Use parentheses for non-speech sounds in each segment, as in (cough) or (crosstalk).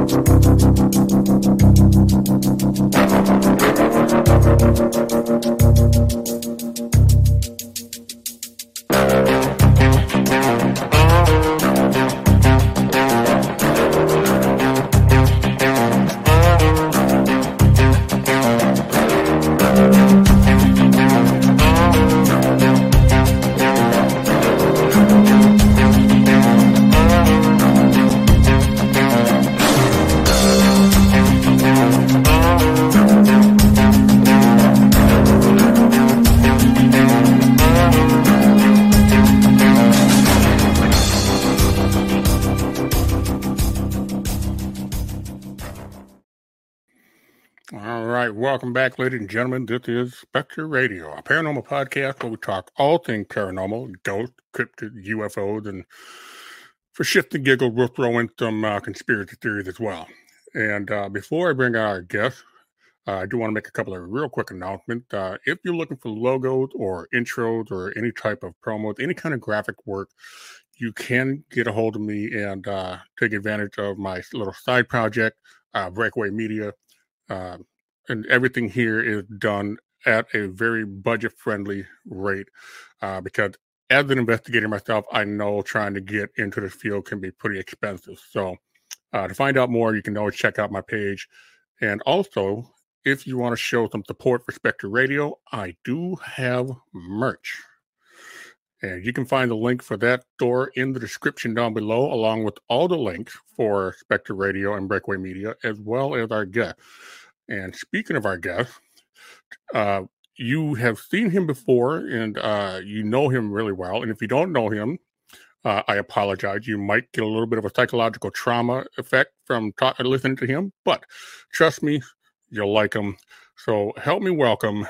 Thank you. Back, ladies and gentlemen. This is Specter Radio, a paranormal podcast where we talk all things paranormal, ghosts, cryptid, UFOs, and for shift and giggle, we'll throw in some uh, conspiracy theories as well. And uh, before I bring out our guests, uh, I do want to make a couple of real quick announcements. Uh, if you're looking for logos or intros or any type of promos, any kind of graphic work, you can get a hold of me and uh, take advantage of my little side project, uh, Breakaway Media. And everything here is done at a very budget friendly rate uh, because as an investigator myself i know trying to get into the field can be pretty expensive. So uh, to find out more you can always check out my page. And also if you want to show some support for specter radio i do have merch. And you can find the link for that store in the description down below along with all the links for specter radio and breakaway media as well as our guest and speaking of our guest, uh, you have seen him before and uh, you know him really well. And if you don't know him, uh, I apologize. You might get a little bit of a psychological trauma effect from ta- listening to him, but trust me, you'll like him. So help me welcome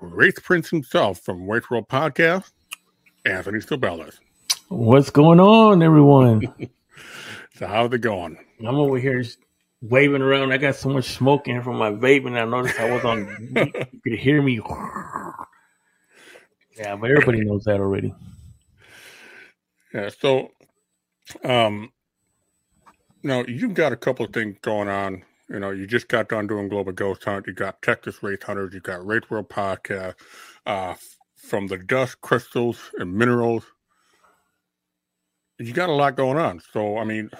Wraith Prince himself from Wraith World Podcast, Anthony Ceballos. What's going on, everyone? (laughs) so how's it going? I'm over here waving around. I got so much smoke in from my vape, and I noticed I was on. (laughs) you could hear me. Yeah, but everybody knows that already. Yeah. So, um, now you've got a couple of things going on. You know, you just got done doing Global Ghost Hunt. You got Texas Wraith Hunters. You got Wraith World Podcast. Uh, from the dust, crystals, and minerals. You got a lot going on. So, I mean,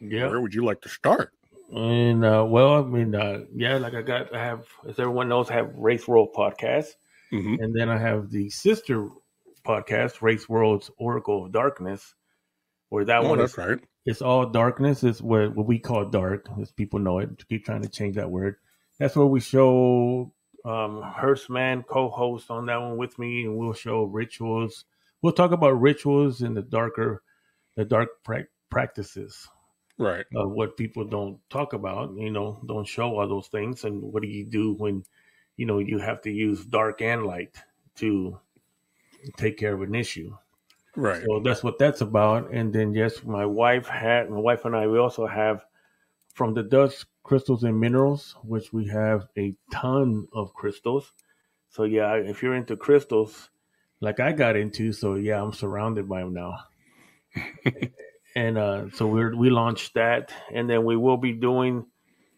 yeah. Where would you like to start? And uh, well, I mean, uh, yeah, like I got, I have, as everyone knows, I have Wraith World podcast, mm-hmm. and then I have the sister podcast, Wraith World's Oracle of Darkness, where that oh, one that's is right. It's all darkness. Is what what we call dark, as people know it. Keep trying to change that word. That's where we show um Hearstman co-host on that one with me, and we'll show rituals. We'll talk about rituals and the darker, the dark pra- practices right. of what people don't talk about you know don't show all those things. And what do you do when you know you have to use dark and light to take care of an issue? Right. So that's what that's about. And then yes my wife had my wife and i we also have from the dust crystals and minerals which we have a ton of crystals. So yeah if you're into crystals like i got into so yeah i'm surrounded by them now (laughs) and uh, so we we launched that, and then we will be doing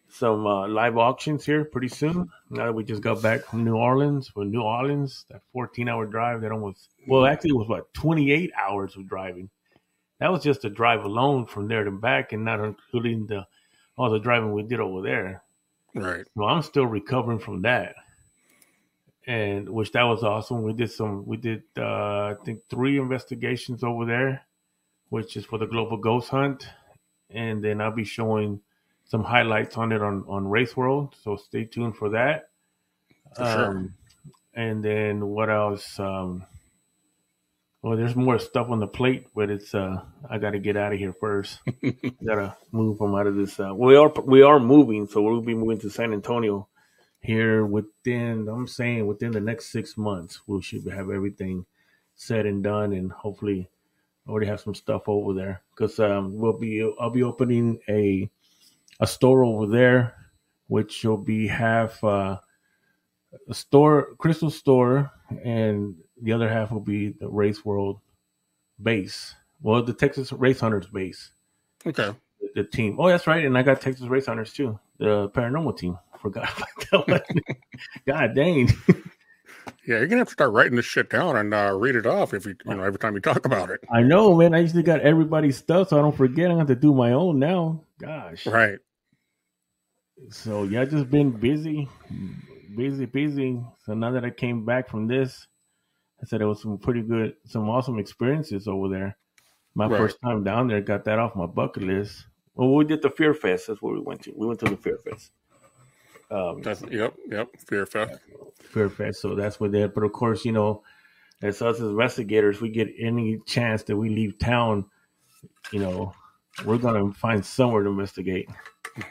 some uh, live auctions here pretty soon. Now that we just got back from New Orleans, from New Orleans, that 14 hour drive that almost well actually it was about 28 hours of driving. That was just a drive alone from there to back, and not including the all the driving we did over there. Right. Well, I'm still recovering from that, and which that was awesome. We did some. We did uh, I think three investigations over there which is for the Global Ghost Hunt, and then I'll be showing some highlights on it on on Wraith World. So stay tuned for that. For um, sure. And then what else? Um, well, there's more stuff on the plate, but it's uh, I got to get out of here first. (laughs) gotta move from out of this. Uh, we are we are moving, so we'll be moving to San Antonio here within. I'm saying within the next six months, we should have everything said and done, and hopefully already have some stuff over there because um, we'll be I'll be opening a a store over there, which will be half uh, a store crystal store, and the other half will be the Wraith World base. Well, the Texas Wraith Hunters base. Okay. the team. Oh, that's right. And I got Texas Wraith Hunters too, the paranormal team. Forgot about that one. (laughs) God dang. (laughs) Yeah, you're gonna have to start writing this shit down and uh, read it off if you, you know, every time you talk about it. I know, man. I usually got everybody's stuff, so I don't forget. I have to do my own now. Gosh. Right. So yeah, just been busy, busy, busy. So now that I came back from this, I said it was some pretty good, some awesome experiences over there. My Right. first time down there, got that off my bucket list. Well, we did the Fear Fest. That's where we went to. We went to the Fear Fest. Um, That's yep, yep. Fear Fest. Fear Fest. So that's what they had. But of course, you know, as us as investigators, we get any chance that we leave town, you know, we're gonna find somewhere to investigate.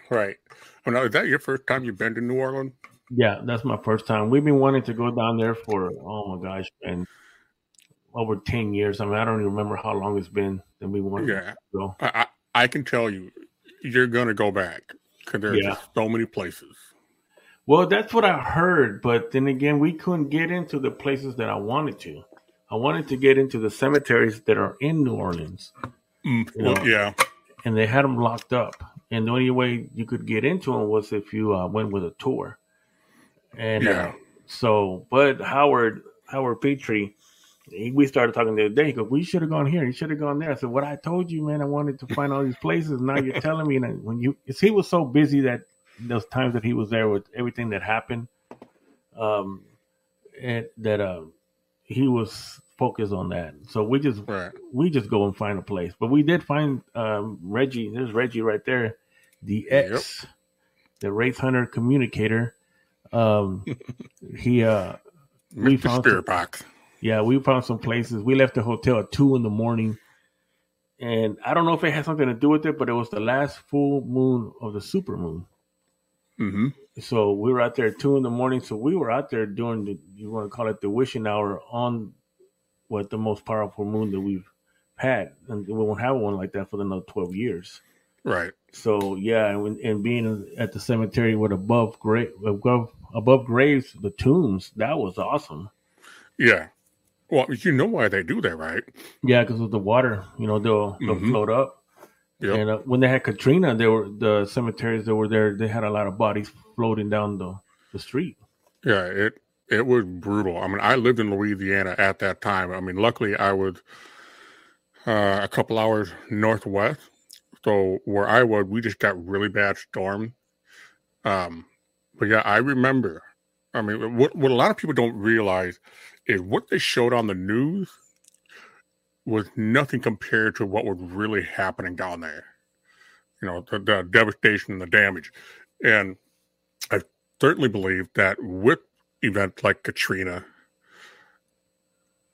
Right. Well, now is that your first time you've been to New Orleans? Yeah, that's my first time. We've been wanting to go down there for oh my gosh, and over ten years. I mean, I don't even remember how long it's been that we wanted Yeah. to go. I, I I can tell you, you're gonna go back because there's Yeah. just so many places. Well, that's what I heard, but then again, we couldn't get into the places that I wanted to. I wanted to get into the cemeteries that are in New Orleans, Mm, You well, yeah, and they had them locked up. And the only way you could get into them was if you uh, went with a tour. And uh, Yeah. so, but Howard Howard Petrie, he, we started talking the other day. He goes, "We should have gone here. You should have gone there." I said, "What I told you, man. I wanted to find all these places. Now you're telling me that when you, 'cause he was so busy that those times that he was there with everything that happened, um, and that um, he was focused on that. So we just right. we just go and find a place. But we did find um, Reggie. There's Reggie right there, the X, the Wraith Hunter communicator. Um, (laughs) he, uh, We Mr. found Spirit Box. yeah, we found some places. We left the hotel at two in the morning, and I don't know if it had something to do with it, but it was the last full moon of the super moon. Mm-hmm. So we were out there at two in the morning. So we were out there doing the you want to call it the wishing hour on what the most powerful moon that we've had, and we won't have one like that for another twelve years. Right. So yeah, and, and being at the cemetery with above grave above above graves the tombs that was awesome. Yeah. Well, you know why they do that, right? Yeah, because of the water, you know, they'll they'll Mhm. float up. Yep. And uh, when they had Katrina, there were the cemeteries that were there. They had a lot of bodies floating down the the street. Yeah, it it was brutal. I mean, I lived in Louisiana at that time. I mean, luckily I was uh, a couple hours northwest, so where I was, we just got really bad storm. Um, but yeah, I remember. I mean, what what a lot of people don't realize is what they showed on the news was nothing compared to what was really happening down there. You know, the, the devastation and the damage, and I certainly believe that with events like Katrina,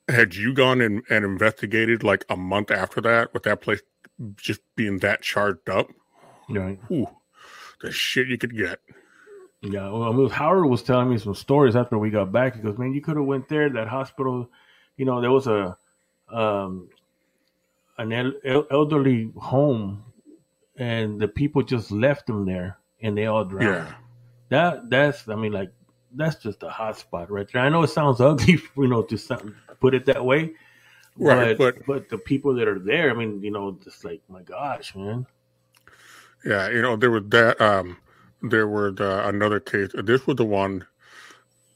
had you gone and, and investigated like a month after that, with that place just being that charged up, Right. ooh, the shit you could get. Yeah, well, I mean, Howard was telling me some stories after we got back. He goes, "Man, you could have went there. That hospital, you know, there was a um, an el- el- elderly home, and the people just left them there, and they all drowned. Yeah. That that's, I mean, like that's just a hot spot right there. I know it sounds (laughs) ugly, you know, to sound, put it that way, Right, but, but- but the people that are there, I mean, you know, just like my gosh, man. Yeah, you know, there was that. Um, there were the, another case. This was the one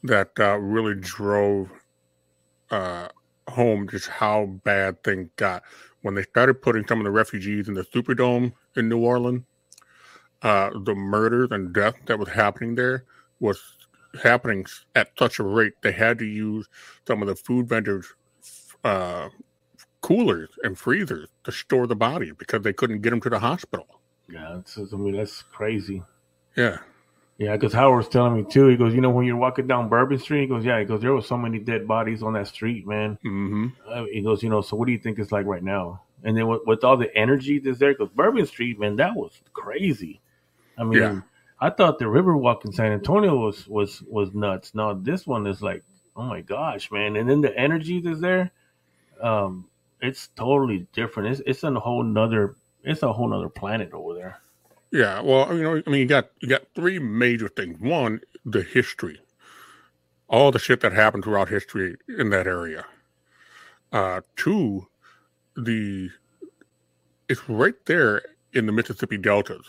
that uh, really drove uh, home just how bad things got when they started putting some of the refugees in the Superdome in New Orleans. Uh, the murders and death that was happening there was happening at such a rate they had to use some of the food vendors' uh, coolers and freezers to store the body because they couldn't get them to the hospital. Yeah, it's, I mean, that's crazy. Yeah. Yeah, because Howard was telling me too. He goes, you know, when you're walking down Bourbon Street, he goes, yeah, he goes, there was so many dead bodies on that street, man. hmm Uh, he goes, you know, so what do you think it's like right now? And then with, with all the energy that's there, because Bourbon Street, man, that was crazy. I mean, Yeah. I thought the Riverwalk in San Antonio was was was nuts. Now this one is like, oh my gosh, man! And then the energy that's there, um, it's totally different. It's it's a whole nother, it's a whole nother planet over there. Yeah, well, you know, I mean, you got you got three major things. One, the history, all the shit that happened throughout history in that area. Uh, two, the it's right there in the Mississippi deltas.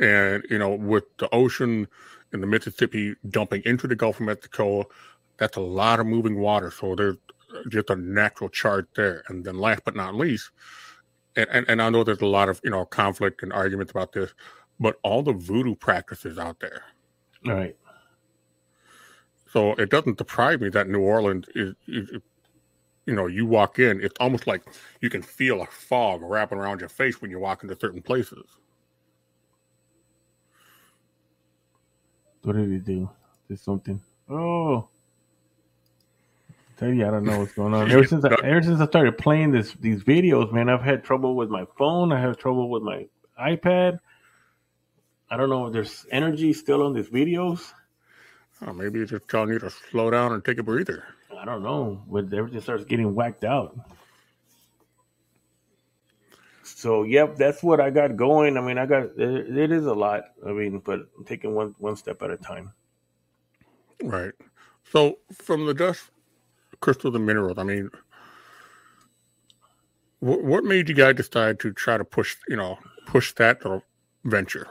And, you know, with the ocean and the Mississippi dumping into the Gulf of Mexico, that's a lot of moving water. So there's just a natural chart there. And then last but not least, and, and, and I know there's a lot of, you know, conflict and arguments about this, but all the voodoo practices out there. All right. So it doesn't surprise me that New Orleans is, is, you know, you walk in, it's almost like you can feel a fog wrapping around your face when you walk into certain places. What did he do? Did something? Oh, tell you, I don't know what's going on. (laughs) Ever since I, ever since I started playing this these videos, man, I've had trouble with my phone. I have trouble with my iPad. I don't know if there's energy still on these videos. Oh, maybe it's just telling you to slow down and take a breather. I don't know, but everything starts getting whacked out. So, yep, that's what I got going. I mean, I got it, it is a lot. I mean, but I'm taking one one step at a time. Right. So, from the dust, crystals, and minerals. I mean, what, what made you guys decide to try to push, you know, push that venture?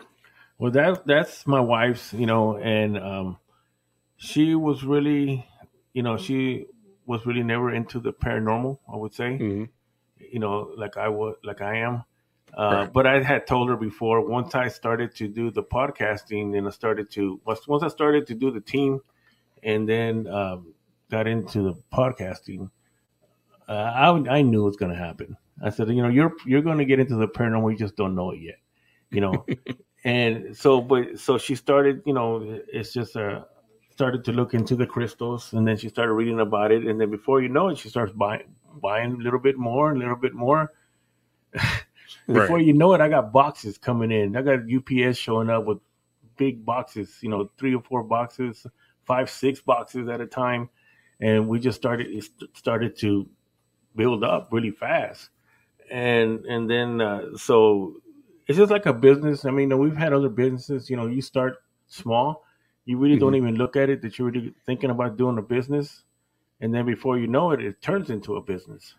Well, that that's my wife's, you know, and um, she was really, you know, she was really never into the paranormal. I would say, mm-hmm. you know, like I was, like I am. Uh, right. But I had told her before. Once I started to do the podcasting, and I started to once once I started to do the team, and then um, got into the podcasting, uh, I I knew it was going to happen. I said, you know, you're you're going to get into the paranormal. You just don't know it yet, you know. (laughs) and so, but so she started. You know, it's just a started to look into the crystals, and then she started reading about it, and then before you know it, she starts buying buying a little bit more, a little bit more. (laughs) before right. you know it, I got boxes coming in. I got UPS showing up with big boxes, you know, three or four boxes, five, six boxes at a time, and we just started started to build up really fast, and and then uh, so it's just like a business. I mean, we've had other businesses. You know, you start small you really mm-hmm. don't even look at it that you're really thinking about doing a business, and then before you know it, it turns into a business.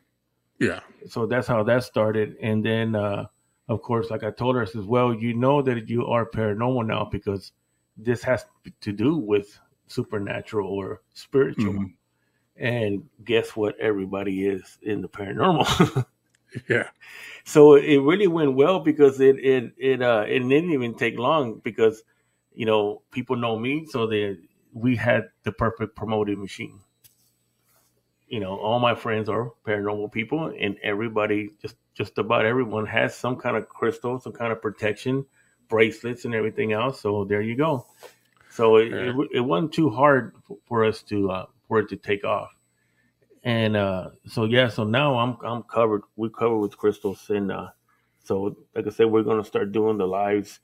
Yeah. So that's how that started, and then uh, of course, like I told her, I says, "Well, you know that you are paranormal now because this has to do with supernatural or spiritual." Mm-hmm. And guess what? Everybody is in the paranormal. (laughs) yeah. So it really went well because it it it uh it didn't even take long because you know, people know me, so that we had the perfect promoting machine. You know, all my friends are paranormal people, and everybody, just just about everyone, has some kind of crystal, some kind of protection, bracelets, and everything else. So there you go. So it, yeah. it, it, wasn't too hard for us to uh, for it to take off. And uh, so yeah, so now I'm I'm covered. We're covered with crystals, and uh, so like I said, we're gonna start doing the lives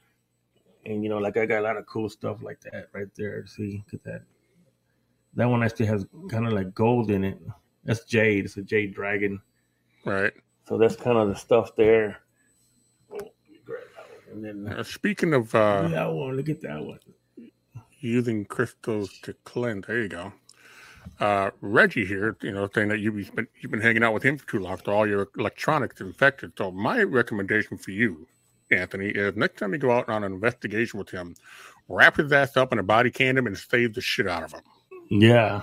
and you know, like I got a lot of cool stuff like that right there. See, look at that. That one actually has kind of like gold in it. That's jade. It's a jade dragon. Right. So that's kind of the stuff there. and then uh, speaking of uh, that one, look at that one. Using crystals to cleanse. There you go. Uh, Reggie here, you know, saying that you've been you've been hanging out with him for too long, so all your electronics are infected. So my recommendation for you Anthony, is next time you go out on an investigation with him, wrap his ass up in a body candle and save the shit out of him. Yeah.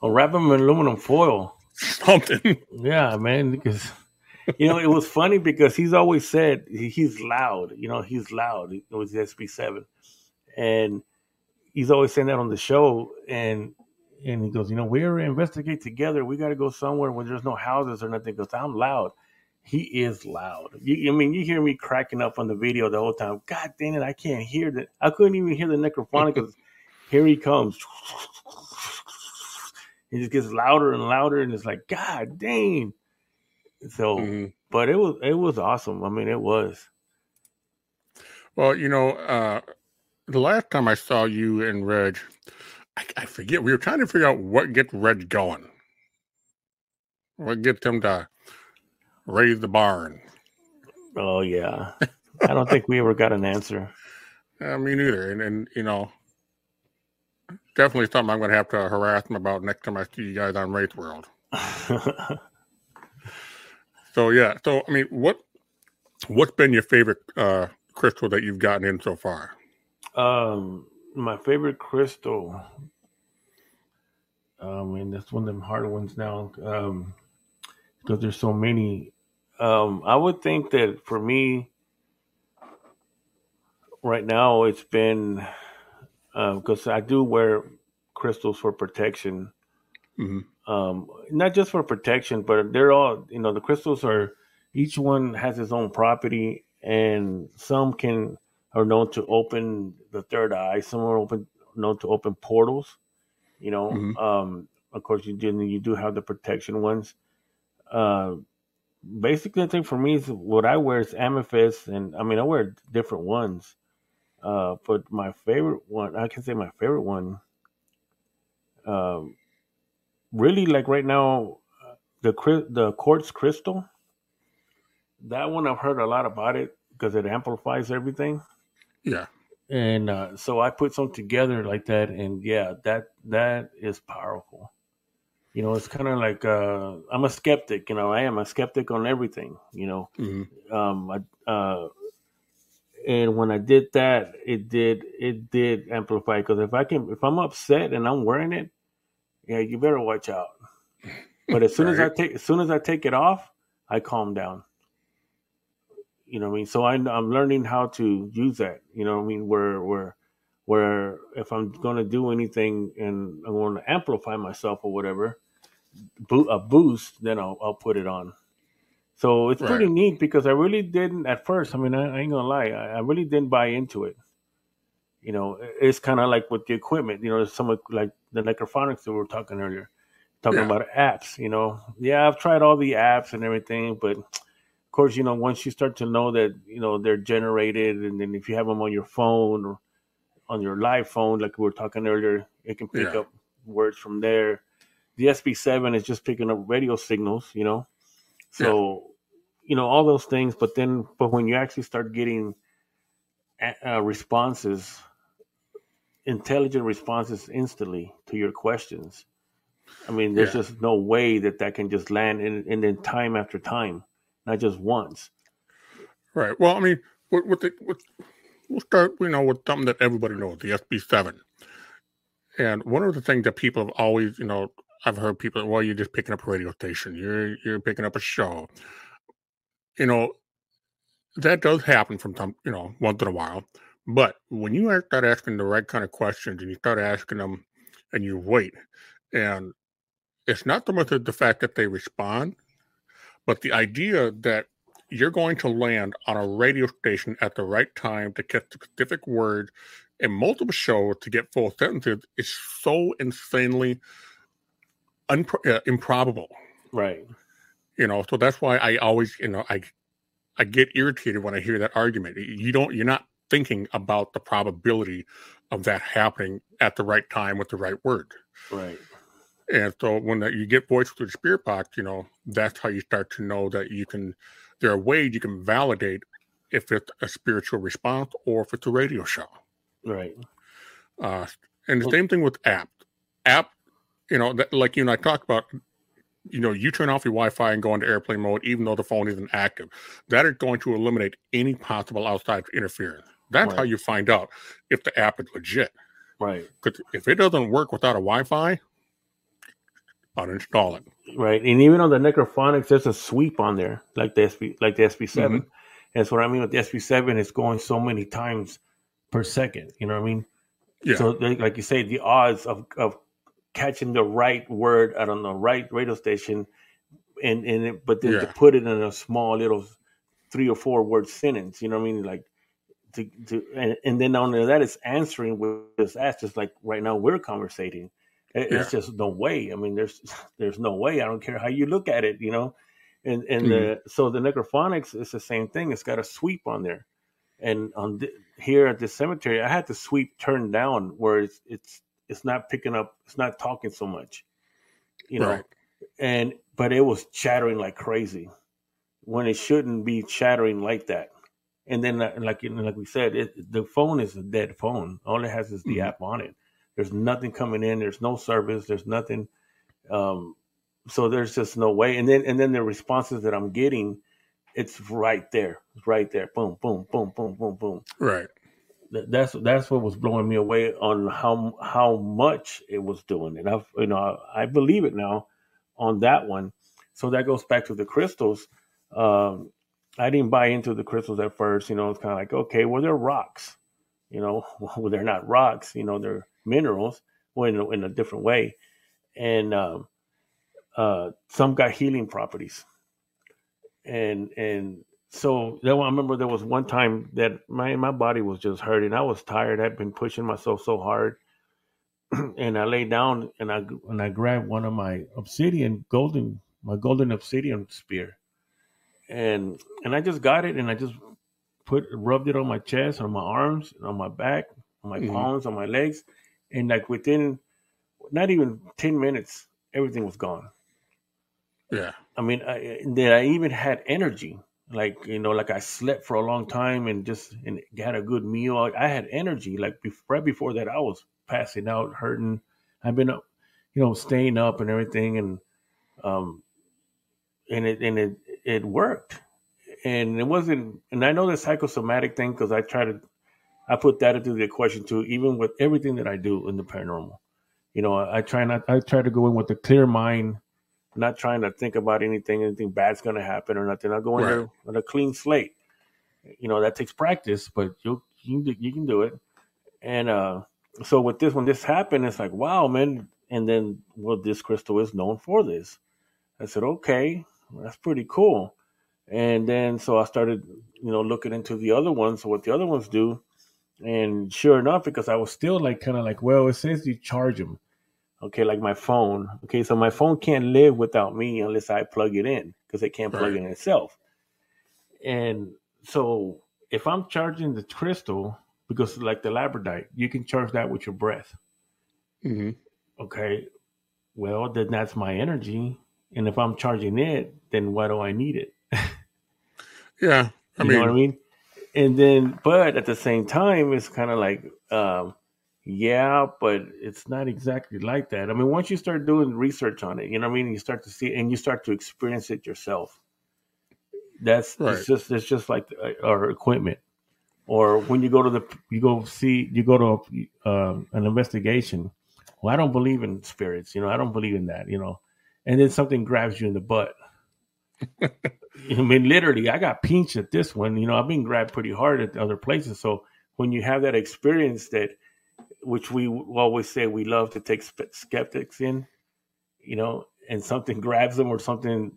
Or wrap him in aluminum foil. (laughs) Something. (laughs) Yeah, man. Because you know, it was funny because he's always said he's loud. You know, he's loud. It was SB seven, and he's always saying that on the show. And and he goes, you know, we're investigate together. We got to go somewhere where there's no houses or nothing. Because I'm loud he is loud. You, I mean, you hear me cracking up on the video the whole time. God damn it, I can't hear that. I couldn't even hear the necrophonic because (laughs) here he comes. (laughs) It just gets louder and louder, and it's like, God dang. So, mm-hmm. but it was it was awesome. I mean, it was. Well, you know, uh, the last time I saw you and Reg, I, I forget. We were trying to figure out what gets Reg going. What gets him to raise the barn. Oh yeah, I don't think we ever got an answer. Uh, me neither, and and you know, definitely something I'm going to have to harass him about next time I see you guys on Wraith World. (laughs) so yeah, so I mean, what What's been your favorite uh, crystal that you've gotten in so far? Um, my favorite crystal. I mean, that's one of them hard ones now. Um, because there's so many. Um, I would think that for me, right now, it's been because uh, I do wear crystals for protection. Mm-hmm. Um, not just for protection, but they're all you know. The crystals are each one has its own property, and some can are known to open the third eye. Some are open known to open portals. You know, mm-hmm. um, of course, you do you do have the protection ones. Uh, basically, I think for me, is what I wear is amethyst, and I mean, I wear different ones. Uh, but my favorite one, I can say my favorite one, um, really like right now, the the quartz crystal. That one I've heard a lot about it because it amplifies everything. Yeah. And uh, so I put something together like that, and yeah, that that is powerful. You know, it's kind of like uh, I'm a skeptic. You know, I am a skeptic on everything. You know, mm-hmm. um, I, uh, and when I did that, it did it did amplify because if I can, if I'm upset and I'm wearing it, yeah, you better watch out. But as soon right. as I take, as soon as I take it off, I calm down. You know what I mean? So I, I'm learning how to use that. You know what I mean? Where where where if I'm going to do anything and I'm going to amplify myself or whatever, a boost, then I'll I'll put it on. So it's pretty neat because I really didn't at first. I mean, I, I ain't gonna lie, I, I, really didn't buy into it. You know, it's kind of like with the equipment. You know, some like the necrophonics that we were talking earlier, talking yeah. about apps. You know, yeah, I've tried all the apps and everything, but course, you know, once you start to know that you know they're generated, and then if you have them on your phone or on your live phone, like we were talking earlier, it can pick yeah. up words from there. The SB7 is just picking up radio signals. You know, so yeah. you know all those things. But then, but when you actually start getting uh, responses intelligent responses instantly to your questions. I mean, there's yeah. just no way that that can just land and, and then time after time, not just once. Right. Well, I mean, with, with the with, we'll start, you know, with something that everybody knows, the SB7. And one of the things that people have always, you know, I've heard people, well, you're just picking up a radio station, you're you're picking up a show. You know, that does happen from time, you know, once in a while. But when you start asking the right kind of questions and you start asking them and you wait, and it's not so much the fact that they respond, but the idea that you're going to land on a radio station at the right time to get the specific word in multiple shows to get full sentences is so insanely unpro- uh, improbable. Right. You know, so that's why I always, you know, I I get irritated when I hear that argument. You don't, you're not thinking about the probability of that happening at the right time with the right word. Right. And so when the, you get voice through the spirit box, you know, that's how you start to know that you can, there are ways you can validate if it's a spiritual response or if it's a radio show. Right. Uh, and the well, same thing with app. App, you know, that, like you and I talked about, you know, you turn off your Wi-Fi and go into airplane mode, even though the phone isn't active. That is going to eliminate any possible outside interference. That's right. how you find out if the app is legit. Right. Because if it doesn't work without a Wi-Fi, uninstall it. Right. And even on the Necrophonics, there's a sweep on there, like the SB, like the SB7. Mm-hmm. That's what I mean with the SB7. It's going so many times per second. You know what I mean? Yeah. So, like you say, the odds of of catching the right word out on the right radio station, and and it, but then yeah. to put it in a small little three or four word sentence. You know what I mean? Like to, to and, and then only that is answering with this ask just like right now we're conversating. It, yeah. It's just no way. I mean, there's (laughs) there's no way. I don't care how you look at it, you know. And and mm-hmm. the so the necrophonics is the same thing. It's got a sweep on there, and on the, here at the cemetery, I had the sweep turned down where it's it's it's not picking up, it's not talking so much, you know. Right. And but it was chattering like crazy when it shouldn't be chattering like that. And then, uh, like like we said, it, the phone is a dead phone. All it has is the mm-hmm. app on it. There's nothing coming in. There's no service. There's nothing. Um, so there's just no way. And then and then the responses that I'm getting it's right there, it's right there. Boom, boom, boom, boom, boom, boom. Right. That's that's what was blowing me away on how how much it was doing, and I you know I believe it now on that one. So that goes back to the crystals. Um, I didn't buy into the crystals at first. You know, it's kind of like okay, well they're rocks. You know, (laughs) well they're not rocks. You know, they're minerals, well in a, in a different way, and um, uh, some got healing properties and and so I remember there was one time that my my body was just hurting. I was tired. I'd been pushing myself so hard, (clears throat) and I lay down and I and I grabbed one of my obsidian golden my golden obsidian spear, and and I just got it and I just put rubbed it on my chest, on my arms, on my back, on my mm-hmm. palms, on my legs, and like within not even ten minutes, everything was gone. Yeah. I mean, I, that I even had energy. Like you know, like I slept for a long time and just and got a good meal. I had energy. Like right before that, I was passing out, hurting. I've been, you know, staying up and everything, and um, and it and it it worked. And it wasn't. And I know the psychosomatic thing because I try to, I put that into the equation too. Even with everything that I do in the paranormal, you know, I, I try not. I try to go in with a clear mind not trying to think about anything, anything bad's going to happen or nothing. I go in right. there with a clean slate. You know that takes practice, but you you can do, you can do it. And uh, so with this, when this happened, it's like wow, man. And then well, this crystal is known for this. I said, okay, that's pretty cool. And then so I started, you know, looking into the other ones, so what the other ones do. And sure enough, because I was still like kind of like, well, it says you charge them okay like my phone okay? So my phone can't live without me unless i plug it in because it can't plug in itself. And so if i'm charging the crystal because like the labradorite you can charge that with your breath. Mm-hmm. okay? Well then that's my energy. And if i'm charging it then why do i need it? (laughs) Yeah I you mean, know what i mean and then but at the same time it's kind of like um yeah, but it's not exactly like that. I mean, once you start doing research on it, you know what I mean, you start to see and you start to experience it yourself. That's right. it's just it's just like uh, our equipment, or when you go to the you go see you go to a, um, an investigation. Well, I don't believe in spirits. You know, I don't believe in that. You know, and then something grabs you in the butt. (laughs) I mean, literally, I got pinched at this one. You know, I've been grabbed pretty hard at other places. So when you have that experience that which we always say we love to take skeptics in, you know, and something grabs them or something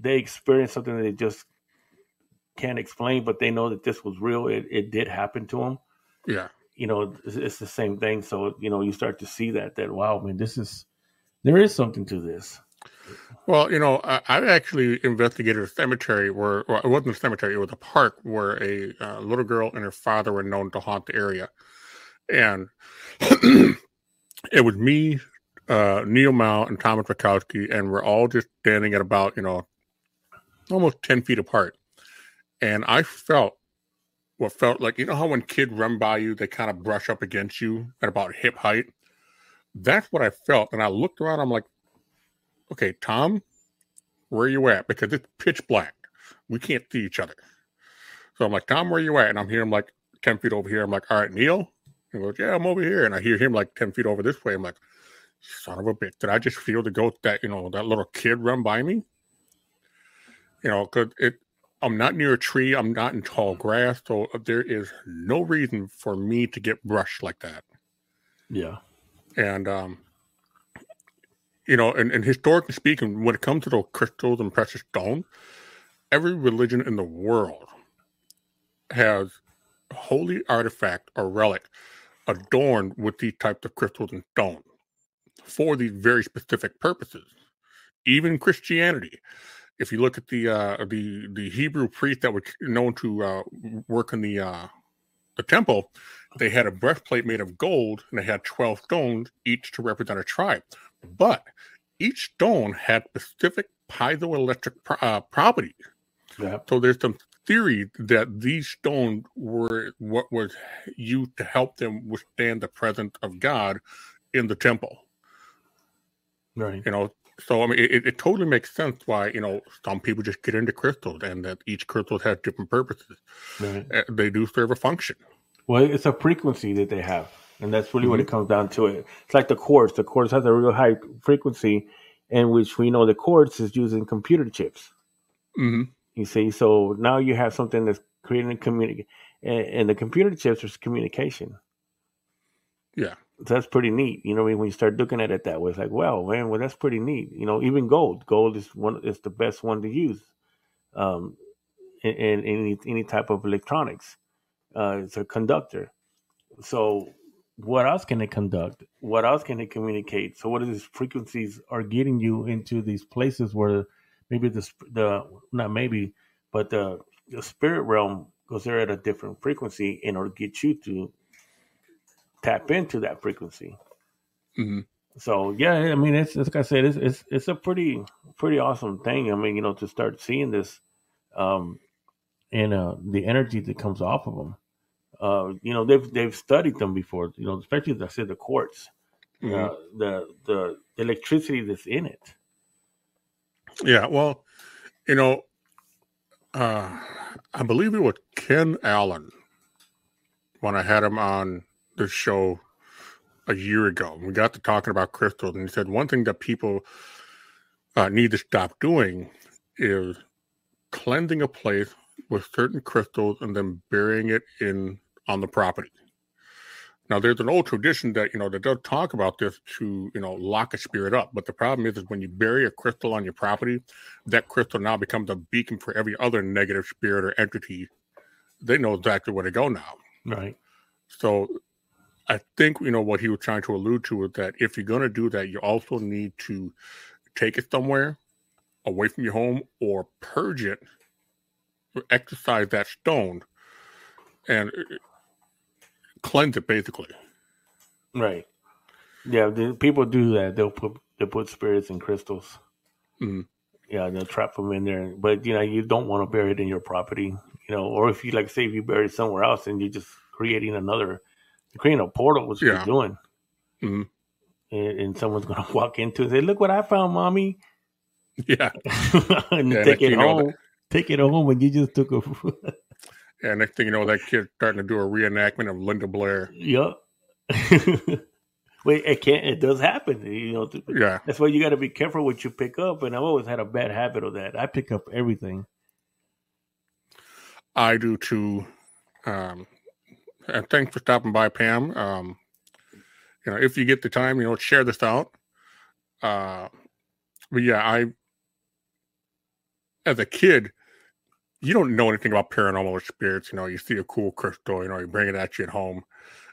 they experience something that they just can't explain, but they know that this was real. It, it did happen to them. Yeah. You know, it's, it's the same thing. So, you know, you start to see that, that, wow, man, this is, there is something to this. Well, you know, I, I actually investigated a cemetery where, well, it wasn't a cemetery, it was a park where a uh, little girl and her father were known to haunt the area and (clears throat) it was me, uh, Neil Mao, and Thomas Rakowski, and we're all just standing at about you know almost ten feet apart, and I felt what felt like you know how when kids run by you, they kind of brush up against you at about hip height. That's what I felt, and I looked around. I'm like, okay, Tom, where are you at? Because it's pitch black. We can't see each other. So I'm like, Tom, where are you at? And I'm here. I'm like 10 feet over here. I'm like, all right, Neil, he goes, Yeah, I'm over here. And I hear him like 10 feet over this way. I'm like, Son of a bitch. Did I just feel the ghost that, you know, that little kid run by me? You know, because it, I'm not near a tree. I'm not in tall grass. So there is no reason for me to get brushed like that. Yeah. And, um, you know, and, and historically speaking, when it comes to those crystals and precious stones, every religion in the world has a holy artifact or relic adorned with these types of crystals and stone for these very specific purposes. Even Christianity, if you look at the uh, the the Hebrew priest that was known to uh, work in the uh, the temple, they had a breastplate made of gold and they had twelve stones, each to represent a tribe. But each stone had specific piezoelectric uh, properties. Yeah. So there's some theory that these stones were what was used to help them withstand the presence of God in the temple. Right. You know, so I mean, it, it totally makes sense why you know some people just get into crystals, and that each crystal has different purposes. Right. Uh, they do serve a function. Well, it's a frequency that they have, and that's really mm-hmm. what it comes down to. It. It's like the quartz. The quartz has a real high frequency, in which we know the quartz is using computer chips. Mm-hmm. You see, so now you have something that's creating a community, and, and the computer chips is communication. Yeah So that's pretty neat. You know, when you start looking at it that way, it's like, wow, man, well, that's pretty neat. You know, even gold, gold is one is the best one to use, um, in, in any any type of electronics. Uh, it's a conductor. So, what else can it conduct? What else can it communicate? So, what are these frequencies are getting you into these places where maybe the the not maybe, but the the spirit realm goes there at a different frequency in order to get you to tap into that frequency. Mm-hmm. So yeah, I mean, it's, it's like I said, it's, it's it's a pretty pretty awesome thing. I mean, you know, to start seeing this, um, and uh, the energy that comes off of them. Uh, you know, they've they've studied them before. You know, especially as I said, the quartz, mm-hmm. uh, the the electricity that's in it. Yeah, well, you know, uh, I believe it was Ken Allen when I had him on the show a year ago. We got to talking about crystals, and he said one thing that people uh, need to stop doing is cleansing a place with certain crystals and then burying it in on the property. Now, there's an old tradition that you know that does talk about this to you know lock a spirit up, but the problem is, is when you bury a crystal on your property, that crystal now becomes a beacon for every other negative spirit or entity. They know exactly where to go now. Right. So I think you know what he was trying to allude to is that if you're going to do that, you also need to take it somewhere away from your home or purge it, or exercise that stone, and uh, cleanse it basically. Right. Yeah, the, people do that. They'll put they put spirits in crystals. Mm-hmm. Yeah, they'll trap them in there. But you know, you don't want to bury it in your property. You know, or if you like, say, if you bury it somewhere else, and you're just creating another creating a portal was yeah. You're doing. Mm-hmm. And, and, someone's gonna (laughs) walk into it and say, "Look what I found, mommy." Yeah, (laughs) and yeah, take it home. Take it home, and you just took a. (laughs) yeah, next thing you know, that kid's starting to do a reenactment of Linda Blair. Yep. (laughs) Wait, it can't. It does happen. You know. Yeah. That's why you got to be careful what you pick up. And I've always had a bad habit of that. I pick up everything. I do too. Um, and thanks for stopping by, Pam. Um, you know, if you get the time, you know, share this out. Uh, but yeah, I, as a kid, you don't know anything about paranormal or spirits. You know, you see a cool crystal, you know, you bring it at you at home.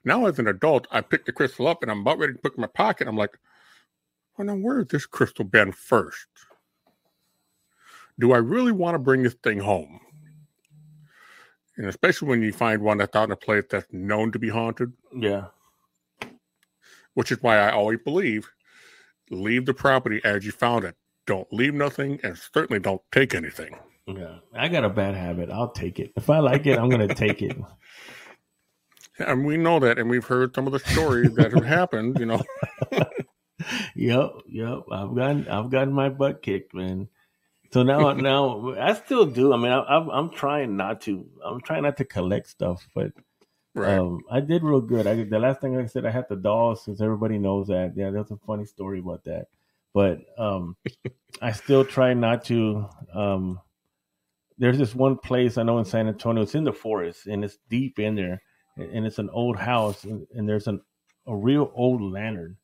Now, as an adult, I pick the crystal up and I'm about ready to put it in my pocket. I'm like, oh, now where has this crystal been first? Do I really want to bring this thing home? and especially when you find one that's out in a place that's known to be haunted. Yeah. Which is why I always believe leave the property as you found it. Don't leave nothing and certainly don't take anything. Yeah. I got a bad habit. I'll take it. If I like it, I'm going to take it. (laughs) And we know that, and we've heard some of the stories that have happened, you know. (laughs) yep, yep. I've gotten I've gotten my butt kicked, man. So now, (laughs) now I still do. I mean, I, I'm, I'm trying not to. I'm trying not to collect stuff, but right. um, I did real good. I the last thing I said, I had the dolls, since everybody knows that. Yeah, that's a funny story about that. But um, I still try not to. Um, there's this one place I know in San Antonio. It's in the forest, and it's deep in there, and it's an old house, and, and there's an a real old lantern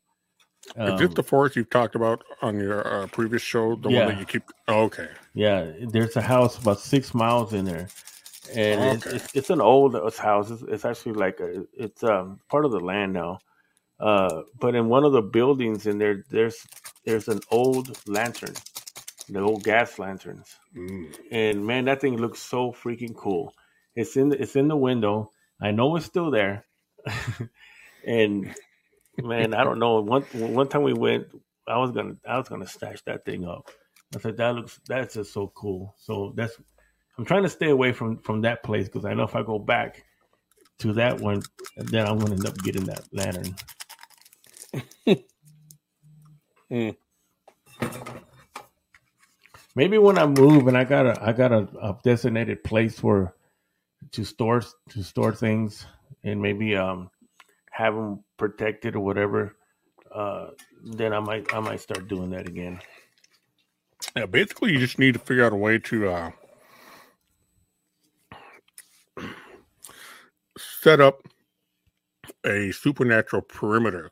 um, Is this the forest you've talked about on your uh, previous show? The yeah. one that you keep. Oh, okay. Yeah, there's a house about six miles in there, and okay. it's, it's, it's, an old house. It's, it's, actually like a, it's um, part of the land now. Uh, but in one of the buildings in there, there's there's an old lantern, the old gas lanterns, mm. and man, that thing looks so freaking cool. It's in the, it's in the window. I know it's still there, (laughs) and man, I don't know. One one time we went, I was gonna I was gonna stash that thing up. I said that looks that's just so cool. So that's I'm trying to stay away from from that place because I know if I go back to that one, then I'm gonna end up getting that lantern. mm. (laughs) maybe when I move and I got a I got a, a designated place for to store to store things and maybe um have them protected or whatever. Uh, then I might I might start doing that again. Yeah, basically, you just need to figure out a way to uh, set up a supernatural perimeter,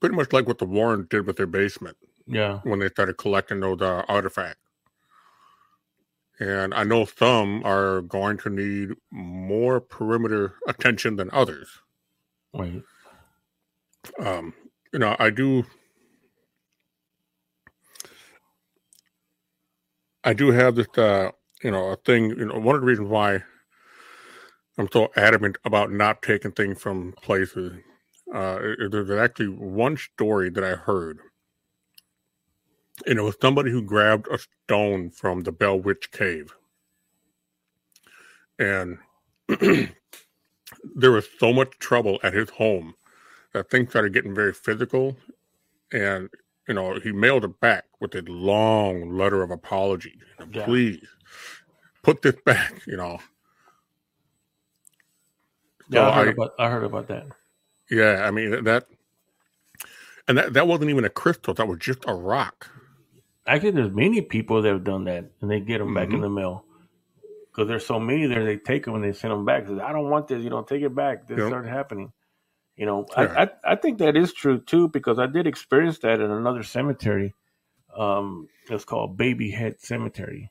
pretty much like what the Warren did with their basement. Yeah, when they started collecting those uh, artifacts. And I know some are going to need more perimeter attention than others. Right. Um, you know, I do I do have this, uh, you know, a thing. You know, one of the reasons why I'm so adamant about not taking things from places. Uh, there's actually one story that I heard, and it was somebody who grabbed a stone from the Bell Witch Cave, and (clears throat) there was so much trouble at his home that things started getting very physical, and you know, he mailed it back with a long letter of apology. yeah. Please put this (laughs) back, you know. Yeah, I heard, I, about, I heard about that. Yeah, I mean that, and that that wasn't even a crystal. That was just a rock. Actually, there's many people that have done that, and they get them mm-hmm. back in mm-hmm. the mail because there's so many there. They take them and they send them back. Says, I don't want this. You know, take it back. This yep. started happening. You know. I, I, I think that is true too because I did experience that in another cemetery. Um, it's called Baby Head Cemetery,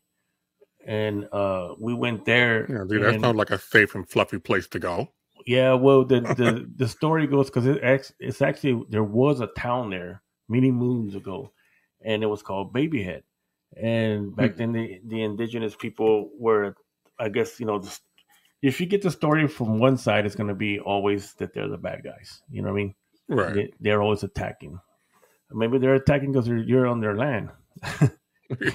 and uh, we went there. Yeah, dude, that sounds like a safe and fluffy place to go. Yeah, well, the (laughs) the, the story goes because it, it's actually there was a town there many moons ago, and it was called Baby Head. And back hmm. then, the the indigenous people were, I guess, you know, the, if you get the story from one side, it's going to be always that they're the bad guys. You know what I mean? Right. They, are always attacking. Maybe they're attacking because you're on their land. (laughs)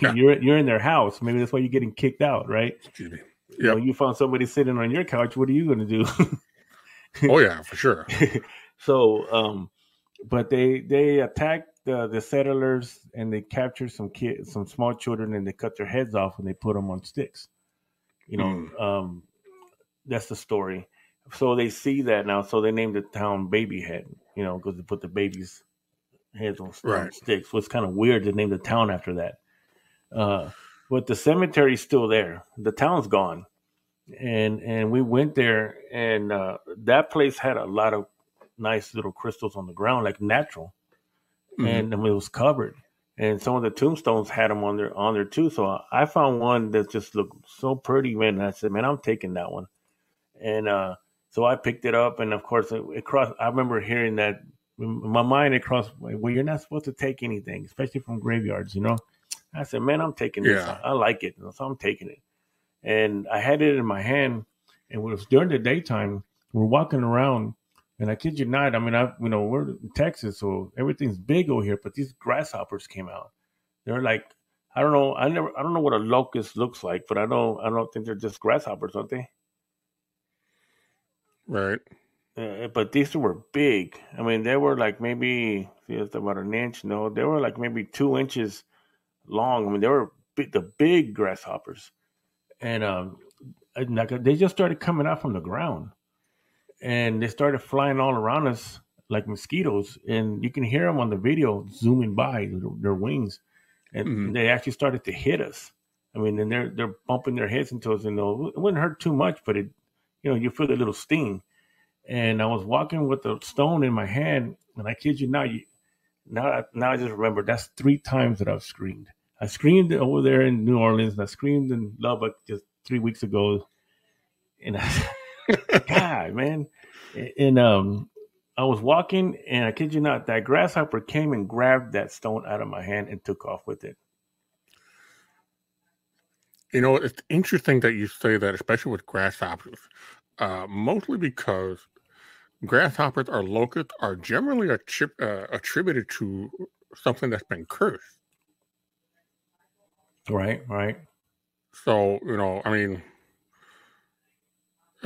yeah. You're you're in their house. Maybe that's why you're getting kicked out, right? Yeah. You, know, you found somebody sitting on your couch. What are you going to do? oh yeah, for sure. (laughs) so, um, but they they attacked the the settlers and they captured some kids, some small children, and they cut their heads off and they put them on sticks. You know, mm. um, that's the story. So they see that now, so they named the town Baby Head, you know, because they put the babies' heads on, right. sticks. So it's kind of weird to name the town after that. Uh, but the cemetery's still there. The town's gone, and and we went there, and uh, that place had a lot of nice little crystals on the ground, like natural, mm-hmm. and it was covered. And some of the tombstones had them on there on there too. So I found one that just looked so pretty, man. And I said, man, I'm taking that one and uh, so I picked it up, and of course, it, it crossed. I remember hearing that in my mind. It crossed. Well, you're not supposed to take anything, especially from graveyards. You know. I said, man, I'm taking this. Yeah. I, I like it, so I'm taking it. And I had it in my hand, and it was during the daytime. We're walking around, and I kid you not. I mean, I you know we're in Texas, so everything's big over here. But these grasshoppers came out. They're like I don't know. I never. I don't know what a locust looks like, but I don't. I don't think they're just grasshoppers, aren't they? Right. Uh, but these were big. I mean, they were like maybe it's about an inch. No, they were like maybe two inches long. I mean, they were big, the big grasshoppers, and um, like they just started coming out from the ground, and they started flying all around us like mosquitoes, and you can hear them on the video zooming by their wings, and mm-hmm. they actually started to hit us. I mean, and they're they're bumping their heads into us, and it wouldn't hurt too much, but it you know, you feel the little sting. And I was walking with a stone in my hand, and I kid you not, you, now, now I just remember that's three times that I've screamed. I screamed over there in New Orleans, and I screamed in Lubbock just three weeks ago. And I, God, man, and um, I was walking, and I kid you not, that grasshopper came and grabbed that stone out of my hand and took off with it. You know, it's interesting that you say that, especially with grasshoppers, uh, mostly because grasshoppers or locusts are generally uh, attributed to something that's been cursed. Right, right. So you know, I mean,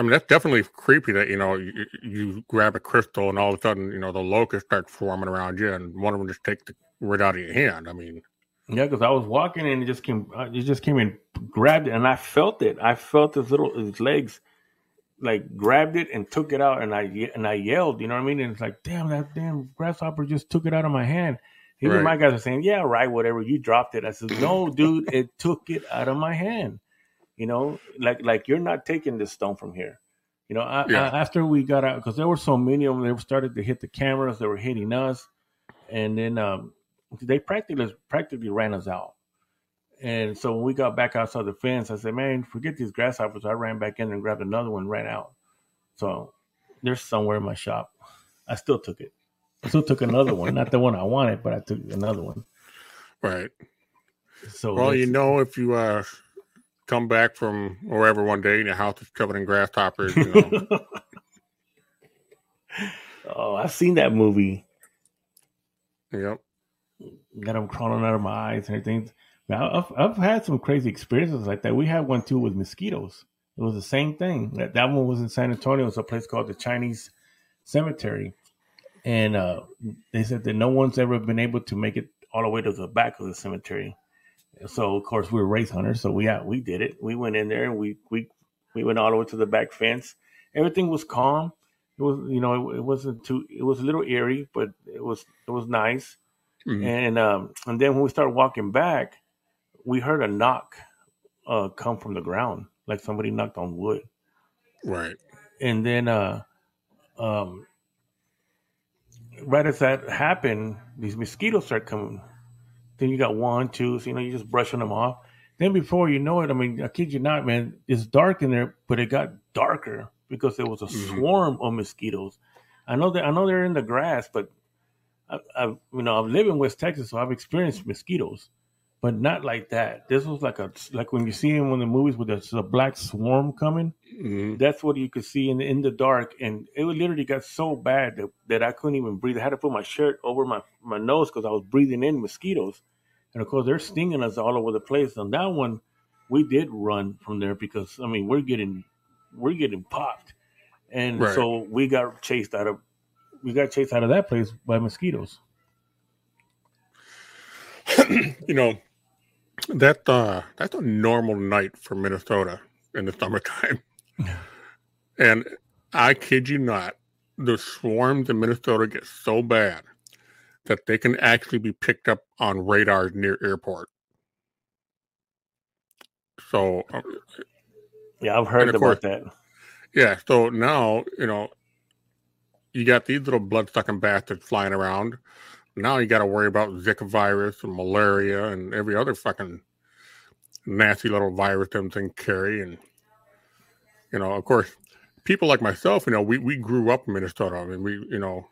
I mean that's definitely creepy that you know you, you grab a crystal and all of a sudden you know the locusts start forming around you and one of them just takes the right out of your hand. I mean, Yeah, because I was walking and it just came, uh, it just came and grabbed it, and I felt it. I felt his little his legs, like grabbed it and took it out, and I and I yelled. You know what I mean? And it's like, damn, that damn grasshopper just took it out of my hand. Even Right. my guys are saying, yeah, right, whatever. You dropped it. I said, no, dude, it took it out of my hand. You know, like like you're not taking this stone from here. You know, I, Yeah. I, after we got out, because there were so many of them, they started to hit the cameras. They were hitting us, and then um, they practically practically ran us out. And so when we got back outside the fence, I said, "Man, forget these grasshoppers." I ran back in and grabbed another one, ran out. So they're somewhere in my shop. I still took it. I still took another one, not the one I wanted, but I took another one. Right. So Well, you know, if you uh, come back from wherever one day and your house is covered in grasshoppers, you know, (laughs) oh, I've seen that movie. yep. got them crawling out of my eyes and everything. Now, I've, I've had some crazy experiences like that. We had one too with mosquitoes. It was the same thing. That, that one was in San Antonio. It's a place called the Chinese Cemetery. And uh, they said that no one's ever been able to make it all the way to the back of the cemetery. So, of course, we were wraith hunters. So, we, yeah, we did it. We went in there and we, we, we went all the way to the back fence. Everything was calm. It was, you know, it, it wasn't too, it was a little eerie, but it was, it was nice. Mhm. And um, and then when we started walking back, we heard a knock uh, come from the ground, like somebody knocked on wood. Right. And then, uh, um, right as that happened, these mosquitoes start coming. Then you got one, two, so you know, you're just brushing them off. Then before you know it, I mean, I kid you not, man, it's dark in there, but it got darker because there was a Mhm. swarm of mosquitoes. I know that I know they're in the grass, but I, I, you know, I live in West Texas, so I've experienced mosquitoes, but not like that. This was like a like when you see him in the movies where there's a black swarm coming. Mhm. That's what you could see in in the dark, and it literally got so bad that, that I couldn't even breathe. I had to put my shirt over my my nose because I was breathing in mosquitoes, and of course they're stinging us all over the place. On that one, we did run from there because I mean we're getting we're getting popped, and Right. so we got chased out of we got chased out of that place by mosquitoes. (clears throat) you know, that uh, that's a normal night for Minnesota in the summertime. (laughs) and I kid you not, the swarms in Minnesota get so bad that they can actually be picked up on radars near airport. So uh, Yeah, I've heard about that. Yeah, so now, you know, you got these little blood sucking bastards flying around. Now you got to worry about Zika virus and malaria and every other fucking nasty little virus them things carry. And, you know, of course, people like myself, you know, we, we grew up in Minnesota. I mean, we, you know,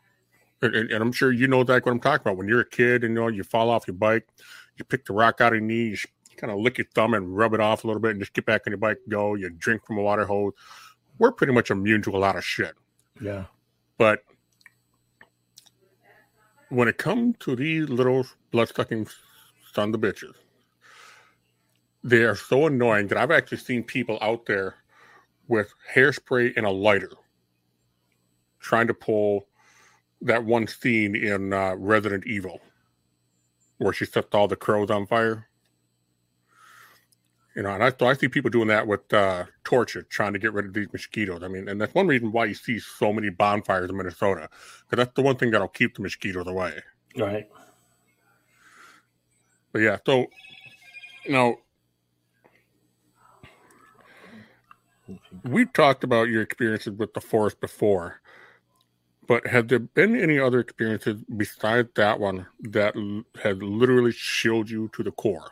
and, and I'm sure you know exactly what I'm talking about. When you're a kid and, you know, you fall off your bike, you pick the rock out of your knee, you kind of lick your thumb and rub it off a little bit and just get back on your bike, go, you drink from a water hose we're pretty much immune to a lot of shit. Yeah. But when it comes to these little blood sucking sons of bitches, they are so annoying that I've actually seen people out there with hairspray and a lighter trying to pull that one scene in uh, Resident Evil where she sets all the crows on fire. You know, and I, I see people doing that with uh, torches, trying to get rid of these mosquitoes. I mean, and that's one reason why you see so many bonfires in Minnesota, because that's the one thing that'll keep the mosquitoes away. Right. But yeah, so you know, we've talked about your experiences with the forest before, but have there been any other experiences besides that one that l- has literally chilled you to the core?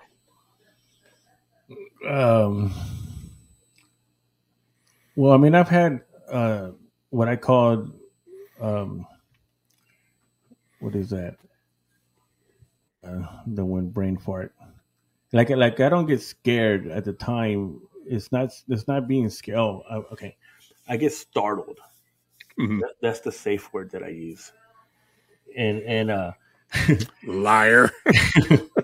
Um, well, I mean, I've had uh, what I called um, what is that? Uh, the one brain fart. Like, like I don't get scared at the time. It's not. It's not being scared. Oh, I- okay. I get startled. Mhm. That, that's the safe word that I use. And and uh, (laughs) Liar. (laughs)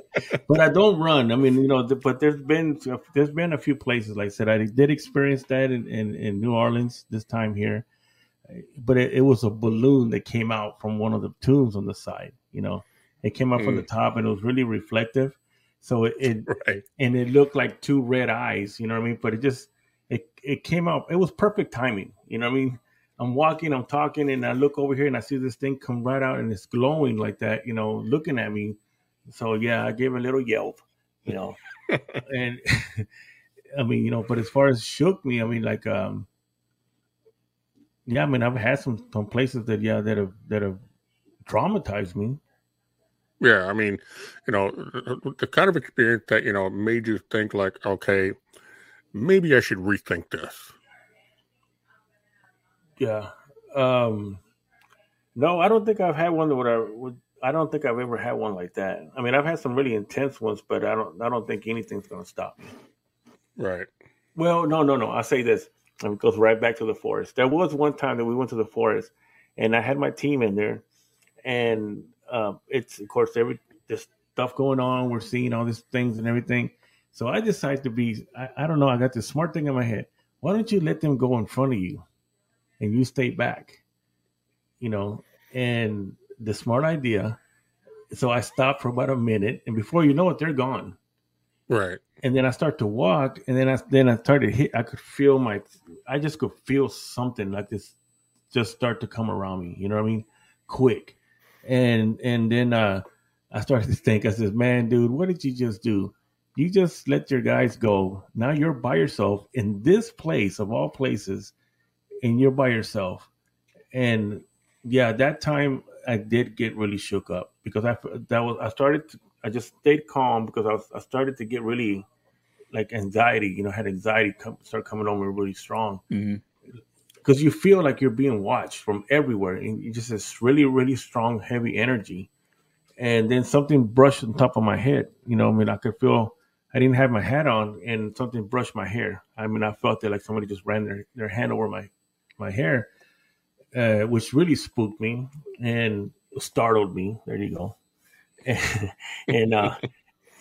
but I don't run. I mean, you know, but there's been there's been a few places. Like I said, I did experience that in, in, in New Orleans this time here, but it, it was a balloon that came out from one of the tombs on the side. You know, it came out from the mm. top and it was really reflective. So it, it (laughs) right. and it looked like two red eyes, you know what I mean? But it just it it came out. It was perfect timing, you know what I mean? I'm walking, I'm talking, and I look over here and I see this thing come right out and it's glowing like that, you know, looking at me. So yeah, I gave a little yelp, you know, (laughs) and (laughs) I mean, you know, but as far as shook me, I mean, like, um, yeah, I mean, I've had some some places that yeah that have that have traumatized me. Yeah, I mean, you know, the kind of experience that you know made you think like, okay, maybe I should rethink this. Yeah. Um No, I don't think I've had one that I would. I don't think I've ever had one like that. I mean, I've had some really intense ones, but I don't. I don't think anything's going to stop me. Right. Well, no, no, no. I'll say this. And it goes right back to the forest. There was one time that we went to the forest, and I had my team in there, and uh, it's of course every this stuff going on. We're seeing all these things and everything. So I decided to be. I, I don't know. I got this smart thing in my head. Why don't you let them go in front of you, and you stay back? You know, and the smart idea. So I stopped for about a minute, and before you know it, they're gone. Right. And then I start to walk, and then I then I started hit. I could feel my, I just could feel something like this, just start to come around me. You know what I mean? Quick, and and then uh, I started to think. I said, "Man, dude, what did you just do? You just let your guys go. Now you're by yourself in this place of all places, and you're by yourself." And yeah, that time I did get really shook up because I that was I started to, I just stayed calm because I was I started to get really like anxiety. You know, had anxiety come, start coming on me really strong because mm-hmm. you feel like you're being watched from everywhere, and you just this really really strong heavy energy. And then something brushed on top of my head. You know, I mean, I could feel I didn't have my hat on, and something brushed my hair. I mean, I felt it like somebody just ran their, their hand over my my hair uh, which really spooked me and startled me. There you go. And, (laughs) and uh,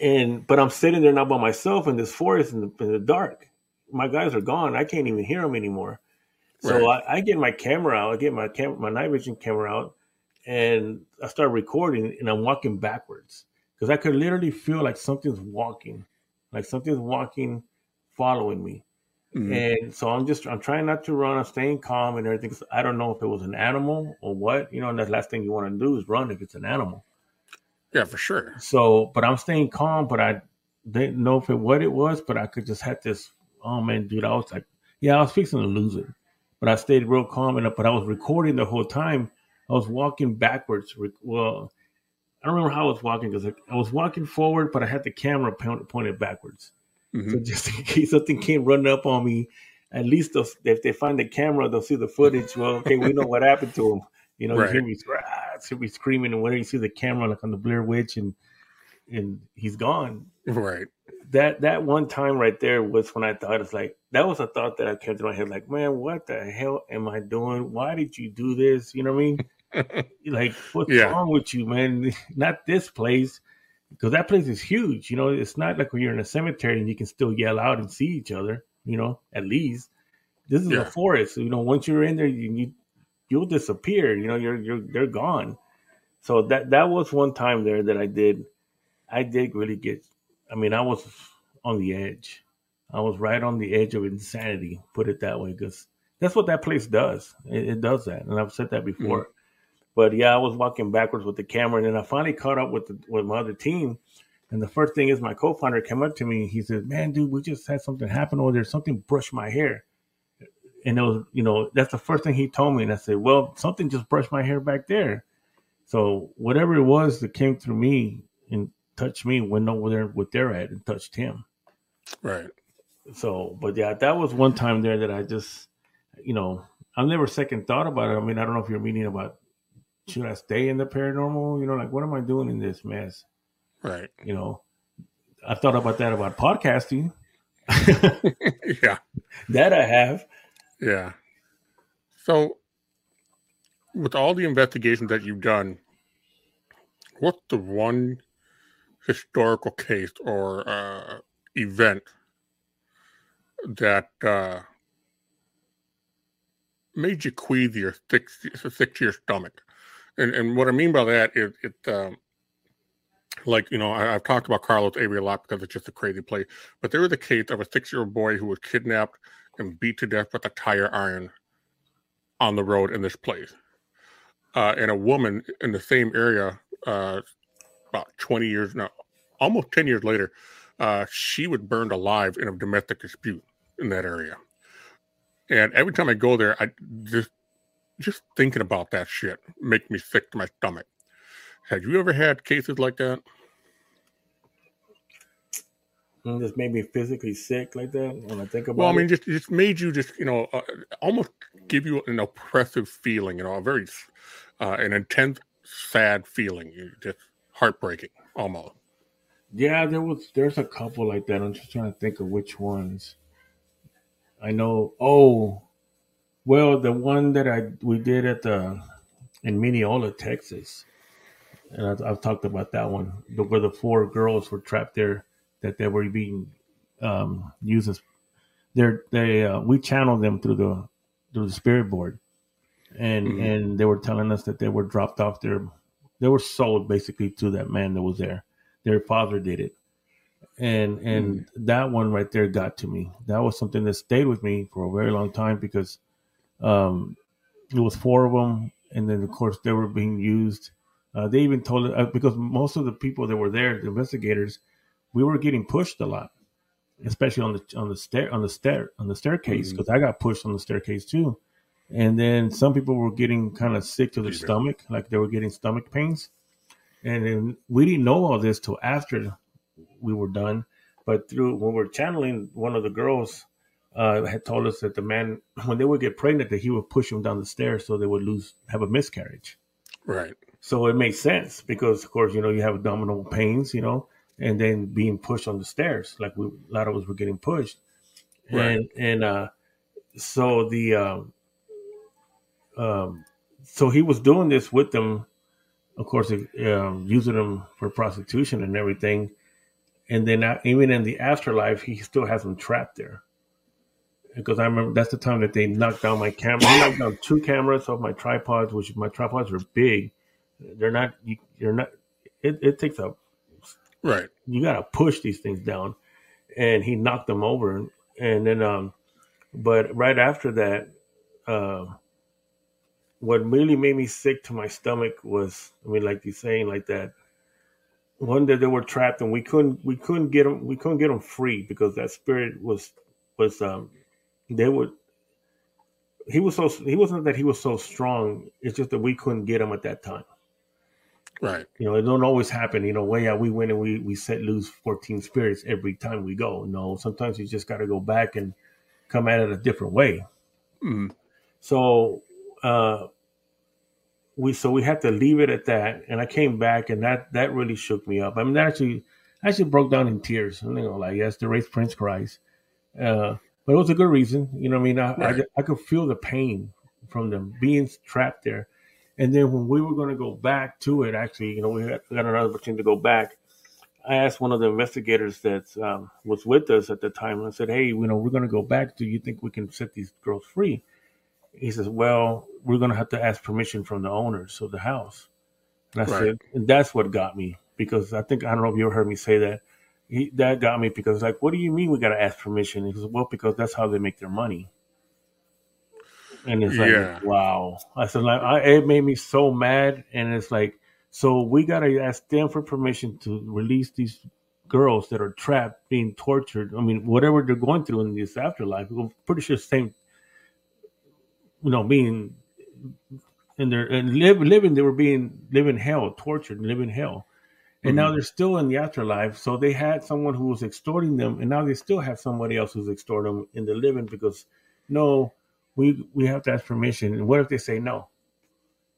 and but I'm sitting there now by myself in this forest in the, in the dark. My guys are gone. I can't even hear them anymore. So right. I, I, get my camera out. I get my cam- my night vision camera out, and I start recording. And I'm walking backwards because I could literally feel like something's walking, like something's walking, following me. Mm-hmm. And so I'm just I'm trying not to run. I'm staying calm and everything. I don't know if it was an animal or what. You know, and the last thing you want to do is run if it's an animal. Yeah, for sure. So, but I'm staying calm. But I didn't know if it what it was. But I could just have this. Oh man, dude, I was like, yeah, I was fixing to lose it. But I stayed real calm enough. But I was recording the whole time. I was walking backwards. Well, I don't remember how I was walking because I was walking forward, but I had the camera pointed backwards. Mm-hmm. So just (laughs) in case something came running up on me, at least if they find the camera, they'll see the footage. Well, okay, we know what happened to him. You know, right. you hear me, hear me screaming, and whenever you see the camera, like on the Blair Witch, and and he's gone. Right. That that one time right there was when I thought it's like that was a thought that I came to my head, like, man, what the hell am I doing? Why did you do this? You know what I mean? (laughs) like, what's yeah. wrong with you, man? (laughs) Not this place because that place is huge. You know, it's not like when you're in a cemetery and you can still yell out and see each other. You know, at least this is yeah. a forest. You know, once you're in there, you, you you'll disappear. You know, you're you're they're gone. So that that was one time there that I did. I did really get. I mean, I was on the edge. I was right on the edge of insanity. Put it that way, because that's what that place does. It, it, does that, and I've said that before. Mm-hmm. But yeah, I was walking backwards with the camera, and then I finally caught up with the, with my other team. And the first thing is, my co-founder came up to me. He said, "Man, dude, we just had something happen over there. Something brushed my hair." And it was, you know, that's the first thing he told me. And I said, "Well, something just brushed my hair back there." So whatever it was that came through me and touched me went over there with their head and touched him. Right. So, but yeah, that was one time there that I just, you know, I've never second thought about it. I mean, I don't know if you're meaning about should I stay in the paranormal? You know, like what am I doing in this mess? Right. You know, I thought about that about podcasting. (laughs) yeah. That I have. Yeah. So with all the investigations that you've done, what's the one historical case or uh, event that uh, made you queasy or sick, sick to your stomach? And and what I mean by that is it um, like you know I, have talked about Carlos Avery a lot because it's just a crazy place. But there was a case of a six-year-old boy who was kidnapped and beat to death with a tire iron on the road in this place, uh, and a woman in the same area, uh, about twenty years now, almost ten years later, uh, she was burned alive in a domestic dispute in that area. And every time I go there, I just just thinking about that shit make me sick to my stomach. Have you ever had cases like that? And just made me physically sick like that when I think about. Well, I mean, it. just just made you just you know uh, almost give you an oppressive feeling, you know, a very uh, an intense, sad feeling, just heartbreaking almost. Yeah, there was there's a couple like that. I'm just trying to think of which ones. I know. Oh, well, the one that I we did at the in Mineola, Texas and I've, I've, talked about that one, where the four girls were trapped there, that they were being um, used as they're, they uh, we channeled them through the through the spirit board, and mm-hmm. and they were telling us that they were dropped off there, they were sold basically to that man that was there. Their father did it, and and mm-hmm. that one right there got to me. That was something that stayed with me for a very long time because um, it was four of them, and then of course they were being used uh, they even told it uh, because most of the people that were there, the investigators, we were getting pushed a lot, especially on the on the stair on the stair on the staircase because mm-hmm. I got pushed on the staircase too. And then some people were getting kind of sick to their stomach, like they were getting stomach pains. And then we didn't know all this till after we were done. But through when we are channeling, one of the girls uh, had told us that the man, (clears throat) when they would get pregnant, that he would push them down the stairs so they would lose, have a miscarriage. Right. So it made sense because, of course, you know, you have abdominal pains, you know, and then being pushed on the stairs, like we, a lot of us were getting pushed. Right. And, and, uh, so the, um, um, so he was doing this with them, of course, um, using them for prostitution and everything. And then uh, even in the afterlife, he still has them trapped there. Because I remember that's the time that they knocked down my camera. He knocked down two cameras off my tripods, which my tripods were big they're not. You, you're not. It, it takes a right. You got to push these things down, and he knocked them over, and then um, but right after that, uh, what really made me sick to my stomach was, I mean, like you saying, like that. One that they were trapped, and we couldn't, we couldn't get them, we couldn't get them free because that spirit was, was, um, they would he was so he wasn't that he was so strong. It's just that we couldn't get him at that time. Right. You know, it don't always happen. You know, way out we went and we we set loose 14 spirits every time we go. No, sometimes you just got to go back and come at it a different way. Mm-hmm. So uh, we so we had to leave it at that. And I came back, and that that really shook me up. I mean, that actually actually broke down in tears. You know, like yes, the race Prince Christ. Uh, but it was a good reason. You know, I mean, I, right. I I could feel the pain from them being trapped there and then when we were going to go back to it, actually, you know, we got, got another opportunity to go back. I asked one of the investigators that um, was with us at the time, and I said, "Hey, you know, we're going to go back. Do you think we can set these girls free?" He says, "Well, we're going to have to ask permission from the owners of the house." And I right. said, and "That's what got me because I think I don't know if you ever heard me say that. He, that got me because like, what do you mean we got to ask permission?" He says, "Well, because that's how they make their money." and it's like yeah. wow i said like I, it made me so mad and it's like so we gotta ask them for permission to release these girls that are trapped being tortured i mean whatever they're going through in this afterlife i'm pretty sure same you know being in their and live, living they were being living hell tortured living hell and mm-hmm. now they're still in the afterlife so they had someone who was extorting them and now they still have somebody else who's extorting them in the living because no we we have to ask permission. And what if they say no?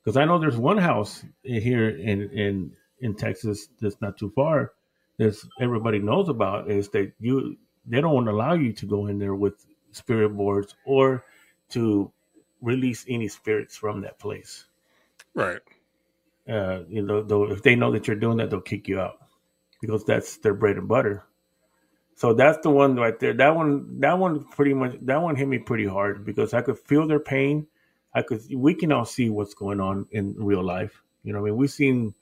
Because I know there's one house here in in in Texas that's not too far that everybody knows about is that you they don't allow you to go in there with spirit boards or to release any spirits from that place. Right. Uh, you know, though if they know that you're doing that, they'll kick you out because that's their bread and butter. So that's the one right there. That one, that one pretty much, that one hit me pretty hard because I could feel their pain. I could, we can all see what's going on in real life. You know, I mean, we've seen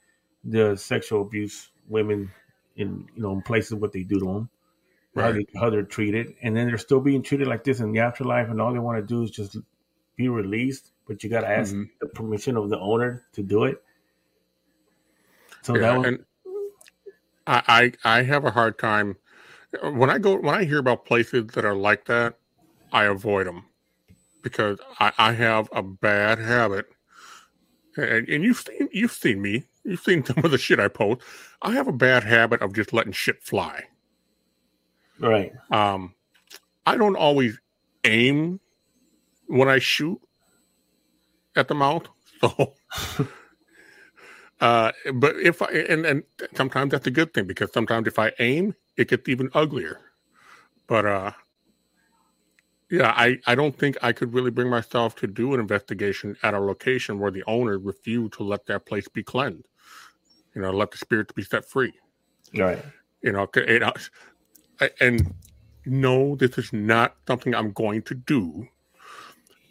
the sexual abuse women in you know in places what they do to them, how, they, how they're treated, and then they're still being treated like this in the afterlife, and all they want to do is just be released. But you got to ask Mhm. the permission of the owner to do it. So Yeah, that was and I, I I have a hard time when I go when I hear about places that are like that. I avoid them because I, I have a bad habit, and, and you've seen you've seen me. You've seen (laughs) some of the shit I post. I have a bad habit of just letting shit fly. right. Um, I don't always aim when I shoot at the mouth. (laughs) So, uh, but if I and and sometimes that's a good thing because sometimes if I aim, it gets even uglier. But uh, yeah, I I don't think I could really bring myself to do an investigation at a location where the owner refused to let that place be cleansed. You know, let the spirits be set free Right. you know, it, uh, and no, this is not something I'm going to do.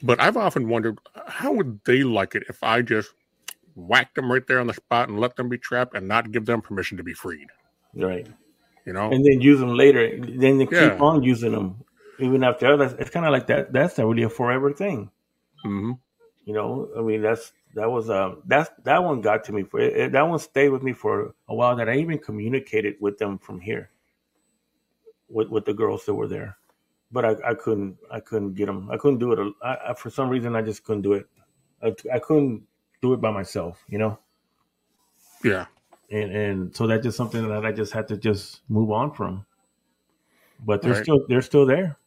But I've often wondered how would they like it if I just whacked them right there on the spot and let them be trapped and not give them permission to be freed. Right. You know, And then use them later. Then they keep on using them even after that. It's kind of like that. That's not really a forever thing. hmm You know, I mean, that's that was um that's that one got to me for it- that one stayed with me for a while. That I even communicated with them from here, with with the girls that were there, but I, I couldn't I couldn't get them. I couldn't do it. I, I, for some reason, I just couldn't do it. I, I couldn't do it by myself. You know, yeah, and and so that's just something that I just had to just move on from. But they're Right. still they're still there,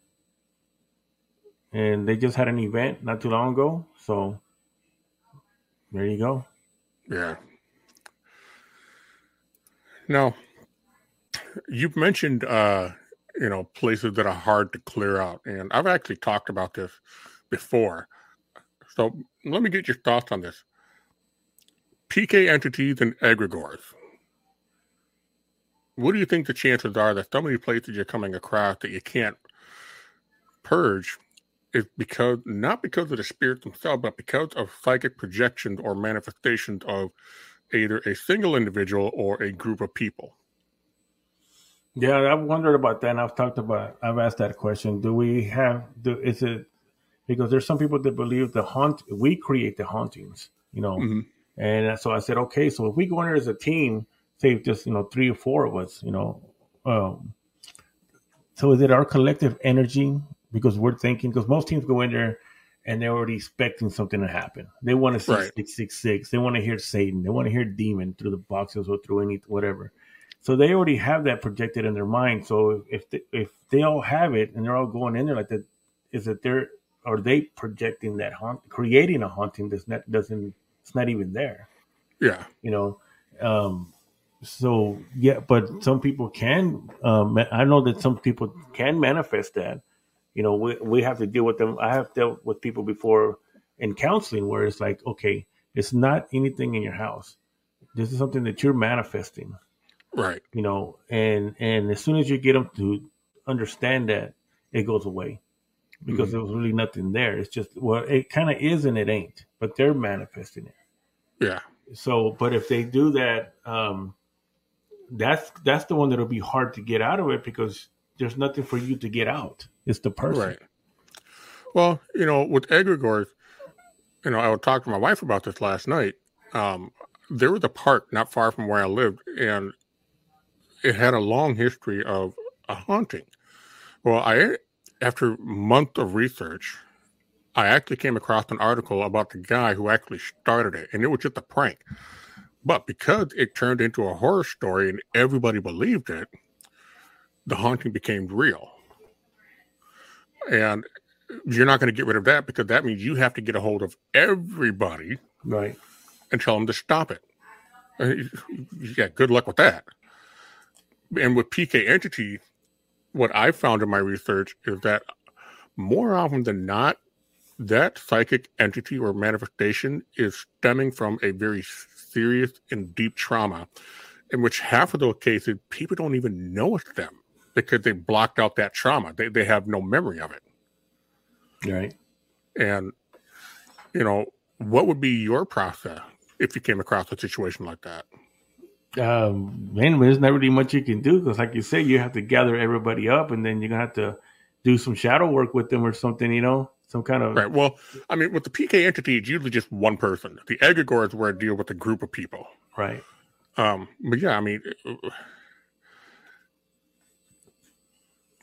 and they just had an event not too long ago. So there you go. yeah. Now, you've mentioned, uh, you know, places that are hard to clear out, and I've actually talked about this before. So let me get your thoughts on this. PK entities and egregores. What do you think the chances are that of these places you're coming across that you can't purge is because not because of the spirits themselves, but because of psychic projections or manifestations of either a single individual or a group of people? Yeah, I've wondered about that, and I've talked about. I've asked that question. Do we have? Do is it because there's some people that believe the haunt we create the hauntings, you know? Mhm. And so I said, okay, so if we go in there as a team, say just you know three or four of us, you know, um, so is it our collective energy because we're thinking? Because most teams go in there and they're already expecting something to happen. They want to see Right. six six six. They want to hear Satan. They want to hear demon through the boxes or through any whatever. So they already have that projected in their mind. So if they, if they all have it and they're all going in there like that, is that they're are they projecting that haunt, creating a haunting that's not doesn't it's not even there, Yeah. you know? Um, so yeah, but some people can. Um, I know that some people can manifest that. You know, we we have to deal with them. I have dealt with people before in counseling where it's like, okay, it's not anything in your house. This is something that you're manifesting Right. you know and and as soon as you get them to understand that it goes away because there was really nothing there it's just well it kind of is and it ain't but they're manifesting it Yeah. so but if they do that um that's that's the one that'll be hard to get out of it because there's nothing for you to get out it's the person Right. Well, you know, with egregores, you know, I was talking to my wife about this last night. Um, there was a park not far from where I lived, and it had a long history of a haunting. Well, I, after months of research, I actually came across an article about the guy who actually started it, and it was just a prank. But because it turned into a horror story and everybody believed it, the haunting became real. And you're not going to get rid of that because that means you have to get a hold of everybody right and tell them to stop it. Uh, Yeah, good luck with that. And with PK entity, what I found in my research is that more often than not, that psychic entity or manifestation is stemming from a very serious and deep trauma, in which half of those cases people don't even know it's them because they blocked out that trauma. They they have no memory of it. right And, you know, what would be your process if you came across a situation like that? Um, man, there's not really much you can do because, like you say, you have to gather everybody up, and then you're gonna have to do some shadow work with them or something. You know, some kind of right. Well, I mean, with the PK entity, it's usually just one person. The egregore is where I deal with a group of people. Right. Um, but yeah, I mean,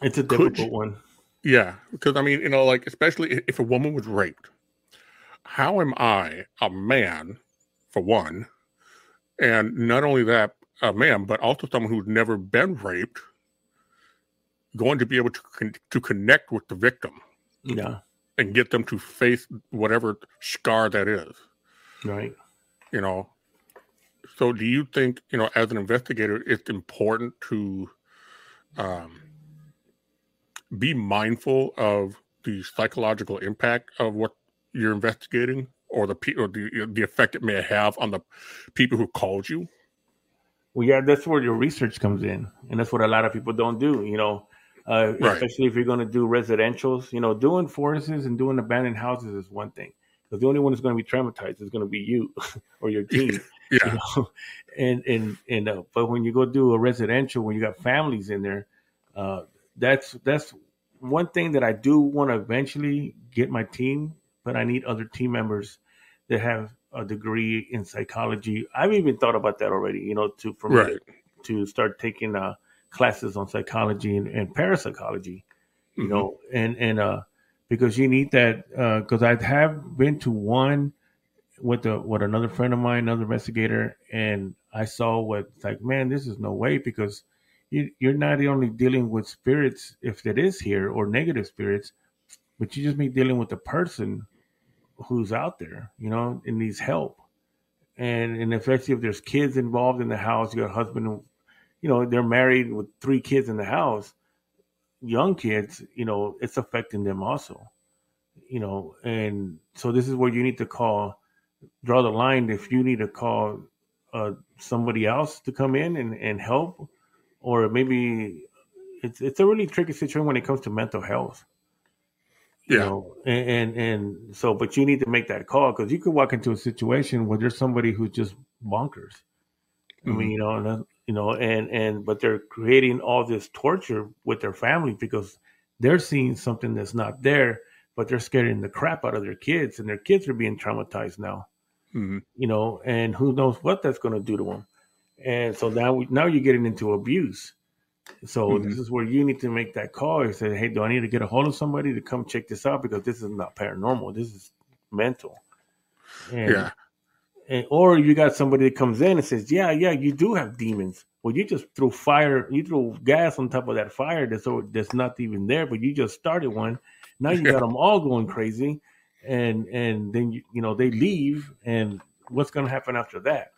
it's a difficult you, one. Yeah, because I mean, you know, like especially if a woman was raped, how am I a man, for one, and not only that, a man, but also someone who's never been raped, going to be able to con- to connect with the victim, yeah, and get them to face whatever scar that is, right? You know, so do you think you know, as an investigator, it's important to um, be mindful of the psychological impact of what you're investigating or the or the the effect it may have on the people who called you? Well, yeah, that's where your research comes in, and that's what a lot of people don't do. You know, uh, right. especially if you're going to do residentials. You know, doing forests and doing abandoned houses is one thing, because the only one that's going to be traumatized is going to be you (laughs) or your team. yeah. You know? (laughs) And and and uh, but when you go do a residential, when you got families in there, uh, that's that's one thing that I do want to eventually get my team, but I need other team members that have a degree in psychology. I've even thought about that already, you know, to for right. to start taking uh, classes on psychology and, and parapsychology, you mm-hmm. know, and and uh, because you need that because uh, I have been to one with the with another friend of mine, another investigator, and I saw what like, man, this is no way because you, you're not only dealing with spirits if it is here or negative spirits, but you just be dealing with the person who's out there, you know, and needs help. And and especially if there's kids involved in the house, you got a husband, you know, they're married with three kids in the house, young kids, you know, it's affecting them also. You know, and so this is where you need to call, draw the line. If you need to call uh, somebody else to come in and, and help, or maybe it's it's a really tricky situation when it comes to mental health. You yeah. know, and, and, and so, but you need to make that call because you could walk into a situation where there's somebody who's just bonkers. Mm-hmm. I mean, mm-hmm. you know, and, you know, and and but they're creating all this torture with their family because they're seeing something that's not there, but they're scaring the crap out of their kids, and their kids are being traumatized now. Mm-hmm. You know, and who knows what that's going to do to them and so now we, now you're getting into abuse. So mm-hmm. this is where you need to make that call and say, "Hey, do I need to get a hold of somebody to come check this out because this is not paranormal. This is mental." And, yeah. And, or you got somebody that comes in and says, "Yeah, yeah, you do have demons." Well, you just threw fire, you threw gas on top of that fire that's that's not even there, but you just started one. Now you got them all going crazy, and and then you, you know they leave, and what's going to happen after that?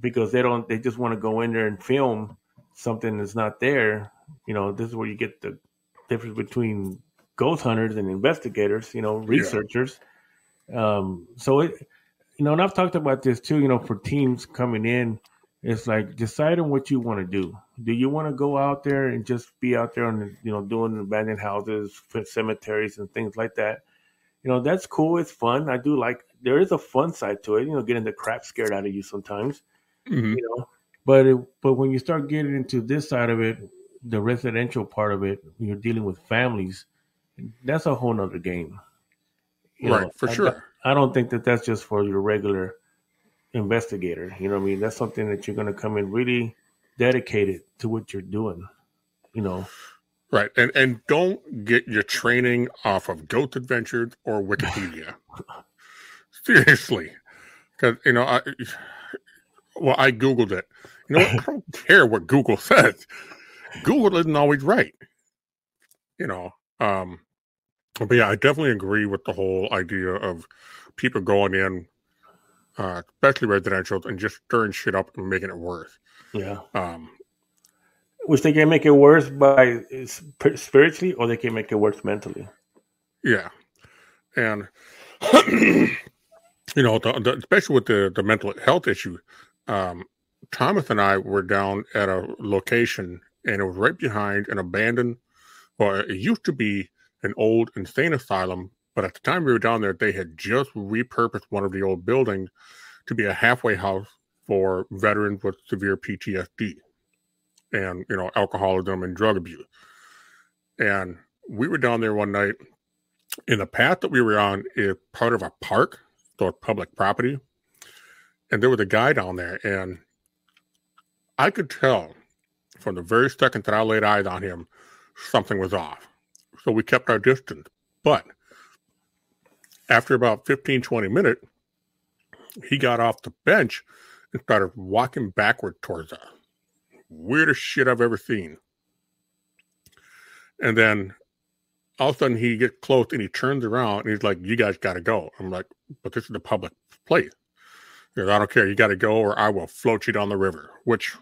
because they don't they just want to go in there and film something that's not there. You know, this is where you get the difference between ghost hunters and investigators, you know, researchers. Yeah. Um, so it, you know, and I've talked about this too, you know, for teams coming in, it's like deciding what you want to do. Do you want to go out there and just be out there and, you know, doing abandoned houses, cemeteries and things like that? You know, that's cool. It's fun. I do like, there is a fun side to it, you know, getting the crap scared out of you sometimes mm-hmm. you know. But it, but when you start getting into this side of it, the residential part of it, you're dealing with families. That's a whole nother game, you right? Know, for I, sure. I don't think that that's just for your regular investigator. You know what I mean? That's something that you're going to come in really dedicated to what you're doing. You know. Right, and and don't get your training off of Ghost Adventures or Wikipedia. (laughs) Seriously, because you know I well, I Googled it. You know what? (laughs) I don't care what Google (laughs) says. Google isn't always right. You know, um, but yeah, I definitely agree with the whole idea of people going in, uh, especially residential, and just stirring shit up and making it worse. Yeah. Um, which they can make it worse by spiritually, or they can make it worse mentally. Yeah, and (clears throat) you know, the, the, especially with the the mental health issue, um, Thomas and I were down at a location, and it was right behind an abandoned. Well, it used to be an old insane asylum, but at the time we were down there, they had just repurposed one of the old buildings to be a halfway house for veterans with severe PTSD and you know alcoholism and drug abuse. And we were down there one night. In the path that we were on is part of a park, so it's public property. And there was a guy down there, and I could tell from the very second that I laid eyes on him, something was off. So we kept our distance. But after about 15, 20 minutes, he got off the bench and started walking backward towards us. Weirdest shit I've ever seen. And then all of a sudden he gets close and he turns around and he's like, You guys got to go. I'm like, But this is a public place. Goes, I don't care. You got to go or I will float you down the river, which,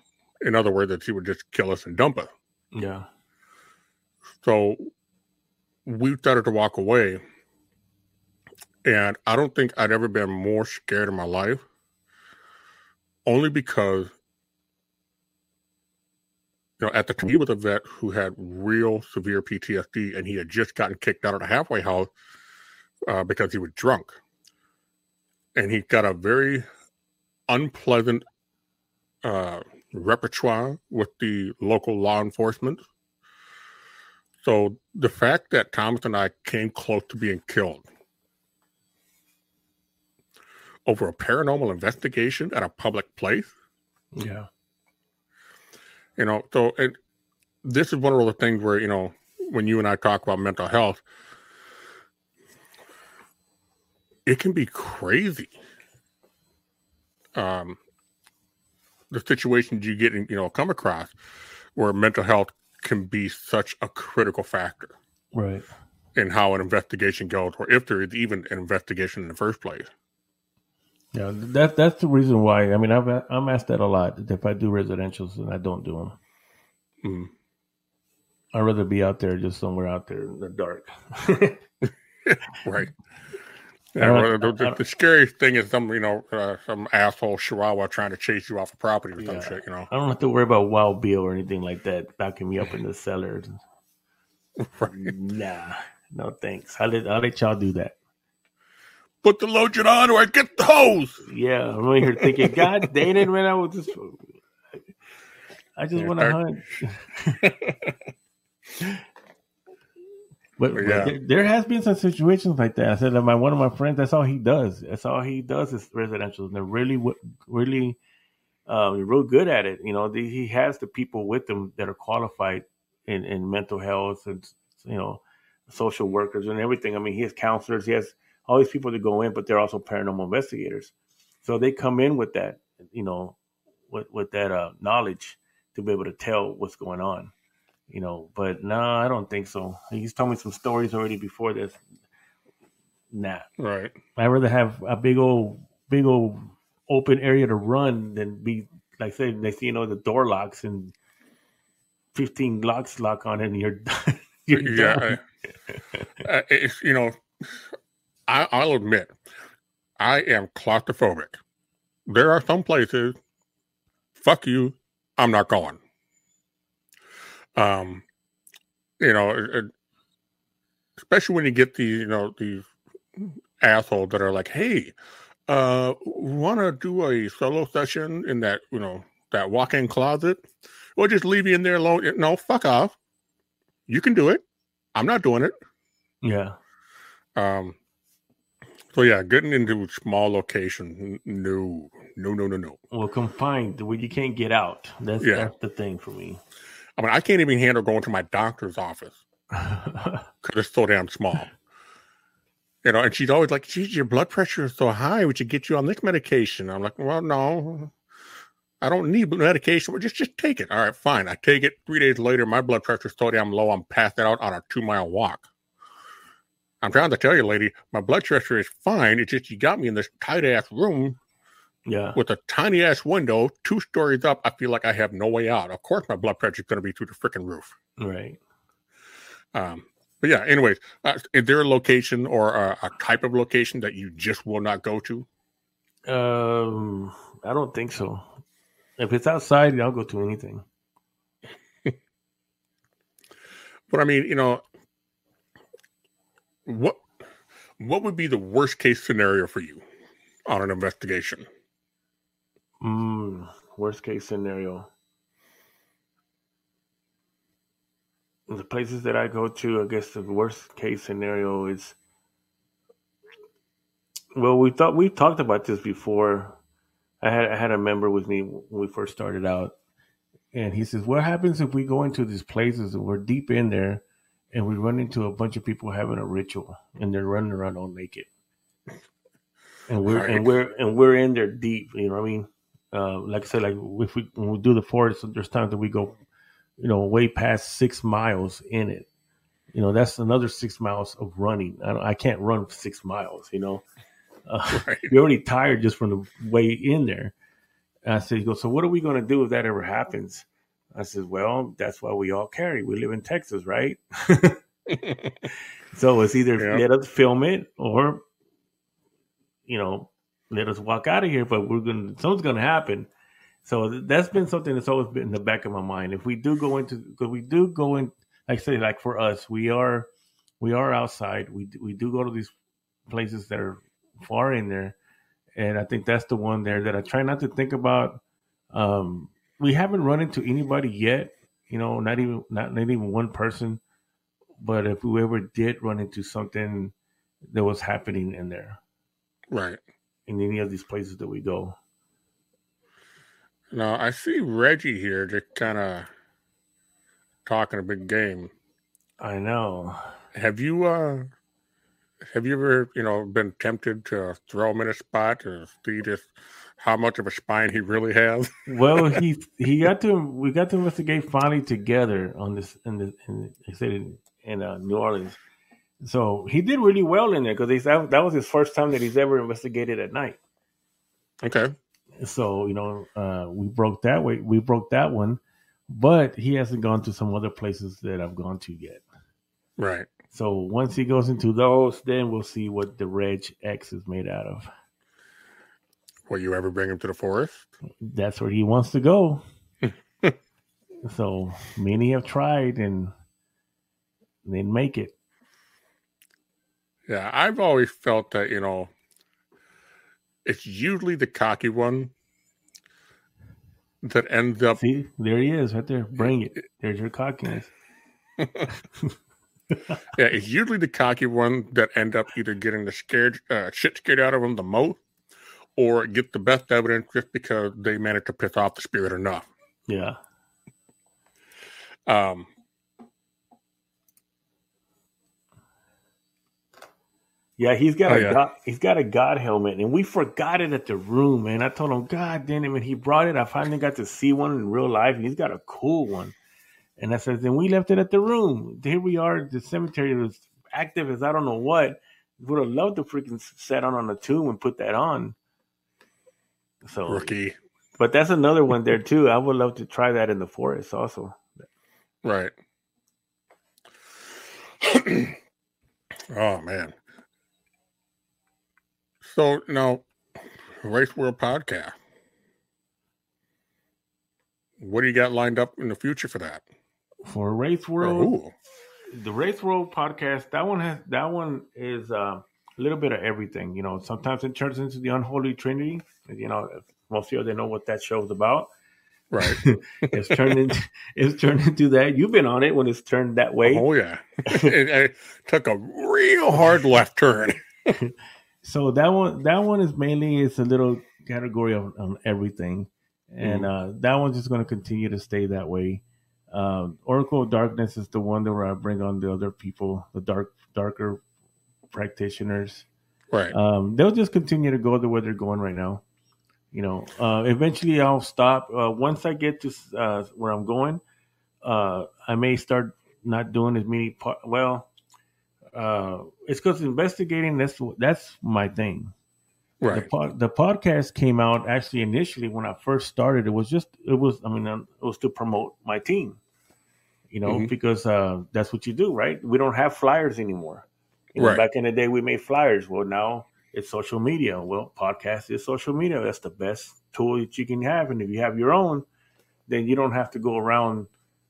in other words, that he would just kill us and dump us. Yeah. So we started to walk away. And I don't think I'd ever been more scared in my life, only because, you know, at the time he was a vet who had real severe PTSD and he had just gotten kicked out of the halfway house uh, because he was drunk. And he got a very unpleasant uh, repertoire with the local law enforcement. So the fact that Thomas and I came close to being killed over a paranormal investigation at a public place, Yeah. you know, so it, this is one of those things where, you know, when you and I talk about mental health, it can be crazy. Um, the situations you get in, you know, come across where mental health can be such a critical factor Right. in how an investigation goes, or if there is even an investigation in the first place. Yeah. That that's the reason why. I mean, I've I'm asked that a lot. If I do residentials and I don't do them, Mm. I'd rather be out there, just somewhere out there in the dark. (laughs) Right. Yeah, well, the, the, the scariest thing is some, you know, uh, some asshole chihuahua trying to chase you off a property or some shit, you know. I don't have to worry about Wild Bill or anything like that backing me up in the cellar. (laughs) Right. Nah, no thanks. I'll let, I'll let y'all do that. Put the lotion on or I get the hose. Yeah, I'm over here thinking, (laughs) God dang it, man! I was just, I just want to hunt. (laughs) but, Yeah. there, there has been some situations like that. I said that my one of my friends, that's all he does. That's all he does is residential, and they're really, really, um, real good at it. You know, the, he has the people with him that are qualified in, in mental health and you know, social workers and everything. I mean, he has counselors. He has all these people that go in, but they're also paranormal investigators. So they come in with that, you know, with with that uh, knowledge to be able to tell what's going on, you know. But no, I don't think so. He's told me some stories already before this. Nah, Right. I'd rather have a big old, big old open area to run than be like say next thing you know the door locks and fifteen locks lock on it and you're (laughs) you're yeah. done. I- uh, it's, you know, I, I'll admit, I am claustrophobic. There are some places, fuck you, I'm not going. Um, you know, especially when you get these, you know, these assholes that are like, hey, uh, want to do a solo session in that, you know, that walk-in closet? We'll just leave you in there alone. No, fuck off. You can do it. I'm not doing it. yeah. Um, so yeah, getting into small locations, n- no, no, no, no, no. Well, confined where you can't get out. That's Yeah. that's the thing for me. I mean, I can't even handle going to my doctor's office (laughs) because it's so damn small. You know, and she's always like, "Geez, your blood pressure is so high. We should get you on this medication." I'm like, "Well, no, I don't need medication. Well, just just take it. All right, fine. I take it. Three days later, my blood pressure is so damn low. I'm passed out on a two mile walk. I'm trying to tell you, lady, my blood pressure is fine. It's just you got me in this tight ass room yeah. with a tiny ass window, two stories up. I feel like I have no way out. Of course, my blood pressure is going to be through the freaking roof. Right. Um, but yeah, anyways, uh, is there a location or a, a type of location that you just will not go to? Um, I don't think so. If it's outside, I'll go to anything. (laughs) But I mean, you know, what what would be the worst case scenario for you on an investigation? Mm, worst case scenario. The places that I go to, I guess the worst case scenario is. Well, we thought we talked about this before. I had I had a member with me when we first started out, and he says, "What happens if we go into these places and we're deep in there, and we run into a bunch of people having a ritual, and they're running around all naked, and we're Right. and we're and we're in there deep. You know what I mean? Uh, like I said, like if we when we do the forest, there's times that we go, you know, way past six miles in it. You know, that's another six miles of running. I, don't, I can't run six miles. You know, (laughs) uh, Right. you're already tired just from the way in there. And I said, he goes, so what are we going to do if that ever happens? I said, well, that's why we all carry. We live in Texas, right? (laughs) (laughs) So it's either Yeah. let us film it or, you know, let us walk out of here. But we're going to, something's going to happen. So that's been something that's always been in the back of my mind. If we do go into, because we do go in, like I say, like for us, we are, we are outside. We we do go to these places that are far in there, and I think that's the one there that I try not to think about. Um, we haven't run into anybody yet, you know, not even not not even one person. But if we ever did run into something that was happening in there, right. In any of these places that we go, Now I see Reggie here just kind of talking a big game. I know. Have you uh have you ever, you know, been tempted to throw him in a spot to see just how much of a spine he really has? (laughs) Well, he he got to we got to investigate finally together on this in the in, they said in, in uh, New Orleans. So he did really well in there because that, that was his first time that he's ever investigated at night. Okay. So you know, uh, we broke that way. We broke that one, but he hasn't gone to some other places that I've gone to yet. Right. So once he goes into those, then we'll see what the Reg X is made out of. Will you ever bring him to the forest? That's where he wants to go. (laughs) so many have tried and didn't make it. Yeah, I've always felt that, you know, it's usually the cocky one that ends up See, there he is, right there. Bring it. There's your cockiness. (laughs) (laughs) Yeah, it's usually the cocky one that end up either getting the scared uh, shit scared out of them the most, or get the best evidence just because they managed to piss off the spirit enough. Yeah. Um, Yeah, he's got Oh, a yeah. god, he's got a god helmet, and we forgot it at the room, man. I told him, God damn it, when he brought it, I finally got to see one in real life, and he's got a cool one. And I said, then we left it at the room. Here we are, the cemetery was active as I don't know what. Would have loved to freaking sat on on a tomb and put that on. So, rookie, but that's another one there too. I would love to try that in the forest also. right? (clears throat) oh man. So now, Wraith World Podcast. What do you got lined up in the future for that? For Wraith World, the Wraith World podcast, that one has that one is uh, a little bit of everything. You know, sometimes it turns into the unholy trinity. You know, most of you they know what that show's about. Right. (laughs) It's turned into it's turned into that. You've been on it when it's turned that way. Oh yeah, (laughs) it, it took a real hard left turn. (laughs) So that one that one is mainly it's a little category of, of everything, and uh, that one's just going to continue to stay that way. Um, Oracle of Darkness is the one that where I bring on the other people, the dark darker practitioners. Right. um, they'll just continue to go the way they're going right now. You know, uh, eventually I'll stop. Uh, once I get to uh, where I'm going, uh, I may start not doing as many. Po- well, uh, it's because investigating that's that's my thing. The, right. pod, the podcast came out actually initially when I first started. It was just it was I mean it was to promote my team, you know, Mhm. because uh, that's what you do, right? We don't have flyers anymore. You know, Right. Back in the day, we made flyers. Well, now it's social media. Well, podcast is social media. That's the best tool that you can have, and if you have your own, then you don't have to go around,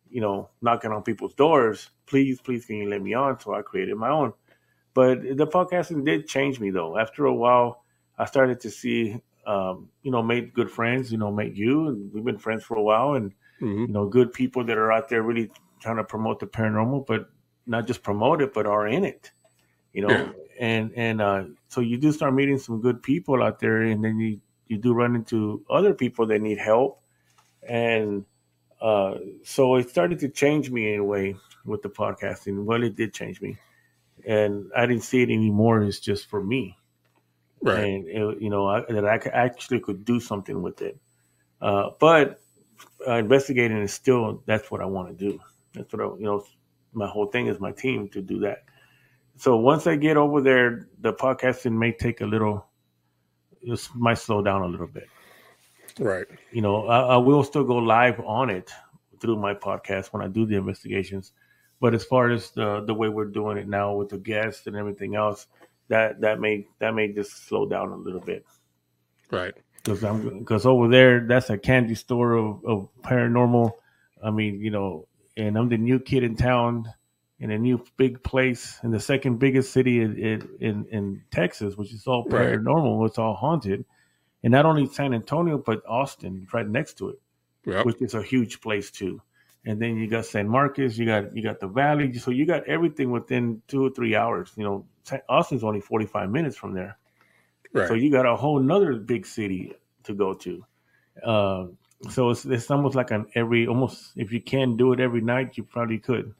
you know, knocking on people's doors. Please, please, can you let me on? So I created my own. But the podcasting did change me though. After a while, I started to see um, you know, made good friends. You know, made you, and we've been friends for a while, and hmm you know, good people that are out there really trying to promote the paranormal, but not just promote it, but are in it. You know, Yeah. and and uh, so you do start meeting some good people out there, and then you you do run into other people that need help, and uh, so it started to change me in a way with the podcasting. Well, it did change me, and I didn't see it anymore as just for me Right. and it, you know I, that I actually could do something with it. Uh, but uh, investigating is still that's what I want to do. That's what I, you know. My whole thing is my team to do that. So once I get over there, the podcasting may take a little, it might slow down a little bit. Right. You know, I, I will still go live on it through my podcast when I do the investigations. But as far as the the way we're doing it now with the guests and everything else, that that may that may just slow down a little bit Right. because I'm because over there that's a candy store of, of paranormal. I mean, you know, and I'm the new kid in town in a new big place in the second biggest city in in, in, Texas, which is all paranormal. It's all haunted, and not only San Antonio but Austin, right next to it, Yep. which is a huge place too. And then you got San Marcos, you got you got the Valley, so you got everything within two or three hours. You know, Austin's only 45 minutes from there. Right. So you got a whole nother big city to go to. Uh, so it's, it's almost like an every almost if you can do it every night, you probably could.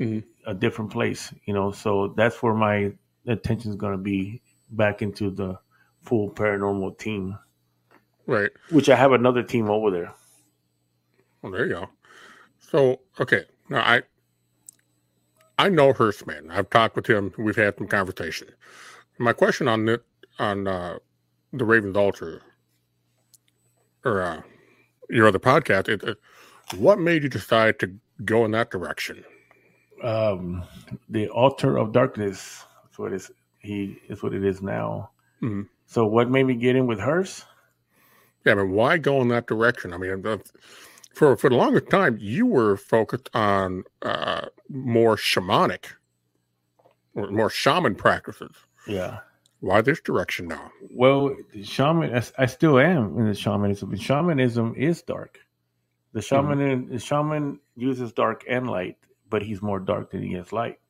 Mhm. A different place, you know. So that's where my attention is going to be back into the full paranormal team, right. which I have another team over there. Well, there you go. So, okay. Now, I I know Hurstman. I've talked with him. We've had some conversation. My question on it on uh, the Ravens Altar or uh, your other podcast is, uh, what made you decide to go in that direction? Um, the altar of darkness. That's what is he is what it is now. Mhm. So what made me get in with Hearst? Yeah, I mean, why go in that direction? I mean, uh, for for the longest time, you were focused on uh, more shamanic, or more shaman practices. Yeah. Why this direction now? Well, the shaman, I, I still am in the shamanism. Shamanism is dark. The shaman, the shaman uses dark and light, but he's more dark than he is light,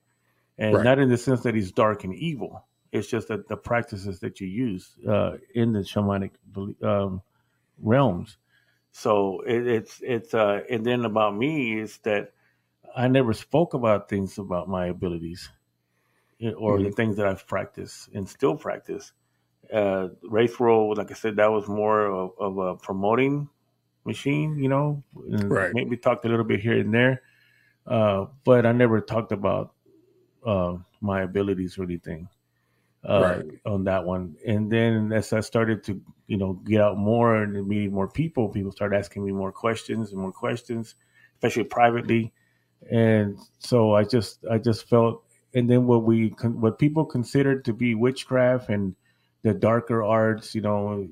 and Right. not in the sense that he's dark and evil. It's just that the practices that you use uh, in the shamanic um, realms. So it, it's it's uh, and then about me is that I never spoke about things about my abilities eh, or the things that I've practiced and still practice uh, wraith world, like I said, that was more of, of a promoting machine, you know. Right. Maybe talked a little bit here and there, uh, but I never talked about uh, my abilities or anything uh, Right. on that one. And then as I started to, you know, get out more and meet more people, people started asking me more questions and more questions, especially privately. And so I just, I just felt, and then what we, what people considered to be witchcraft and the darker arts, you know,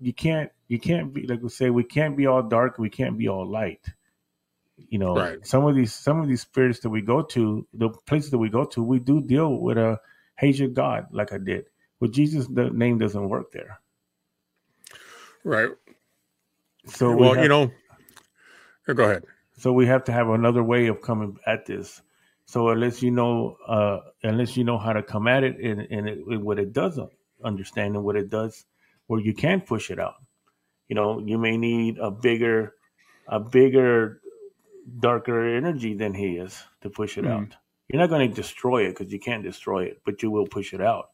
you can't, you can't be like we say, we can't be all dark, we can't be all light. You know, Right. some of these, some of these spirits that we go to, the places that we go to, we do deal with a Haitian God, like I did. But Jesus, the name doesn't work there. Right. So we well, have- you know, go ahead. So we have to have another way of coming at this. So unless you know, uh, unless you know how to come at it and, and it, what it does understand and what it does, where you can push it out. You know, you may need a bigger, a bigger, darker energy than he is to push it Mhm. out. You're not going to destroy it because you can't destroy it, but you will push it out.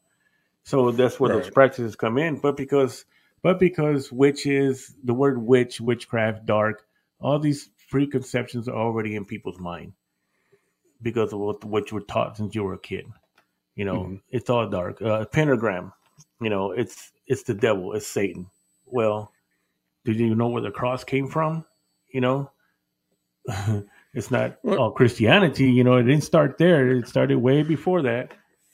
So that's where those practices come in. But because, but because witches, the word witch, witchcraft, dark, all these preconceptions are already in people's mind because of what, what you were taught since you were a kid. You know, Mhm. it's all dark. Uh, pentagram, you know, it's it's the devil, it's Satan. Well, did you know where the cross came from? You know, (laughs) it's not Well- all Christianity. You know, it didn't start there. It started way before that.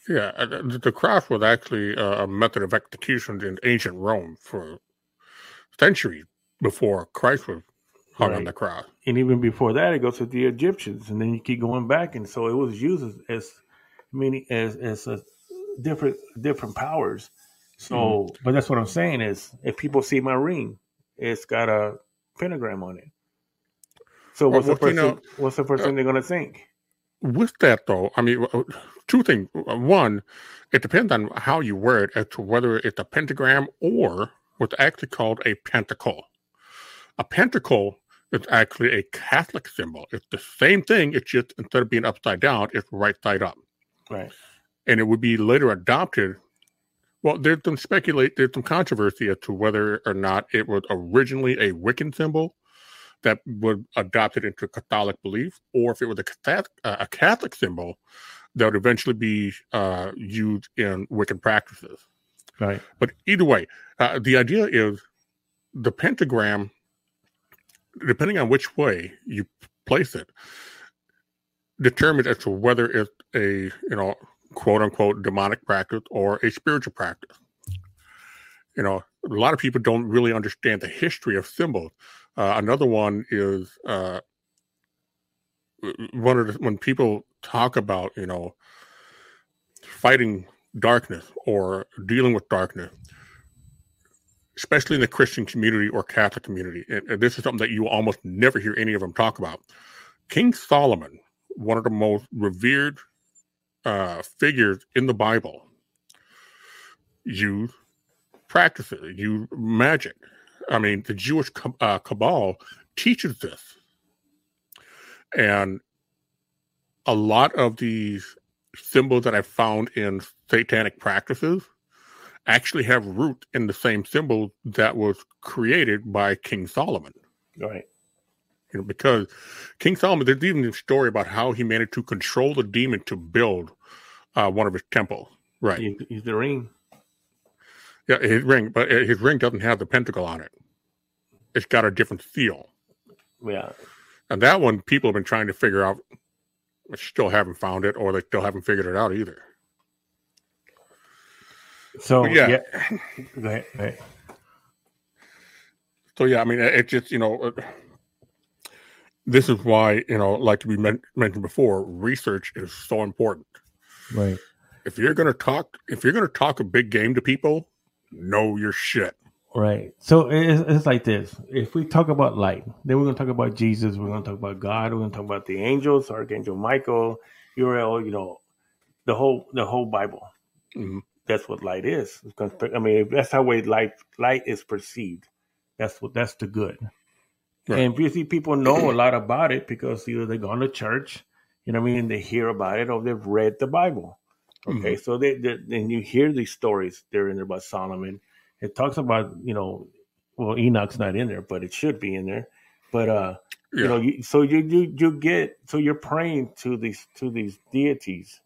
Yeah, uh, the cross was actually uh, a method of execution in ancient Rome for centuries before Christ was hung on the cross. and even before that, it goes to the Egyptians, and then you keep going back, and so it was used as, as many as as a different different powers, So, mm-hmm. but that's what I'm saying is if people see my ring, it's got a pentagram on it. So what's well, the person? You know, what's the first uh, thing they're going to think? With that though, I mean, two things. One, it depends on how you wear it as to whether it's a pentagram or what's actually called a pentacle. A pentacle is actually a Catholic symbol. It's the same thing. It's just instead of being upside down, it's right side up. Right. And it would be later adopted. Well, there's some speculate. There's some controversy as to whether or not it was originally a Wiccan symbol that was adopted into Catholic belief, or if it was a Catholic, uh, a Catholic symbol that would eventually be uh, used in Wiccan practices. Right. But either way, uh, the idea is the pentagram, depending on which way you place it, determines as to whether it's a you know quote unquote demonic practice or a spiritual practice. You know, a lot of people don't really understand the history of symbols. Uh, another one is uh, one of the, when people talk about you know fighting darkness or dealing with darkness, especially in the Christian community or Catholic community. And, and this is something that you almost never hear any of them talk about. King Solomon, one of the most revered uh, figures in the Bible, used practices, used magic. I mean, the Jewish uh, Cabal teaches this. And a lot of these symbols that I found in satanic practices actually have root in the same symbol that was created by King Solomon. Right. You know, because King Solomon, there's even a story about how he managed to control the demon to build uh, one of his temples. Right. He's the ring. Yeah, his ring, but uh, his ring doesn't have the pentacle on it. It's got a different feel. Yeah. And that one, people have been trying to figure out still haven't found it or they still haven't figured it out either. So but yeah, yeah. Go, ahead, go ahead. So yeah, I mean, it just you know, uh, this is why you know, like we men- mentioned before, research is so important. Right. If you're gonna talk, if you're gonna talk a big game to people, know your shit. Right. So it's, it's like this. If we talk about light, then we're going to talk about Jesus. We're going to talk about God. We're going to talk about the angels, Archangel Michael, Uriel. You know, the whole the whole Bible. Mm-hmm. That's what light is. I mean, that's how way light light is perceived. That's what that's the good. Right. And you see, people know a lot about it because either they've gone to church, you know, what I mean, they hear about it, or they've read the Bible. Okay, mm-hmm. so they, they and you hear these stories. They're in there about Solomon it talks about you know well enoch's not in there but it should be in there but uh yeah. you know you, so you, you you get so you're praying to these to these deities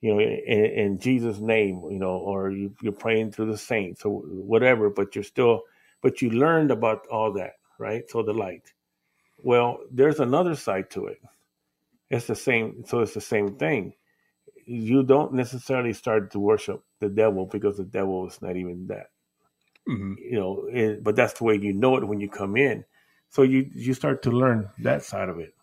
you know in, in jesus name you know or you, you're praying to the saints or whatever but you're still but you learned about all that right so the light well there's another side to it it's the same so it's the same thing you don't necessarily start to worship the devil because the devil is not even that mm-hmm. you know, and, but that's the way you know it when you come in. So you you start to learn that side of it,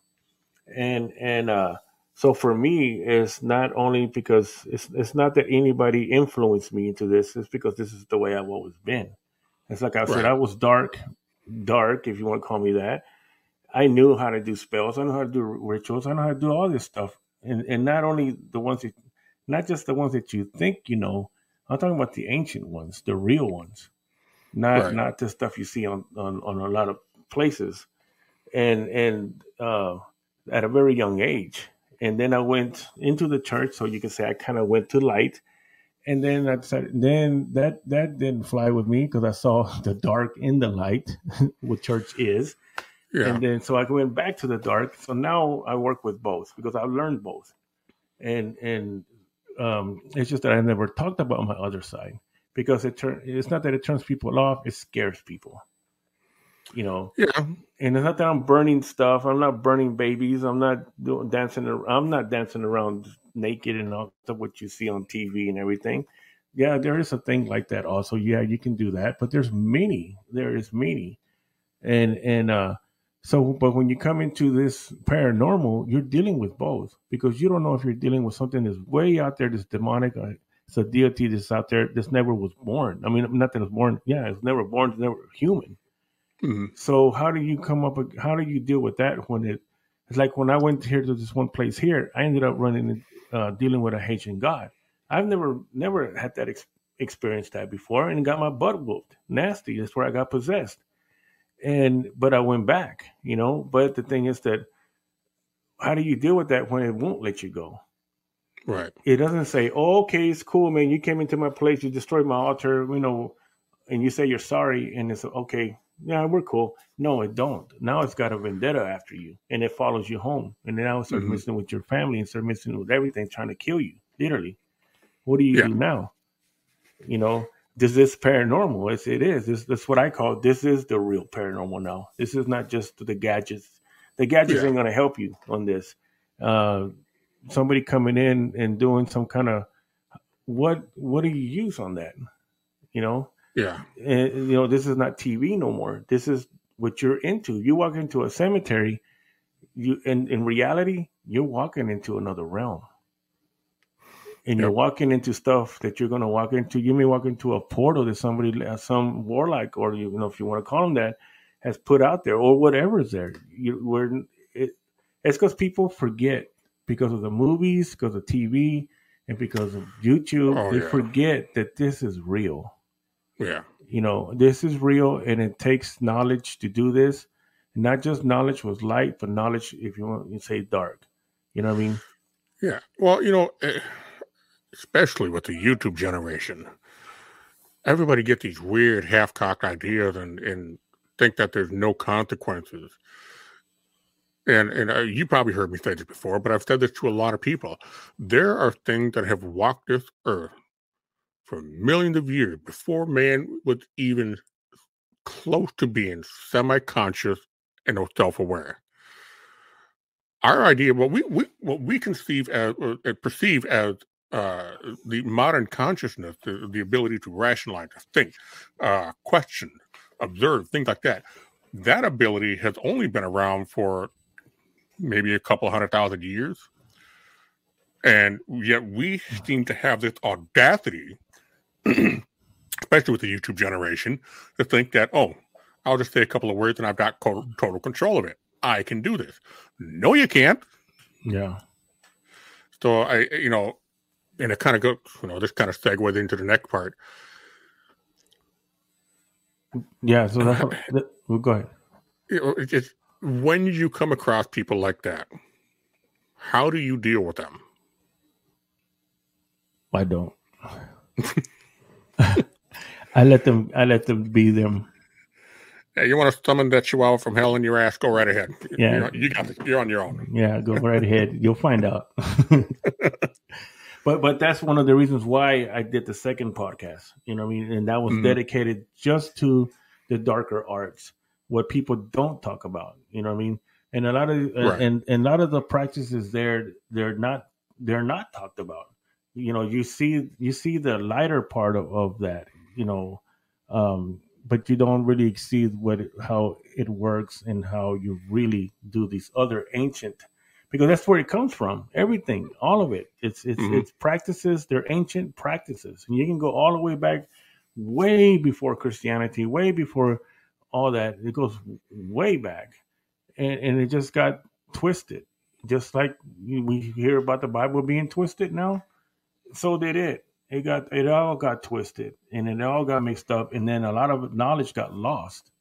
and and uh, so for me, it's not only because it's it's not that anybody influenced me into this. It's because this is the way I've always been. It's like I right. said, I was dark, dark, if you want to call me that. I knew how to do spells. I know how to do rituals. I know how to do all this stuff, and and not only the ones that, not just the ones that you think you know. I'm talking about the ancient ones, the real ones not right. not the stuff you see on, on on a lot of places, and and uh, at a very young age. And then I went into the church, so you can say I kind of went to light. And then I decided, then that that didn't fly with me because I saw (laughs) the dark in the light, (laughs) what church is. Yeah. And then so I went back to the dark. So now I work with both because I learned both. And and um, it's just that I never talked about my other side because it turn it's not that it turns people off, it scares people. You know. Yeah. And it's not that I'm burning stuff. I'm not burning babies. I'm not doing dancing. I'm not dancing around naked and all the what you see on TV and everything. Yeah, there is a thing like that also. Yeah, you can do that, but there's many. There is many, and and uh, so but when you come into this paranormal, you're dealing with both because you don't know if you're dealing with something that's way out there that's demonic or It's a deity that's out there that's never was born. I mean, nothing was born. Yeah, it's never born. It's never human. Mhm. So how do you come up? How do you deal with that when it? It's like when I went here to this one place here. I ended up running, uh, dealing with a Haitian god. I've never, never had that ex- experienced that before, and got my butt whooped. Nasty. That's where I got possessed. And but I went back, you know. But the thing is that, how do you deal with that when it won't let you go? Right. it doesn't say, oh, okay, it's cool, man. You came into my place, you destroyed my altar, you know, and you say you're sorry, and it's okay, yeah, we're cool. No, it don't. Now it's got a vendetta after you, and it follows you home, and now it starts Mhm. messing with your family and starts messing with everything, trying to kill you, literally. What do you Yeah. do now? You know, this paranormal? It's, it is. This, that's what I call. This is the real paranormal now. This is not just the gadgets. The gadgets Yeah. ain't going to help you on this. Uh, somebody coming in and doing some kind of what what do you use on that you know Yeah. and you know this is not tv no more this is what you're into you walk into a cemetery you in in reality you're walking into another realm and you're walking into stuff that you're going to walk into you may walk into a portal that somebody some warlock or you know if you want to call them that has put out there or whatever is there you where it, it's because people forget because of the movies because of tv and because of youtube Oh, they yeah. forget that this is real Yeah. you know this is real and it takes knowledge to do this not just knowledge was light but knowledge if you want you say dark you know what i mean Yeah. Well, you know, eh, especially with the YouTube generation, everybody get these weird half-cocked ideas and and think that there's no consequences. And and uh, you probably heard me say this before, but I've said this to a lot of people. There are things that have walked this earth for millions of years before man was even close to being semi-conscious and self-aware our idea, what we, we what we conceive as perceive as uh, the modern consciousness, the, the ability to rationalize, to think, uh, question, observe, things like that. That ability has only been around for maybe a couple hundred thousand years, and yet we seem to have this audacity, (clears throat) especially with the YouTube generation, to think that oh, I'll just say a couple of words and I've got total, total control of it. I can do this. No, you can't. yeah So I, you know, and it kind of goes, you know, this kind of segues into the next part. yeah so that's what, that, (clears throat) well, go ahead You know, it's when you come across people like that, how do you deal with them? i don't (laughs) i let them i let them be them Hey, you want to summon that chihuahua from hell in your ass? Go right ahead. Yeah. you, know, you got this. You're on your own. Yeah, go right (laughs) ahead. You'll find out. (laughs) but but that's one of the reasons why I did the second podcast. You know what I mean? And that was Mhm. dedicated just to the darker arts, what people don't talk about. You know what I mean? And a lot of Right. and and a lot of the practices there they're not they're not talked about. You know, you see you see the lighter part of, of that, you know, um, but you don't really see what how it works and how you really do these other ancient because that's where it comes from. Everything all of it. It's it's Mhm. it's practices. They're ancient practices. And you can go all the way back way before christianity way before all that. It goes way back. And, and it just got twisted just like we hear about the bible being twisted now. So did it. It got it all got twisted and it all got mixed up. And then a lot of knowledge got lost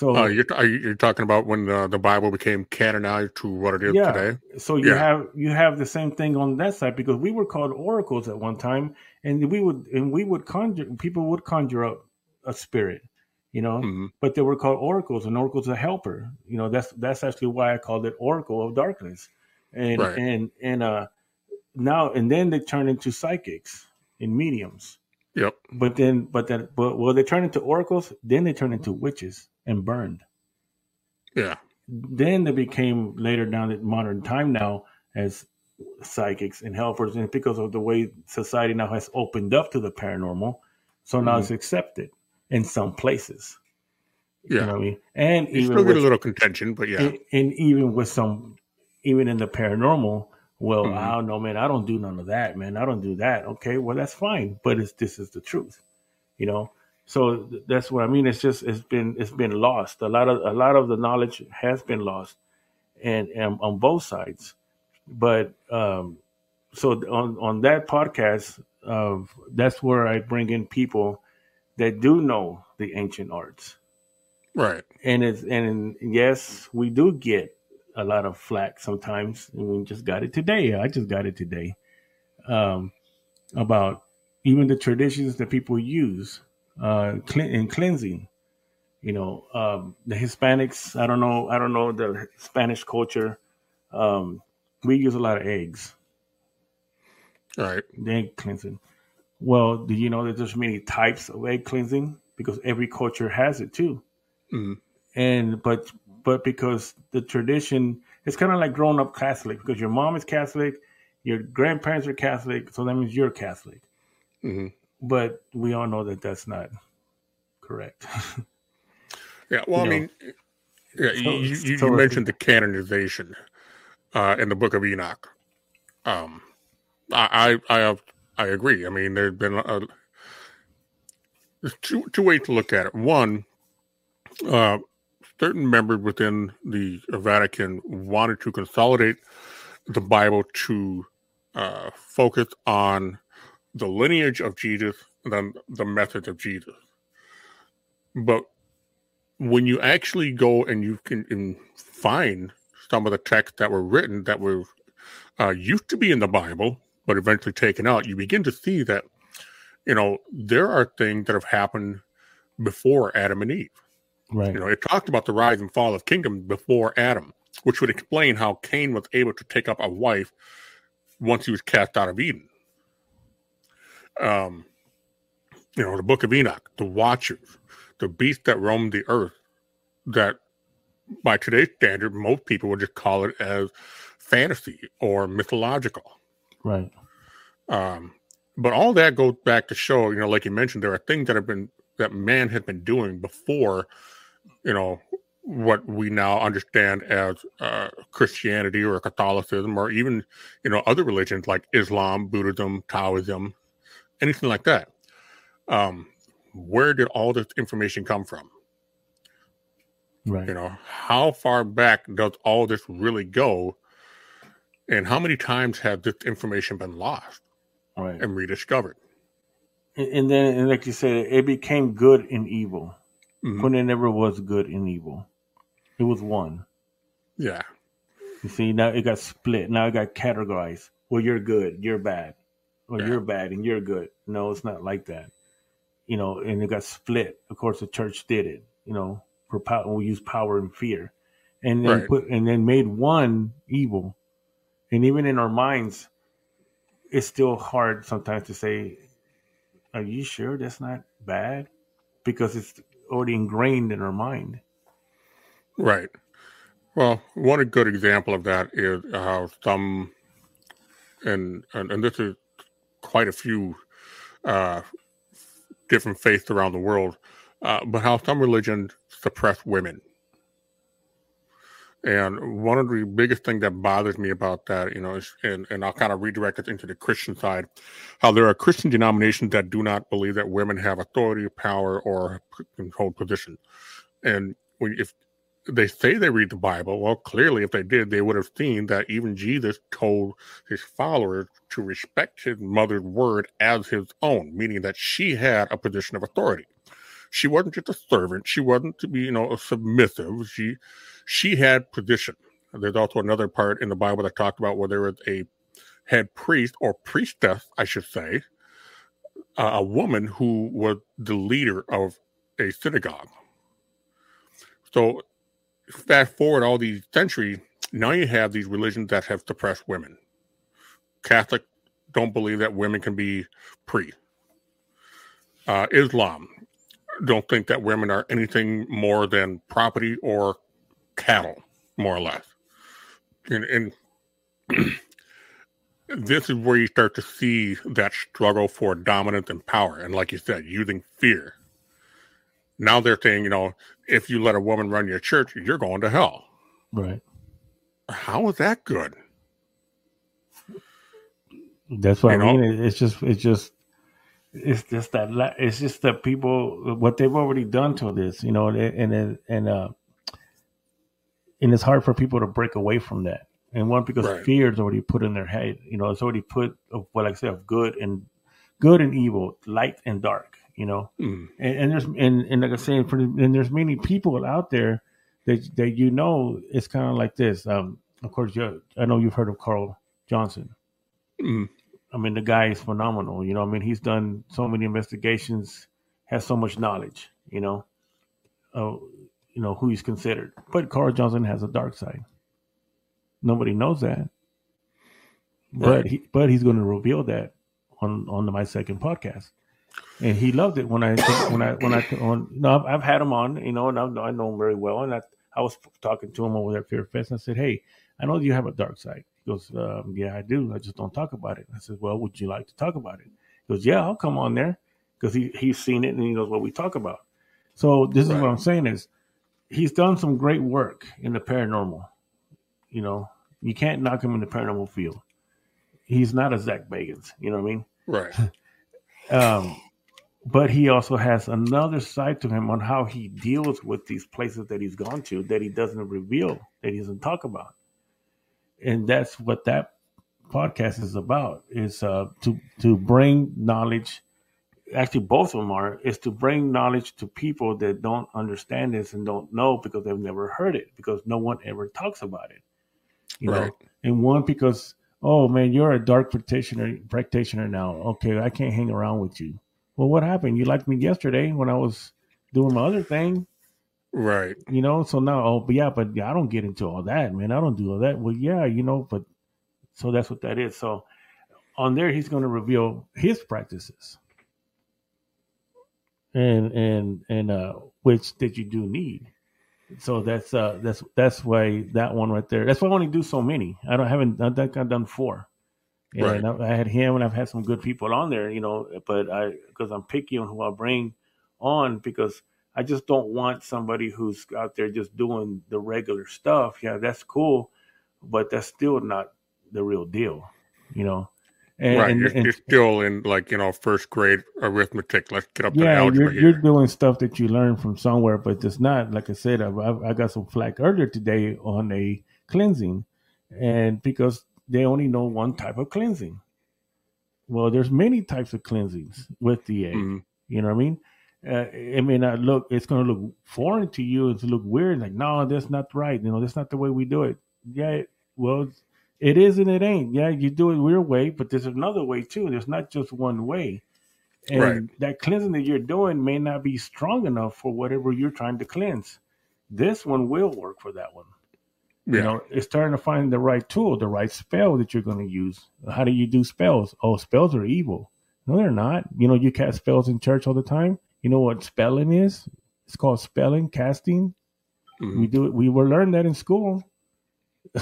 so Uh, you're, are you, you're talking about when the, the Bible became canonized to what it is Yeah. today? So you Yeah. have you have the same thing on that side because we were called oracles at one time, and we would and we would conjure people would conjure up a spirit, you know, Mhm. but they were called oracles, and oracles a helper. You know, that's that's actually why I called it oracle of darkness, and Right. and and uh now and then they turn into psychics and mediums, Yep. but then but then but well they turn into oracles, then they turn into witches and burned Yeah. then they became later down in modern time now as psychics and helpers and because of the way society now has opened up to the paranormal so now Mhm. it's accepted in some places you Yeah. know what i mean and You even still get a little contention, but yeah. and, and even with some even in the paranormal Well, mm-hmm. I don't know, man. I don't do none of that, man. I don't do that. Okay, well, that's fine, but it's this is the truth, you know. So that's what I mean. It's just it's been it's been lost. A lot of a lot of the knowledge has been lost, and, and on both sides. But um, so on on that podcast, uh, that's where I bring in people that do know the ancient arts, right? And it's and yes, we do get a lot of flack sometimes, and we just got it today. I just got it today um, about even the traditions that people use uh, in cleansing. You know, um, the Hispanics. I don't know. I don't know the Spanish culture. Um, we use a lot of eggs. All right. The egg cleansing. Well, do you know that there's many types of egg cleansing because every culture has it too. Mm-hmm. And but but because the tradition, it's kind of like growing up Catholic because your mom is Catholic, your grandparents are Catholic, so that means you're Catholic. Mm-hmm. But we all know that that's not correct. (laughs) yeah, well, you I know, mean, yeah, you, you, you mentioned the canonization uh, in the Book of Enoch. Um, I I I, have, I agree. I mean, there's been a, there's two two ways to look at it. One, uh, certain members within the Vatican wanted to consolidate the Bible to uh, focus on the lineage of Jesus and then the message of Jesus. But when you actually go and you can find some of the texts that were written that were uh, used to be in the Bible, but eventually taken out, you begin to see that, you know, there are things that have happened before Adam and Eve. Right. You know, it talked about the rise and fall of kingdom before Adam, which would explain how Cain was able to take up a wife once he was cast out of Eden. Um, you know, the book of Enoch, the Watchers, the beast that roamed the earth, that by today's standard, most people would just call it as fantasy or mythological. Right. Um, but all that goes back to show, you know, like you mentioned, there are things that have been that man had been doing before you know what we now understand as uh, Christianity or Catholicism or even you know other religions like Islam, Buddhism, Taoism, anything like that. Um, where did all this information come from? Right. You know, how far back does all this really go? And how many times has this information been lost right. and rediscovered? And then, and like you said, it became good and evil mm-hmm. when it never was good and evil. It was one. Yeah. You see, now it got split. Now it got categorized. Well, you're good, you're bad. Or yeah. you're bad and you're good. No, it's not like that. You know, and it got split. Of course, the church did it. You know, for power, we use power and fear, and then right. put and then made one evil. And even in our minds, it's still hard sometimes to say, "Are you sure that's not bad?" Because it's already ingrained in our mind. Right. Well, one good example of that is how some, and and, and this is quite a few uh, different faiths around the world, uh, but how some religions suppress women. And one of the biggest things that bothers me about that, you know, is, and, and I'll kind of redirect it into the Christian side, how there are Christian denominations that do not believe that women have authority, power, or control position. And when, if they say they read the Bible, well, clearly, if they did, they would have seen that even Jesus told his followers to respect his mother's word as his own, meaning that she had a position of authority. She wasn't just a servant. She wasn't to be, you know, a submissive. She she had position. There's also another part in the Bible that talked about where there was a head priest or priestess, I should say, uh, a woman who was the leader of a synagogue. So fast forward all these centuries, now you have these religions that have suppressed women. Catholic don't believe that women can be priests. Uh, Islam don't think that women are anything more than property or cattle, more or less. And, and (clears throat) this is where you start to see that struggle for dominance and power. And like you said, using fear. Now they're saying, you know, if you let a woman run your church, you're going to hell. Right. How is that good? That's what you I know? mean. It's just it's just it's just that it's just that people what they've already done to this, you know, and and and uh, and it's hard for people to break away from that. And one because right. fear is already put in their head, you know, it's already put of what I said of good and good and evil, light and dark, you know. Mm. And, and, there's and, and like I said, for, and there's many people out there that that you know it's kind of like this. Um, of course, you, I know you've heard of Carl Johnson. Mm. I mean, the guy is phenomenal. You know, I mean, he's done so many investigations, has so much knowledge. You know, uh, you know who he's considered. But Carl Johnson has a dark side. Nobody knows that. Right. But he, but he's going to reveal that on on my second podcast, and he loved it when I when I when I on. No, I've, I've had him on, you know, and I, I know him very well, and I I was talking to him over there at Fear Fest, and I said, "Hey, I know you have a dark side." He goes, um, "Yeah, I do. I just don't talk about it." I said, "Well, would you like to talk about it?" He goes, "Yeah, I'll come on there," because he he's seen it and he knows what we talk about. So this right. is what I'm saying is he's done some great work in the paranormal. You know, you can't knock him in the paranormal field. He's not a Zak Bagans. You know what I mean? Right. (laughs) um, but he also has another side to him on how he deals with these places that he's gone to that he doesn't reveal, that he doesn't talk about. And that's what that podcast is about is uh, to to bring knowledge. Actually both of them are is to bring knowledge to people that don't understand this and don't know because they've never heard it because no one ever talks about it. You right. know and one because oh man you're a dark practitioner practitioner now. Okay i can't hang around with you well, what happened? You liked me yesterday when I was doing my other thing. Right. You know, so now, oh, but yeah, but I don't get into all that, man. I don't do all that. Well, yeah, you know, but so that's what that is. So on there, he's going to reveal his practices and, and, and, uh, which that you do need. So that's, uh, that's, that's why that one right there, that's why I only do so many. I don't, haven't, I think I've done four. And right. I, I, had him, and I've had some good people on there, you know. But I, because I'm picky on who I bring on, because I just don't want somebody who's out there just doing the regular stuff. Yeah, that's cool, but that's still not the real deal, you know. And, right, and, you're, and, you're, still in like you know first grade arithmetic. Let's get up to yeah, algebra. You're, you're, doing stuff that you learned from somewhere, but it's not like I said. I, I got some flack earlier today on a cleansing, and because they only know one type of cleansing. Well, there's many types of cleansings with the egg. Mm-hmm. You know what I mean? Uh, it may not look, it's going to look foreign to you. It's look weird. Like, no, that's not right. You know, that's not the way we do it. Yeah, well, it is and it ain't. Yeah, you do it your way, but there's another way too. There's not just one way. And right. that cleansing that you're doing may not be strong enough for whatever you're trying to cleanse. This one will work for that one. Yeah. You know, it's starting to find the right tool, the right spell that you're going to use. How do you do spells? Oh, spells are evil. No, they're not. You know, you cast spells in church all the time. You know what spelling is? It's called spelling, casting. Mm-hmm. We do it. We were learned that in school.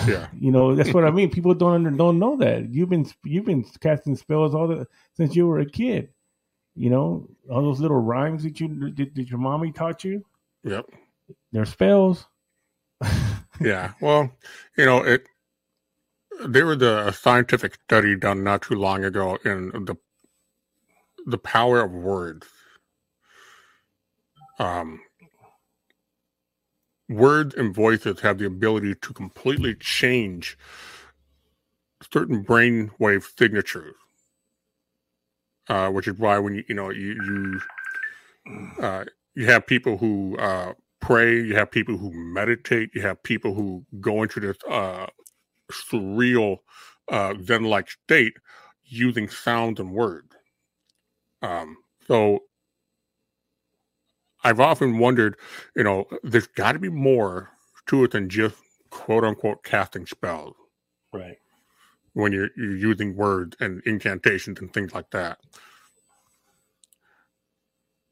Yeah, (laughs) you know that's what I mean. People don't under, don't know that you've been you've been casting spells all the since you were a kid. You know all those little rhymes that you did, did your mommy taught you. Yep, they're spells. (laughs) yeah. Well, you know, it there was a scientific study done not too long ago in the the power of words. Um, words and voices have the ability to completely change certain brainwave signatures, uh, which is why when you you know you you uh, you have people who uh, pray, you have people who meditate, you have people who go into this uh, surreal uh, Zen like state using sound and words. Um, so I've often wondered, you know, there's got to be more to it than just quote unquote casting spells. Right. When you're, you're using words and incantations and things like that.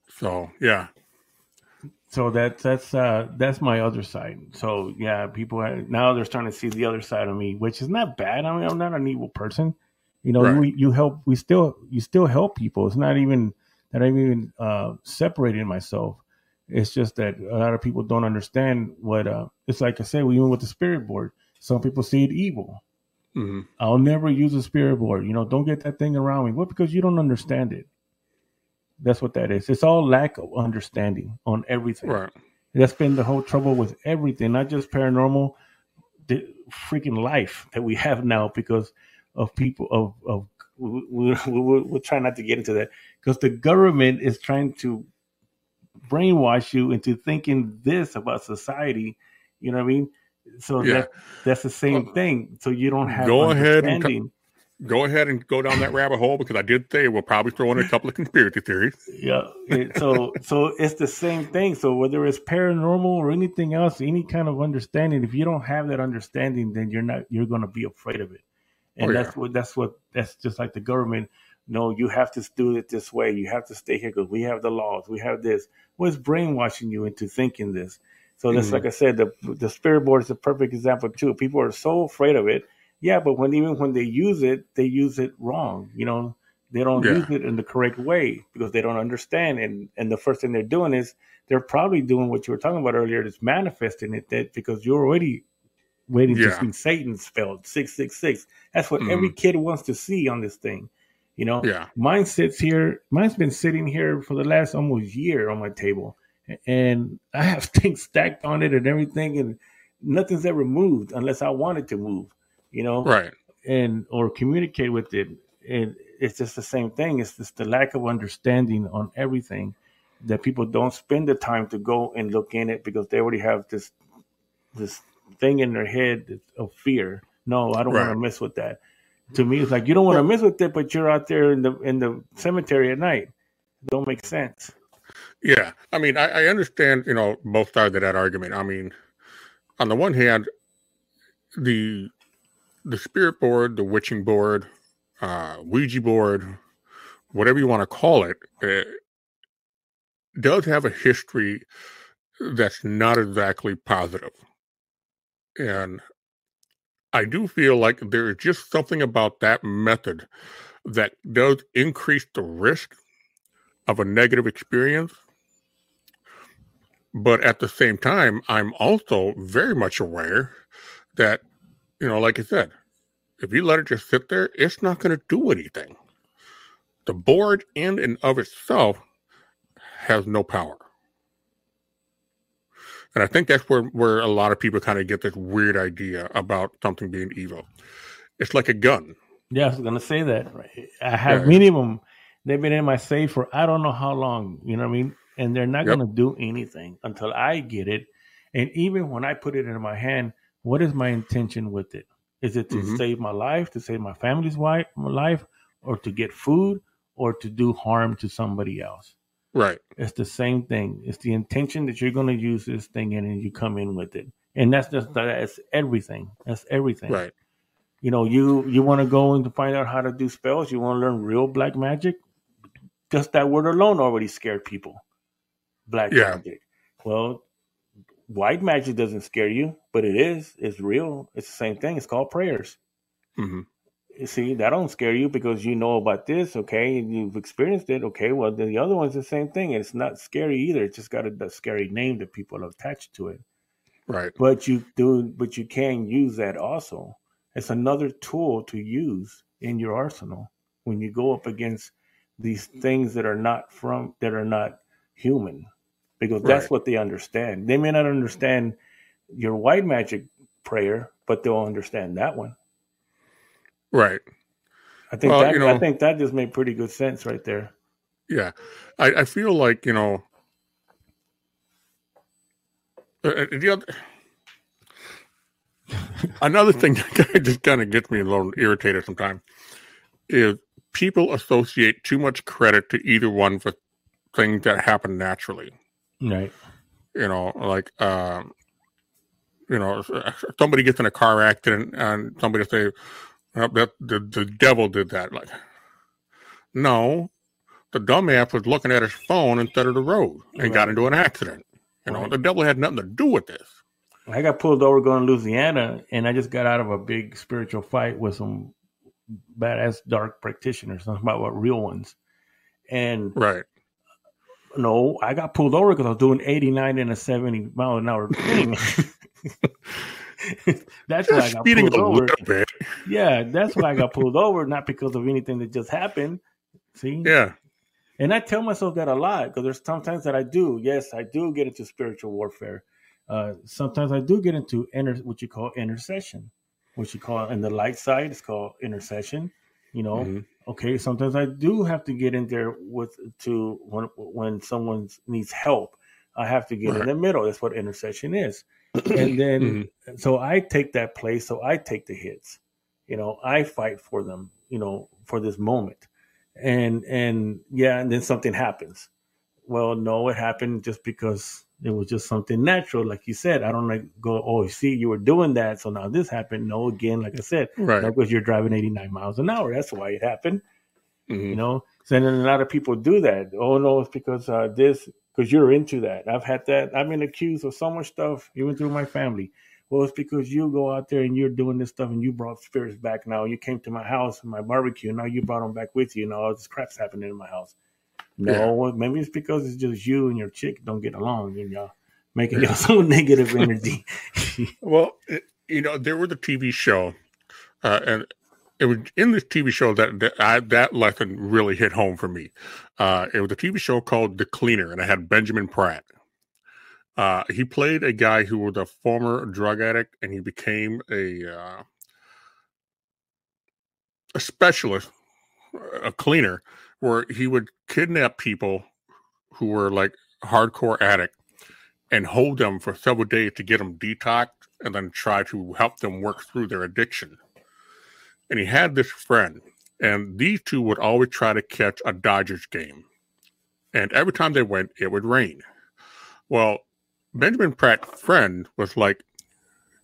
So, yeah, so that's that's uh that's my other side so yeah people now they're starting to see the other side of me which is not bad i mean i'm not an evil person you know right. you help we still you still help people it's not even that i'm even uh separating myself it's just that a lot of people don't understand what uh it's like i said even with the spirit board some people see it evil Mm-hmm. I'll never use a spirit board. You know, don't get that thing around me. What? Because you don't understand it. That's what that is. It's all lack of understanding on everything. Right. That's been the whole trouble with everything, not just paranormal, the freaking life that we have now because of people of of we, we, we, we'll try not to get into that because the government is trying to brainwash you into thinking this about society. You know what I mean? So yeah. that, that's the same thing. So you don't have go ahead and go ahead and go down that rabbit hole because I did say we'll probably throw in a couple of conspiracy theories. Yeah. so so it's the same thing. So whether it's paranormal or anything else, any kind of understanding, if you don't have that understanding, then you're not you're going to be afraid of it. And oh, yeah. that's what that's what that's just like the government. No, you have to do it this way. You have to stay here because we have the laws. We have this. What's brainwashing you into thinking this? So that's mm-hmm. like I said, the the spirit board is a perfect example too. People are so afraid of it. Yeah, but when even when they use it, they use it wrong. You know, they don't yeah. use it in the correct way because they don't understand. And and the first thing they're doing is they're probably doing what you were talking about earlier, is manifesting it that because you're already waiting yeah. to see Satan spelled six six six. That's what mm-hmm. every kid wants to see on this thing. You know, yeah. Mine sits here. Mine's been sitting here for the last almost year on my table, and I have (laughs) things stacked on it and everything, and nothing's ever moved unless I wanted to move. You know, right? And or communicate with it, and it's just the same thing. It's just the lack of understanding on everything that people don't spend the time to go and look in it because they already have this this thing in their head of fear. No, I don't right. want to mess with that. To me, it's like you don't want to mess with it, but you're out there in the in the cemetery at night. It don't make sense. Yeah, I mean, I, I understand, you know, both sides of that argument. I mean, on the one hand, the the spirit board, the witching board, uh, Ouija board, whatever you want to call it, it does have a history that's not exactly positive. And I do feel like there is just something about that method that does increase the risk of a negative experience. But at the same time, I'm also very much aware that, you know, like I said, if you let it just sit there, it's not going to do anything. The board in and of itself has no power. And I think that's where, where a lot of people kind of get this weird idea about something being evil. It's like a gun. Yeah, I was gonna say that. I have yeah. many of them. They've been in my safe for I don't know how long. You know what I mean? And they're not yep. gonna do anything until I get it. And even when I put it in my hand, what is my intention with it? Is it to mm-hmm. save my life, to save my family's wife, my life, or to get food, or to do harm to somebody else? Right. It's the same thing. It's the intention that you're going to use this thing in, and you come in with it, and that's just that's everything. That's everything. Right. You know, you you want to go and find out how to do spells. You want to learn real black magic. Just that word alone already scared people. Black yeah. magic. Well, white magic doesn't scare you, but it is. It's real. It's the same thing. It's called prayers. Mm-hmm see that don't scare you because you know about this okay and you've experienced it okay well then the other one's the same thing and it's not scary either it's just got a, a scary name that people have attached to it right but you do but you can use that also it's another tool to use in your arsenal when you go up against these things that are not from that are not human because that's right. what they understand they may not understand your white magic prayer but they'll understand that one Right. I think well, that you know, I think that just made pretty good sense right there. Yeah, I, I feel like you know uh, uh the other, another thing (laughs) that just kind of gets me a little irritated sometimes is people associate too much credit to either one for things that happen naturally. Right. You know, like um, you know, somebody gets in a car accident and somebody say, that the, the devil did that. Like, no, the dumbass was looking at his phone instead of the road and right. got into an accident. You know, right. the devil had nothing to do with this. I got pulled over going to Louisiana, and I just got out of a big spiritual fight with some badass dark practitioners. Talking about what real ones, and right. No, I got pulled over because I was doing 89 and a 70 mile an hour (laughs) thing. (laughs) That's why I got pulled over. Bit. yeah, that's why I got pulled over, not because of anything that just happened. See? Yeah. And I tell myself that a lot because there's sometimes that I do. Yes, I do get into spiritual warfare. Uh, sometimes I do get into inter, what you call intercession, what you call in the light side, it's called intercession. You know, mm-hmm. okay. Sometimes I do have to get in there with to when when someone needs help. I have to get right. in the middle. That's what intercession is. (clears throat) and then mm-hmm. so I take that place. So I take the hits. You know, I fight for them. You know, for this moment and and yeah, and then something happens. Well, no, it happened just because it was just something natural, like you said. I don't like go, oh, see, you were doing that, so now this happened. No, again, like I said, right? Because you're driving 89 miles an hour. That's why it happened. Mm-hmm. You know. So then a lot of people do that. Oh no, it's because uh, this because you're into that. I've had that. I've been accused of so much stuff, even through my family. Well, it's because you go out there and you're doing this stuff and you brought spirits back now. You came to my house and my barbecue. And now you brought them back with you. And all this crap's happening in my house. No, yeah. maybe it's because it's just you and your chick don't get along and y'all making y'all (laughs) so negative energy. (laughs) well, it, you know, there was a TV show, uh, and it was in this TV show that that, I, that lesson really hit home for me. Uh, it was a TV show called The Cleaner, and I had Benjamin Bratt. Uh, he played a guy who was a former drug addict, and he became a uh, a specialist, a cleaner, where he would kidnap people who were like hardcore addict and hold them for several days to get them detoxed, and then try to help them work through their addiction. And he had this friend, and these two would always try to catch a Dodgers game. And every time they went, it would rain. Well, Benjamin Bratt's friend was like,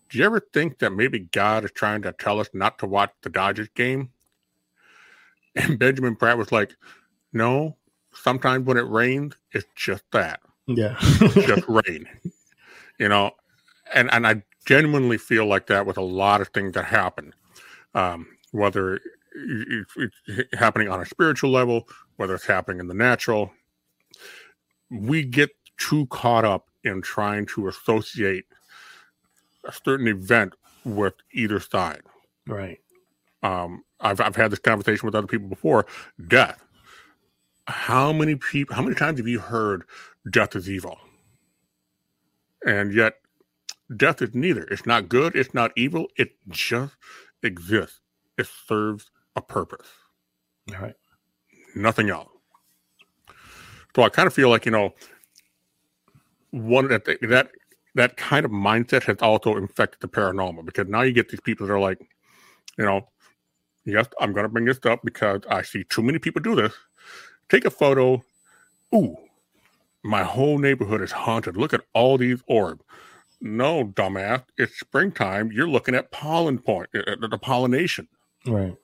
Do you ever think that maybe God is trying to tell us not to watch the Dodgers game? And Benjamin Bratt was like, No, sometimes when it rains, it's just that. Yeah. it's (laughs) just rain. You know, and, and I genuinely feel like that with a lot of things that happen. Um, whether it's happening on a spiritual level, whether it's happening in the natural, we get too caught up in trying to associate a certain event with either side. Right. Um, I've I've had this conversation with other people before. Death. How many people? How many times have you heard death is evil? And yet, death is neither. It's not good. It's not evil. It just exists. It serves a purpose. All right. Nothing else. So I kind of feel like you know one that that that kind of mindset has also infected the paranormal because now you get these people that are like, you know, yes, I'm going to bring this up because I see too many people do this. Take a photo. Ooh, my whole neighborhood is haunted. Look at all these orbs. No, dumbass. It's springtime. You're looking at pollen point, uh, uh, the pollination. Right.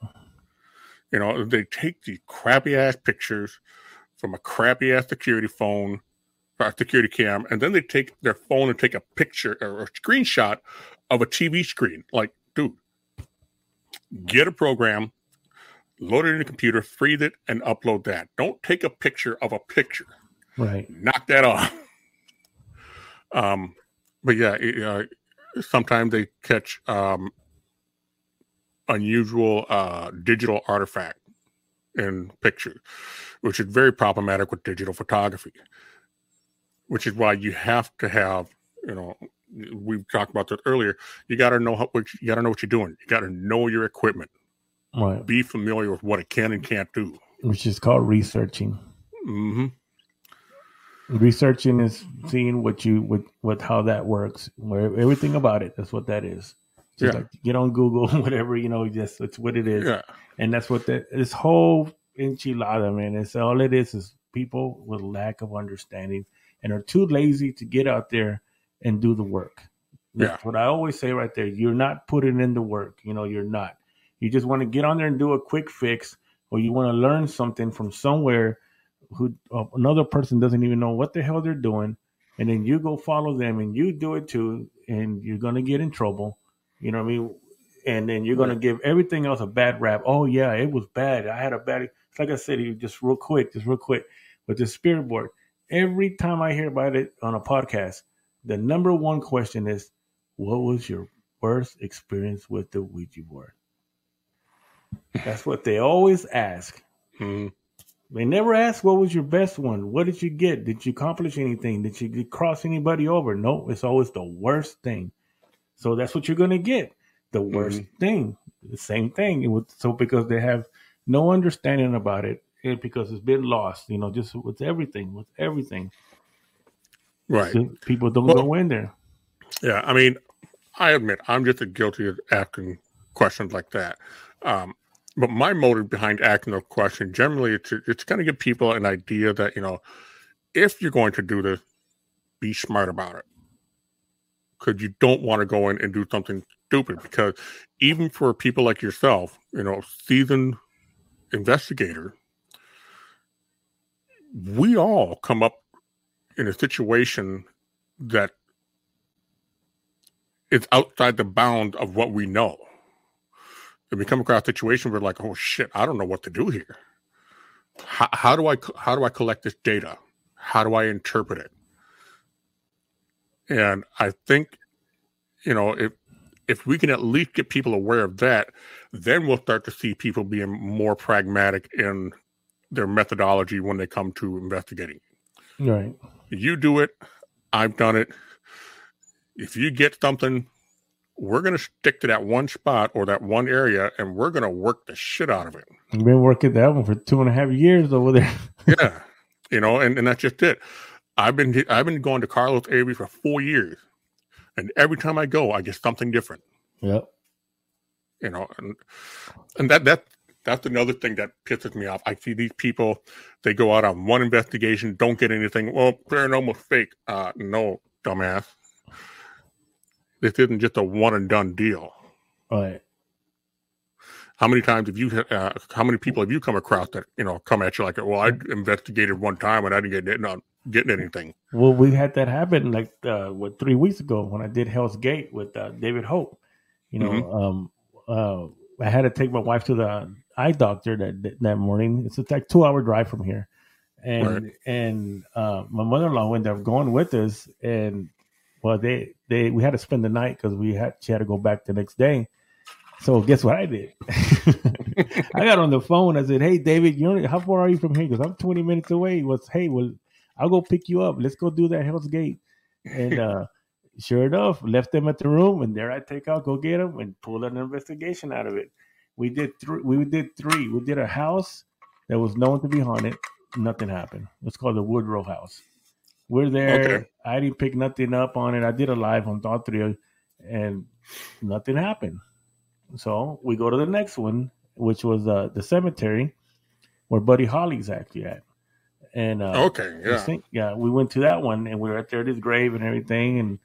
You know, they take these crappy ass pictures from a crappy ass security phone a security cam, and then they take their phone and take a picture or a screenshot of a TV screen. Like, dude, get a program, load it in the computer, freeze it, and upload that. Don't take a picture of a picture. Right. Knock that off. Um, but yeah, uh, sometimes they catch um, unusual uh, digital artifact in pictures, which is very problematic with digital photography which is why you have to have, you know, we've talked about that earlier. You got to know how, you got to know what you're doing. You got to know your equipment. Right. Be familiar with what it can and can't do. Which is called researching. Mm-hmm. Researching is seeing what you with what how that works, where everything about it. That's what that is. Just yeah. like get on Google, (laughs) whatever you know. Just it's what it is. Yeah. And that's what that this whole enchilada man. It's all it is is people with lack of understanding and are too lazy to get out there and do the work. That's yeah. what I always say right there. You're not putting in the work. You know, you're not. You just want to get on there and do a quick fix, or you want to learn something from somewhere who uh, another person doesn't even know what the hell they're doing, and then you go follow them and you do it too, and you're gonna get in trouble. You know what I mean? And then you're gonna give everything else a bad rap. Oh yeah, it was bad. I had a bad. It's like I said, you just real quick, just real quick with the spirit board every time I hear about it on a podcast, the number one question is, "What was your worst experience with the Ouija board?" That's what they always ask. Mhm. They never ask what was your best one. What did you get? Did you accomplish anything? Did you cross anybody over? No, it's always the worst thing. So that's what you're gonna get. The worst thing. The same thing. It was, so because they have no understanding about it, it because it's been lost. You know, just with everything, with everything. Right. People don't Well- go in there. Yeah, I mean, I admit I'm just as guilty of asking questions like that. Um, but my motive behind asking the question generally it's it's going to give people an idea that you know if you're going to do this, be smart about it because you don't want to go in and do something stupid. Because even for people like yourself, you know, seasoned investigator, we all come up in a situation that is outside the bound of what we know. And we come across a situation where like, oh shit, I don't know what to do here. How, how do I how do I collect this data? How do I interpret it? And I think, you know, if if we can at least get people aware of that, then we'll start to see people being more pragmatic in their methodology when they come to investigating Right. You do it. I've done it. If you get something we're going to stick to that one spot or that one area and we're going to work the shit out of it. I've been working that one for two and a half years over there. (laughs) yeah. You know and, and that's just it. I've been i've been going to carlos avery for four years and every time i go i get something different. Yep. you know and and that that that's another thing that pisses me off i see these people they go out on one investigation don't get anything well paranormal fake uh no dumbass this isn't just a one and done deal Right. how many times have you uh, how many people have you come across that you know come at you like well i investigated one time and i didn't get not getting anything Well, we had that happen like uh, what three weeks ago when I did Hell's Gate with uh, David Hope. You know, Mhm. um, uh, I had to take my wife to the eye doctor that that, morning. It's a like two hour drive from here, and and uh, my mother in law ended up going with us, and well, they they we had to spend the night because we had she had to go back the next day. So guess what I did? (laughs) I got on the phone. I said, "Hey, David, you only, how far are you from here? Because I'm 20 minutes away." He was, "Hey, well, I'll go pick you up. Let's go do that Hell's Gate." And (laughs) uh, sure enough, left them at the room, and there I take out, go get them, and pull an investigation out of it. We did three. We did three. We did a house that was known to be haunted. Nothing happened. It's called the Woodrow House. We're there. Okay. I didn't pick nothing up on it. I did a live on Thought three, and nothing happened. So we go to the next one, which was uh, the cemetery where Buddy Holly's actually at. And uh, okay we yeah think- yeah, we went to that one and we were at there at his grave and everything. And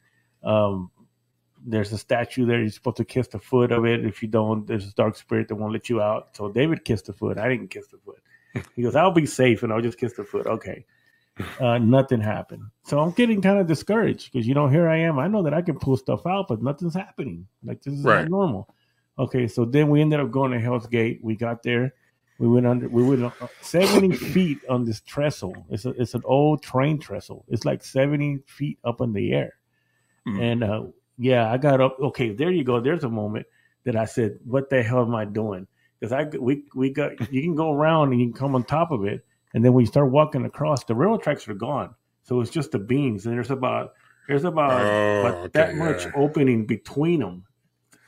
um, there's a statue there. You're supposed to kiss the foot of it. If you don't, there's a dark spirit that won't let you out. So David kissed the foot. I didn't kiss the foot. He goes, I'll be safe and I'll just kiss the foot. Okay. Uh, nothing happened. So I'm getting kind of discouraged because, you know, here I am. I know that I can pull stuff out, but nothing's happening. Like, this is Right. not normal. Okay. So then we ended up going to Hell's Gate. We got there. We went under. We went uh, seventy feet on this trestle. It's a, it's an old train trestle. It's like seventy feet up in the air. Hmm. And uh, yeah, I got up. Okay, there you go. There's a moment that I said, "What the hell am I doing?" Because I we we got you can go around and you can come on top of it, and then when you start walking across, the railroad tracks are gone. So it's just the beams, and there's about there's about, Oh, about okay, that much opening between them.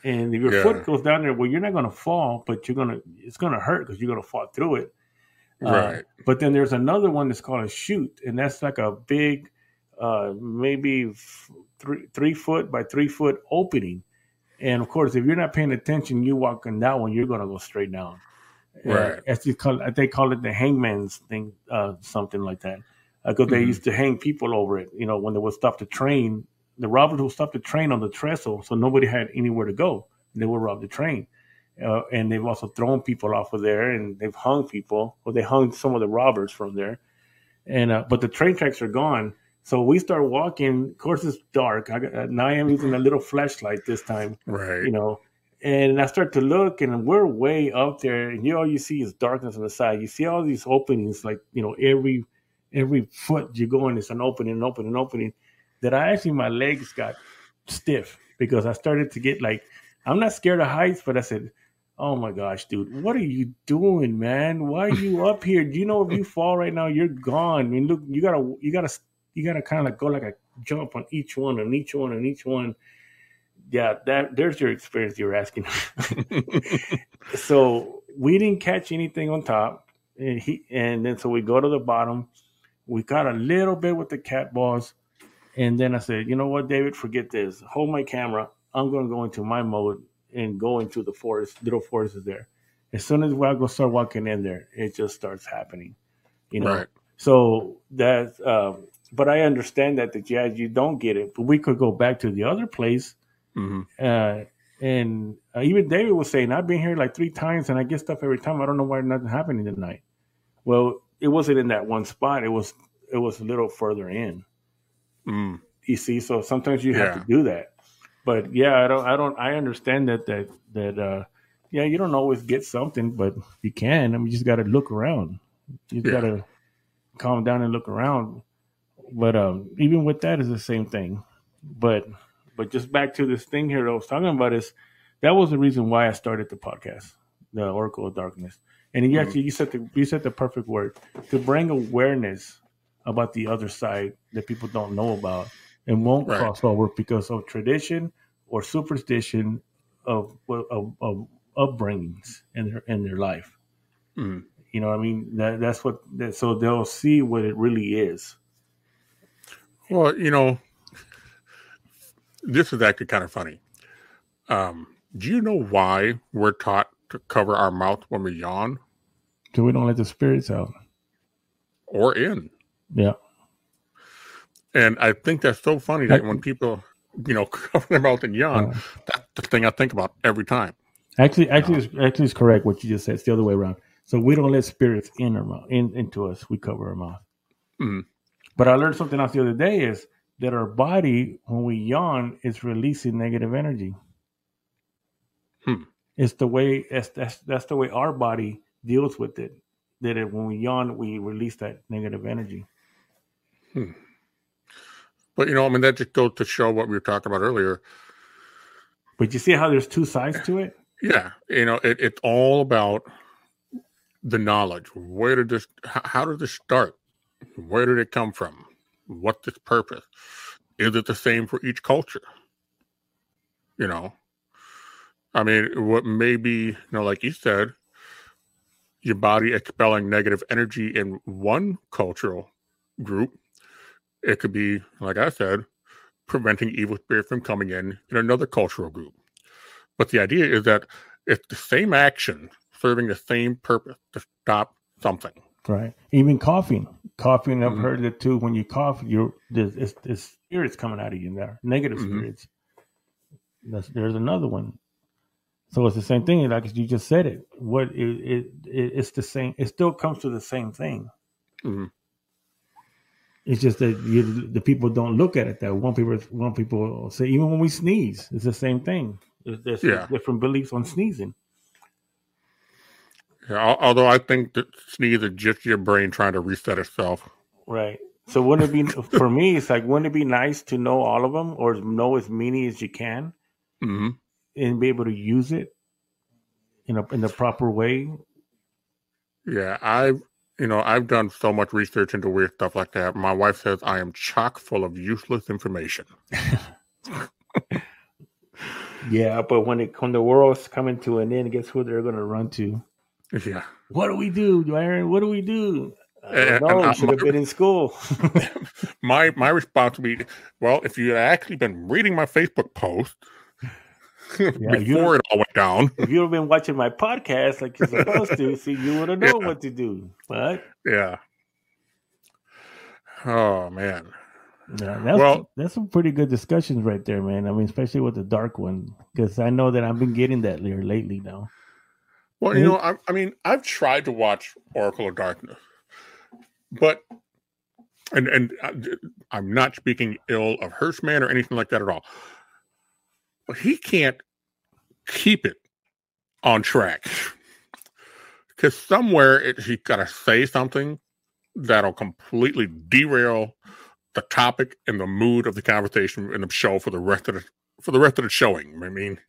And if your Yeah. foot goes down there, well, you're not going to fall, but you're gonna it's going to hurt because you're going to fall through it. Uh, right but then there's another one that's called a chute, and that's like a big, uh, maybe f- three three foot by three foot opening. And of course, if you're not paying attention, you walk in that one, you're gonna go straight down. Right. Uh, as you call, they call it the hangman's thing, uh, something like that, because they Mhm. used to hang people over it. You know, when they would stop the train, the robbers would stop the train on the trestle, so nobody had anywhere to go. They would rob the train. Uh, and they've also thrown people off of there, and they've hung people. or they hung some of the robbers from there, and uh, but the train tracks are gone. So we start walking. Of course, it's dark. I now I am using a little flashlight this time, right you know. And I start to look, and we're way up there, and you all you see is darkness on the side. You see all these openings, like you know, every every foot you go in is an opening, an opening, an opening. That I actually my legs got stiff because I started to get like I'm not scared of heights, but I said Oh my gosh, dude, what are you doing, man? Why are you up here? Do you know if you fall right now, you're gone? I mean, look, you gotta, you gotta, you gotta kind of go like a jump on each one and each one and each one. Yeah, that there's your experience you're asking. (laughs) so we didn't catch anything on top, and he, and then so we go to the bottom. We got a little bit with the cat balls, and then I said, you know what, David, forget this. Hold my camera. I'm going to go into my mode and go into the forest. Little forest is there. As soon as I go start walking in there, it just starts happening. You know. Right. So that, uh, but I understand that the jazz you don't get it. But we could go back to the other place, mm-hmm. uh, and uh, even David was saying, I've been here like three times and I get stuff every time. I don't know why nothing happening tonight. Well, it wasn't in that one spot. It was it was a little further in. Mm. You see, so sometimes you yeah. have to do that. But yeah, I don't I don't I understand that that that uh yeah, you don't always get something, but you can. I mean you just gotta look around. You yeah. gotta calm down and look around. But um even with that is the same thing. But but just back to this thing here that I was talking about is that was the reason why I started the podcast, the Oracle of Darkness. And you mm-hmm. actually you said the you said the perfect word to bring awareness about the other side that people don't know about and won't right. cross over because of tradition or superstition of of, of upbringings in their in their life. Mm. You know, I mean that that's what that, so they'll see what it really is. Well, you know, this is actually kind of funny. Um, do you know why we're taught to cover our mouth when we yawn? So we don't let the spirits out. Or in. Yeah. And I think that's so funny that I, when people, you know, (laughs) cover their mouth and yawn, uh, that's the thing I think about every time. Actually, actually, it's, actually, it's correct what you just said. It's the other way around. So we don't let spirits in our mouth, in, into us. We cover our mouth. Mm. But I learned something else the other day is that our body, when we yawn, is releasing negative energy. Hmm. It's the way that's, that's that's the way our body deals with it. That it, when we yawn, we release that negative energy. Hmm. But you know, I mean, that just goes to show what we were talking about earlier. But you see how there's two sides to it. Yeah, you know, it, it's all about the knowledge. Where did this? How, how did this start? Where did it come from? What's its purpose? Is it the same for each culture? You know, I mean, what may be, you know, like you said, your body expelling negative energy in one cultural group. It could be, like I said, preventing evil spirit from coming in in another cultural group. But the idea is that it's the same action serving the same purpose to stop something. Right. Even coughing. Coughing, I've mm-hmm. heard it too. When you cough, you're there's, there's spirits coming out of you there, negative mm-hmm. spirits. That's, there's another one. So it's the same thing. Like you just said it. What it, it, it it's the same. It still comes to the same thing. Mm-hmm. It's just that you, the people don't look at it that one people one people say even when we sneeze, it's the same thing. There's, yeah. different beliefs on sneezing. Yeah, although I think that sneeze is just your brain trying to reset itself. Right. So wouldn't it be for me? It's like wouldn't it be nice to know all of them or know as many as you can, mm-hmm. and be able to use it in a in the proper way? Yeah, I've you know I've done so much research into weird stuff like that. My wife says I am chock full of useless information. (laughs) (laughs) yeah, but when it when the world's coming to an end, guess who they're going to run to? Yeah. What do we do, Aaron? What do we do? Uh, uh, I know. Uh, should have been in school. (laughs) my my response would be, well, if you had actually been reading my Facebook post yeah, before it all went down, if you'd have been watching my podcast like you're supposed to, (laughs) see, you would have known yeah. what to do. But yeah. Oh man. Yeah, that's, well, that's some pretty good discussions right there, man. I mean, especially with the dark one, because I know that I've been getting that here lately now. Well, you know, I, I mean, I've tried to watch Oracle of Darkness, but and and uh, I'm not speaking ill of Hirschman or anything like that at all. But he can't keep it on track because somewhere it, he's got to say something that'll completely derail the topic and the mood of the conversation in the show for the rest of the for the rest of the showing. I mean,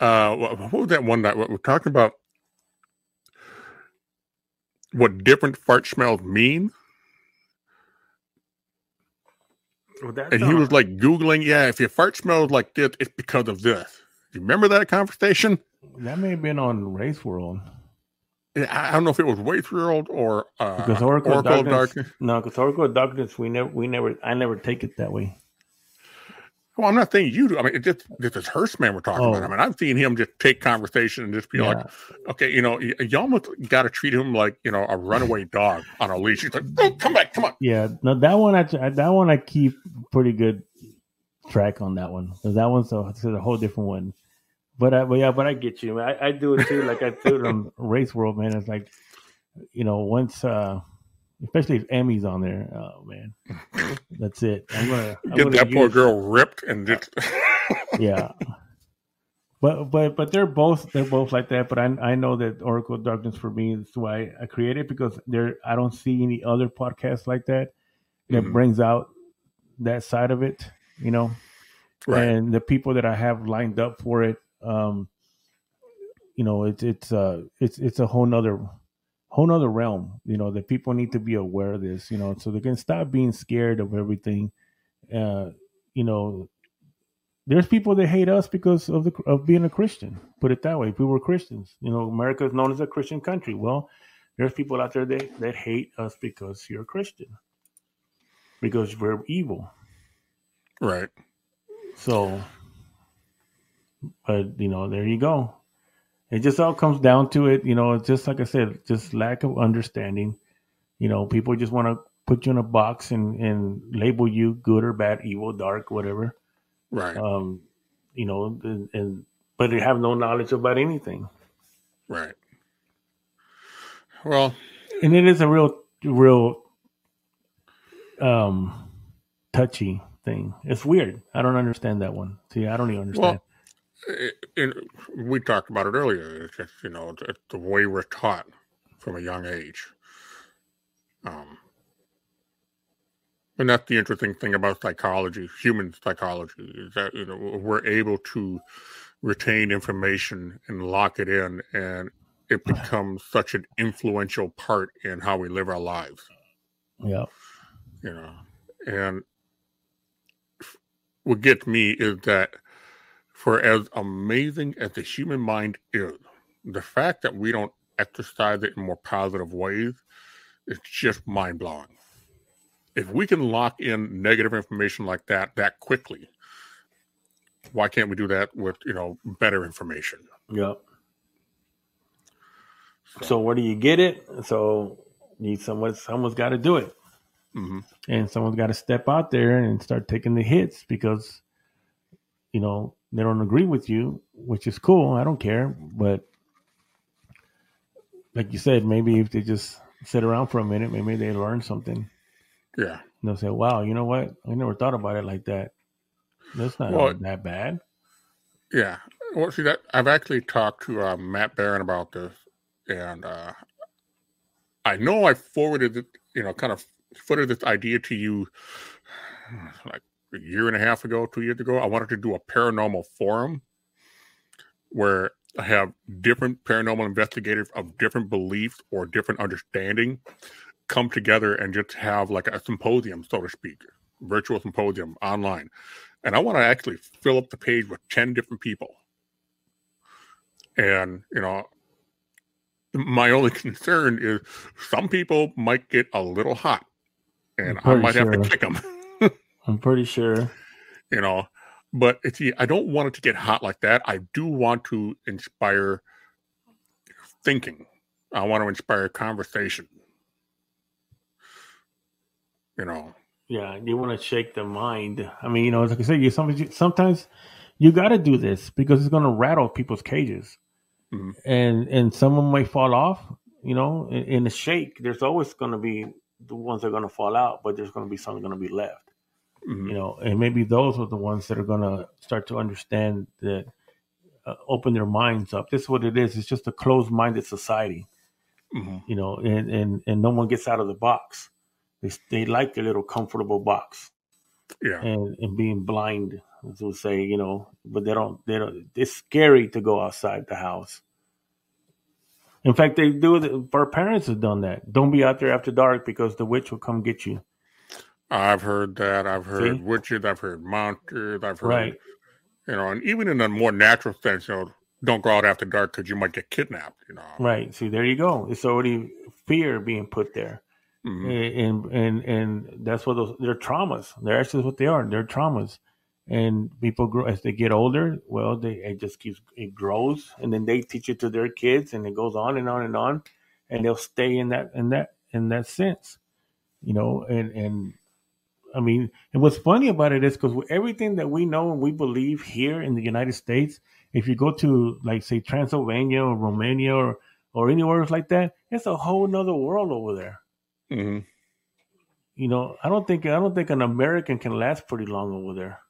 uh, what, what was that one that we're talking about? What different fart smells mean? Well, that's And he was like Googling, yeah, if your fart smells like this, it's because of this. Do You remember that conversation? that may have been on Wraith World I I don't know if it was Wraith World or uh, because Oracle, Oracle Darkness. Darkness. No, because Oracle of Darkness, we never, we never, I never take it that way. Well, I'm not saying you do. I mean, it just this is Hurstman we're talking about. Oh. I mean, I've seen him just take conversation and just be like, okay, you know, y- you almost got to treat him like you know a runaway (laughs) dog on a leash. He's like, oh, come back, come on. Yeah, no, that one I that one I keep pretty good track on that one because that one's a, it's a whole different one. But I, but yeah, but I get you. I, I do it too. Like I do it on (laughs) Wraith World, man. It's like you know once, uh especially if Emmy's on there. Oh man, that's it. I'm gonna I'm Get gonna that poor girl ripped and just (laughs) yeah. But but but they're both they're both like that. But I I know that Oracle of Darkness for me is why I created it because there I don't see any other podcast like that that Mhm. brings out that side of it, you know. right. And the people that I have lined up for it, um, you know, it's it's uh it's it's a whole nother whole nother realm. You know, that people need to be aware of this, you know, so they can stop being scared of everything. Uh, you know, there's people that hate us because of the of being a Christian. Put it that way. If we were Christians, you know, America is known as a Christian country. Well, there's people out there that, that hate us because you're a Christian. Because we're evil. right. So, but you know, there you go. It just all comes down to it. You know, it's just like I said, just lack of understanding. You know, people just want to put you in a box and and label you good or bad, evil, dark, whatever. Right. Um, you know, and, and but they have no knowledge about anything. right. Well, And it is a real, real, um, touchy thing. It's weird. I don't understand that one. See, I don't even understand. It, it, we talked about it earlier. It's just you know it's the way we're taught from a young age. Um, and that's the interesting thing about psychology, human psychology, is that you know we're able to retain information and lock it in, and it becomes such an influential part in how we live our lives. yeah. You know, and what gets me is that for as amazing as the human mind is, the fact that we don't exercise it in more positive ways is just mind blowing. If we can lock in negative information like that that quickly, why can't we do that with you know better information? Yep. So where do you get it? So you someone someone's got to do it, hmm and someone's got to step out there and start taking the hits because you know they don't agree with you, which is cool. I don't care, but like you said, maybe if they just sit around for a minute, maybe they learn something. Yeah. And they'll say, "Wow, you know what? I never thought about it like that. That's not Well, that bad." Yeah. Well, see that I've actually talked to uh, Matt Barron about this, and uh, I know I forwarded it, you know, kind of forwarded this idea to you (sighs) like a year and a half ago, two years ago. I wanted to do a paranormal forum where I have different paranormal investigators of different beliefs or different understanding come together and just have like a symposium, so to speak, virtual symposium online. And I want to actually fill up the page with 10 different people. And, you know, my only (laughs) concern is some people might get a little hot and I might have to kick them, (laughs) I'm pretty sure. you know. But it's, I don't want it to get hot like that. I do want to inspire thinking. I want to inspire conversation. You know, Yeah, you want to shake the mind. I mean, you know, like I said, you sometimes you, sometimes you got to do this because it's going to rattle people's cages, Mhm. and and someone might fall off. You know, in, in a shake, there's always going to be the ones that are going to fall out, but there's going to be some going to be left. Mhm. You know, and maybe those are the ones that are going to start to understand that, uh, open their minds up. This is what it is. It's just a closed-minded society Mhm. you know, and, and, and no one gets out of the box. They, they like their little comfortable box. Yeah. and, and being blind, as we say, you know, but they don't, they don't, it's scary to go outside the house. In fact, they do our parents have done that. Don't be out there after dark because the witch will come get you. I've heard that. I've heard See? witches. I've heard monsters. I've heard, Right. you know, and even in a more natural sense, you know, don't go out after dark because you might get kidnapped. You know. Right. See, there you go. It's already fear being put there. Mhm. and and and that's what those they're traumas. They're actually what they are. They're traumas, and people grow as they get older. Well, they it just keeps it grows, and then they teach it to their kids, and it goes on and on and on, and they'll stay in that in that in that sense, you know. And and I mean, and what's funny about it is because everything that we know and we believe here in the United States, if you go to like say Transylvania or Romania or or anywhere like that, it's a whole nother world over there Mhm. you know, I don't think I don't think an American can last pretty long over there.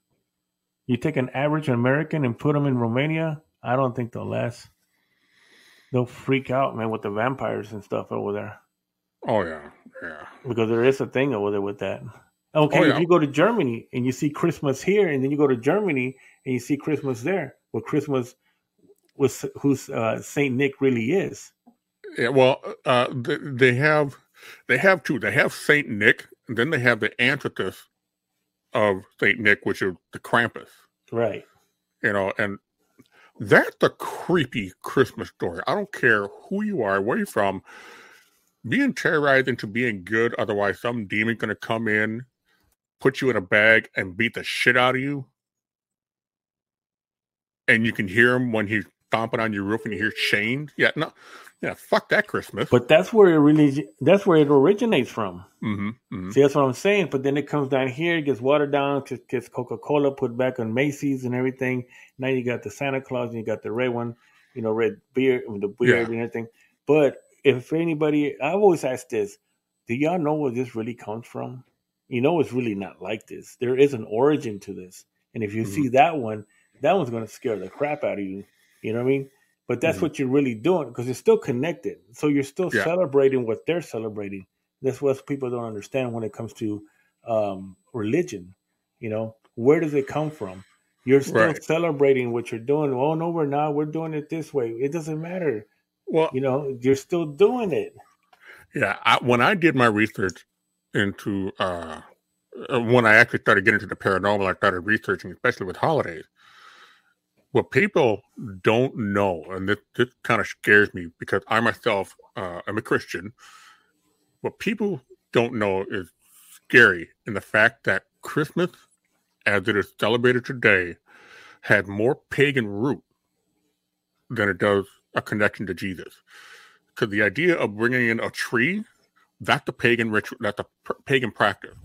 You take an average American and put them in Romania, I don't think they'll last. They'll freak out, man, with the vampires and stuff over there Oh yeah, yeah. because there is a thing over there with that. Okay, Oh, if you go to Germany and you see Christmas here, and then you go to Germany and you see Christmas there, well, Christmas was who's uh, Saint Nick really is. Yeah, well, uh, they have they have two. They have Saint Nick, and then they have the antithesis of Saint Nick, which is the Krampus. Right. You know, and that's a creepy Christmas story. I don't care who you are, where you're from, being terrorized into being good. Otherwise, some demon going to come in, put you in a bag, and beat the shit out of you. And you can hear him when he's stomping on your roof, and you hear chains. Yeah, no, yeah, fuck that Christmas. But that's where it really that's where it originates from. hmm hmm See, that's what I'm saying. But then it comes down here, it gets watered down, gets Coca Cola put back on Macy's and everything. Now you got the Santa Claus and you got the red one, you know, red beard, the beard Yeah. and everything. But if anybody, I've always asked this: Do y'all know where this really comes from? You know, it's really not like this. There is an origin to this, and if you Mhm. see that one, that one's going to scare the crap out of you. You know what I mean? But that's Mhm. what you're really doing because it's still connected. So you're still Yeah. celebrating what they're celebrating. That's what people don't understand when it comes to um, religion. You know, where does it come from? You're still Right. celebrating what you're doing. Oh no, we're not. We're doing it this way. It doesn't matter. Well, You know, you're still doing it. Yeah, I, when I did my research into uh, uh, when I actually started getting into the paranormal, I started researching, especially with holidays. What people don't know, and this, this kind of scares me because I myself uh, am a Christian. What people don't know is scary in the fact that Christmas, as it is celebrated today, had more pagan root than it does a connection to Jesus. Because the idea of bringing in a tree, that's the pagan ritual, that's the pr- pagan practice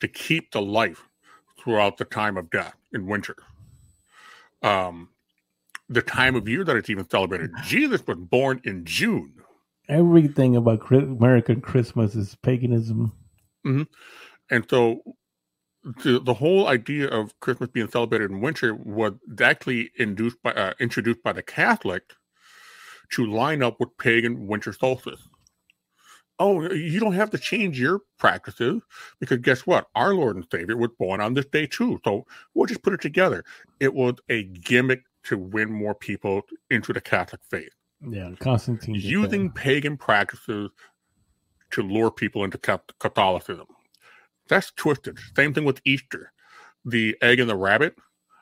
to keep the life throughout the time of death in winter. Um, the time of year that it's even celebrated. (laughs) Jesus was born in June. Everything about American Christmas is paganism. And so the, the whole idea of Christmas being celebrated in winter was actually induced by, uh, introduced by the Catholic to line up with pagan winter solstice. Oh, you don't have to change your practices because guess what? Our Lord and Savior was born on this day too. So we'll just put it together. It was a gimmick to win more people into the Catholic faith, Yeah, Constantine. using pagan practices to lure people into Catholicism. That's twisted. Same thing with Easter. The egg and the rabbit,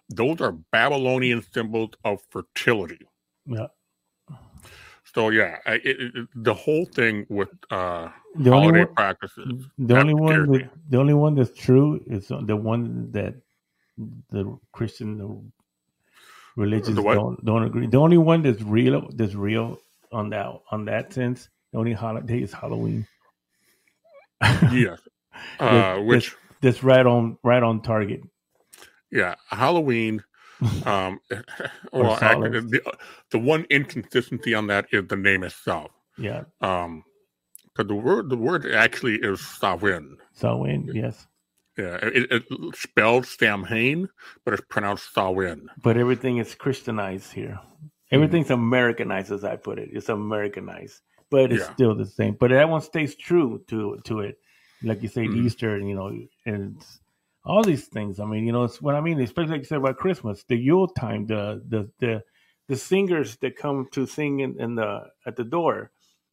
those are Babylonian symbols of fertility. Yeah. So yeah, I, it, it, the whole thing with uh, The only holiday one, practices. the only one that, the only one that's true is the one that the Christian the religions The don't don't agree. The only one that's real that's real on that on that sense. The only holiday is Halloween. yes, (laughs) uh, That's- which That's right on right on target. yeah, Halloween. Um, (laughs) well, actually, the, the one inconsistency on that is the name itself. Yeah. Um, because the word the word actually is Samhain. Samhain, yes. Yeah, it, it spelled Samhain, but it's pronounced Samhain. But everything is Christianized here. Everything's Americanized, as I put it. It's Americanized, but it's Yeah. still the same. But that one stays true to to it. Like you say, Mhm. Easter, you know, and it's all these things. I mean, you know, it's what I mean, especially like you said about Christmas, the Yule time, the the the the singers that come to sing in, in the at the door.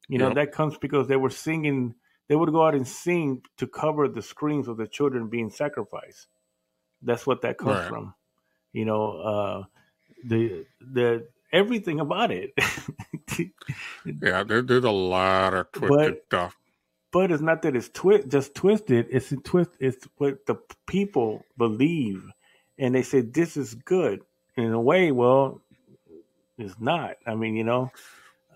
You know, that comes because they were singing. They would go out and sing to cover the screams of the children being sacrificed. That's what that comes Right. from. You know, uh, the the everything about it. (laughs) Yeah, there, there's a lot of twisted But- stuff. But it's not that it's twi- just twisted. It's a twist. It's what the people believe, and they say this is good. In a way, well, it's not. I mean, you know,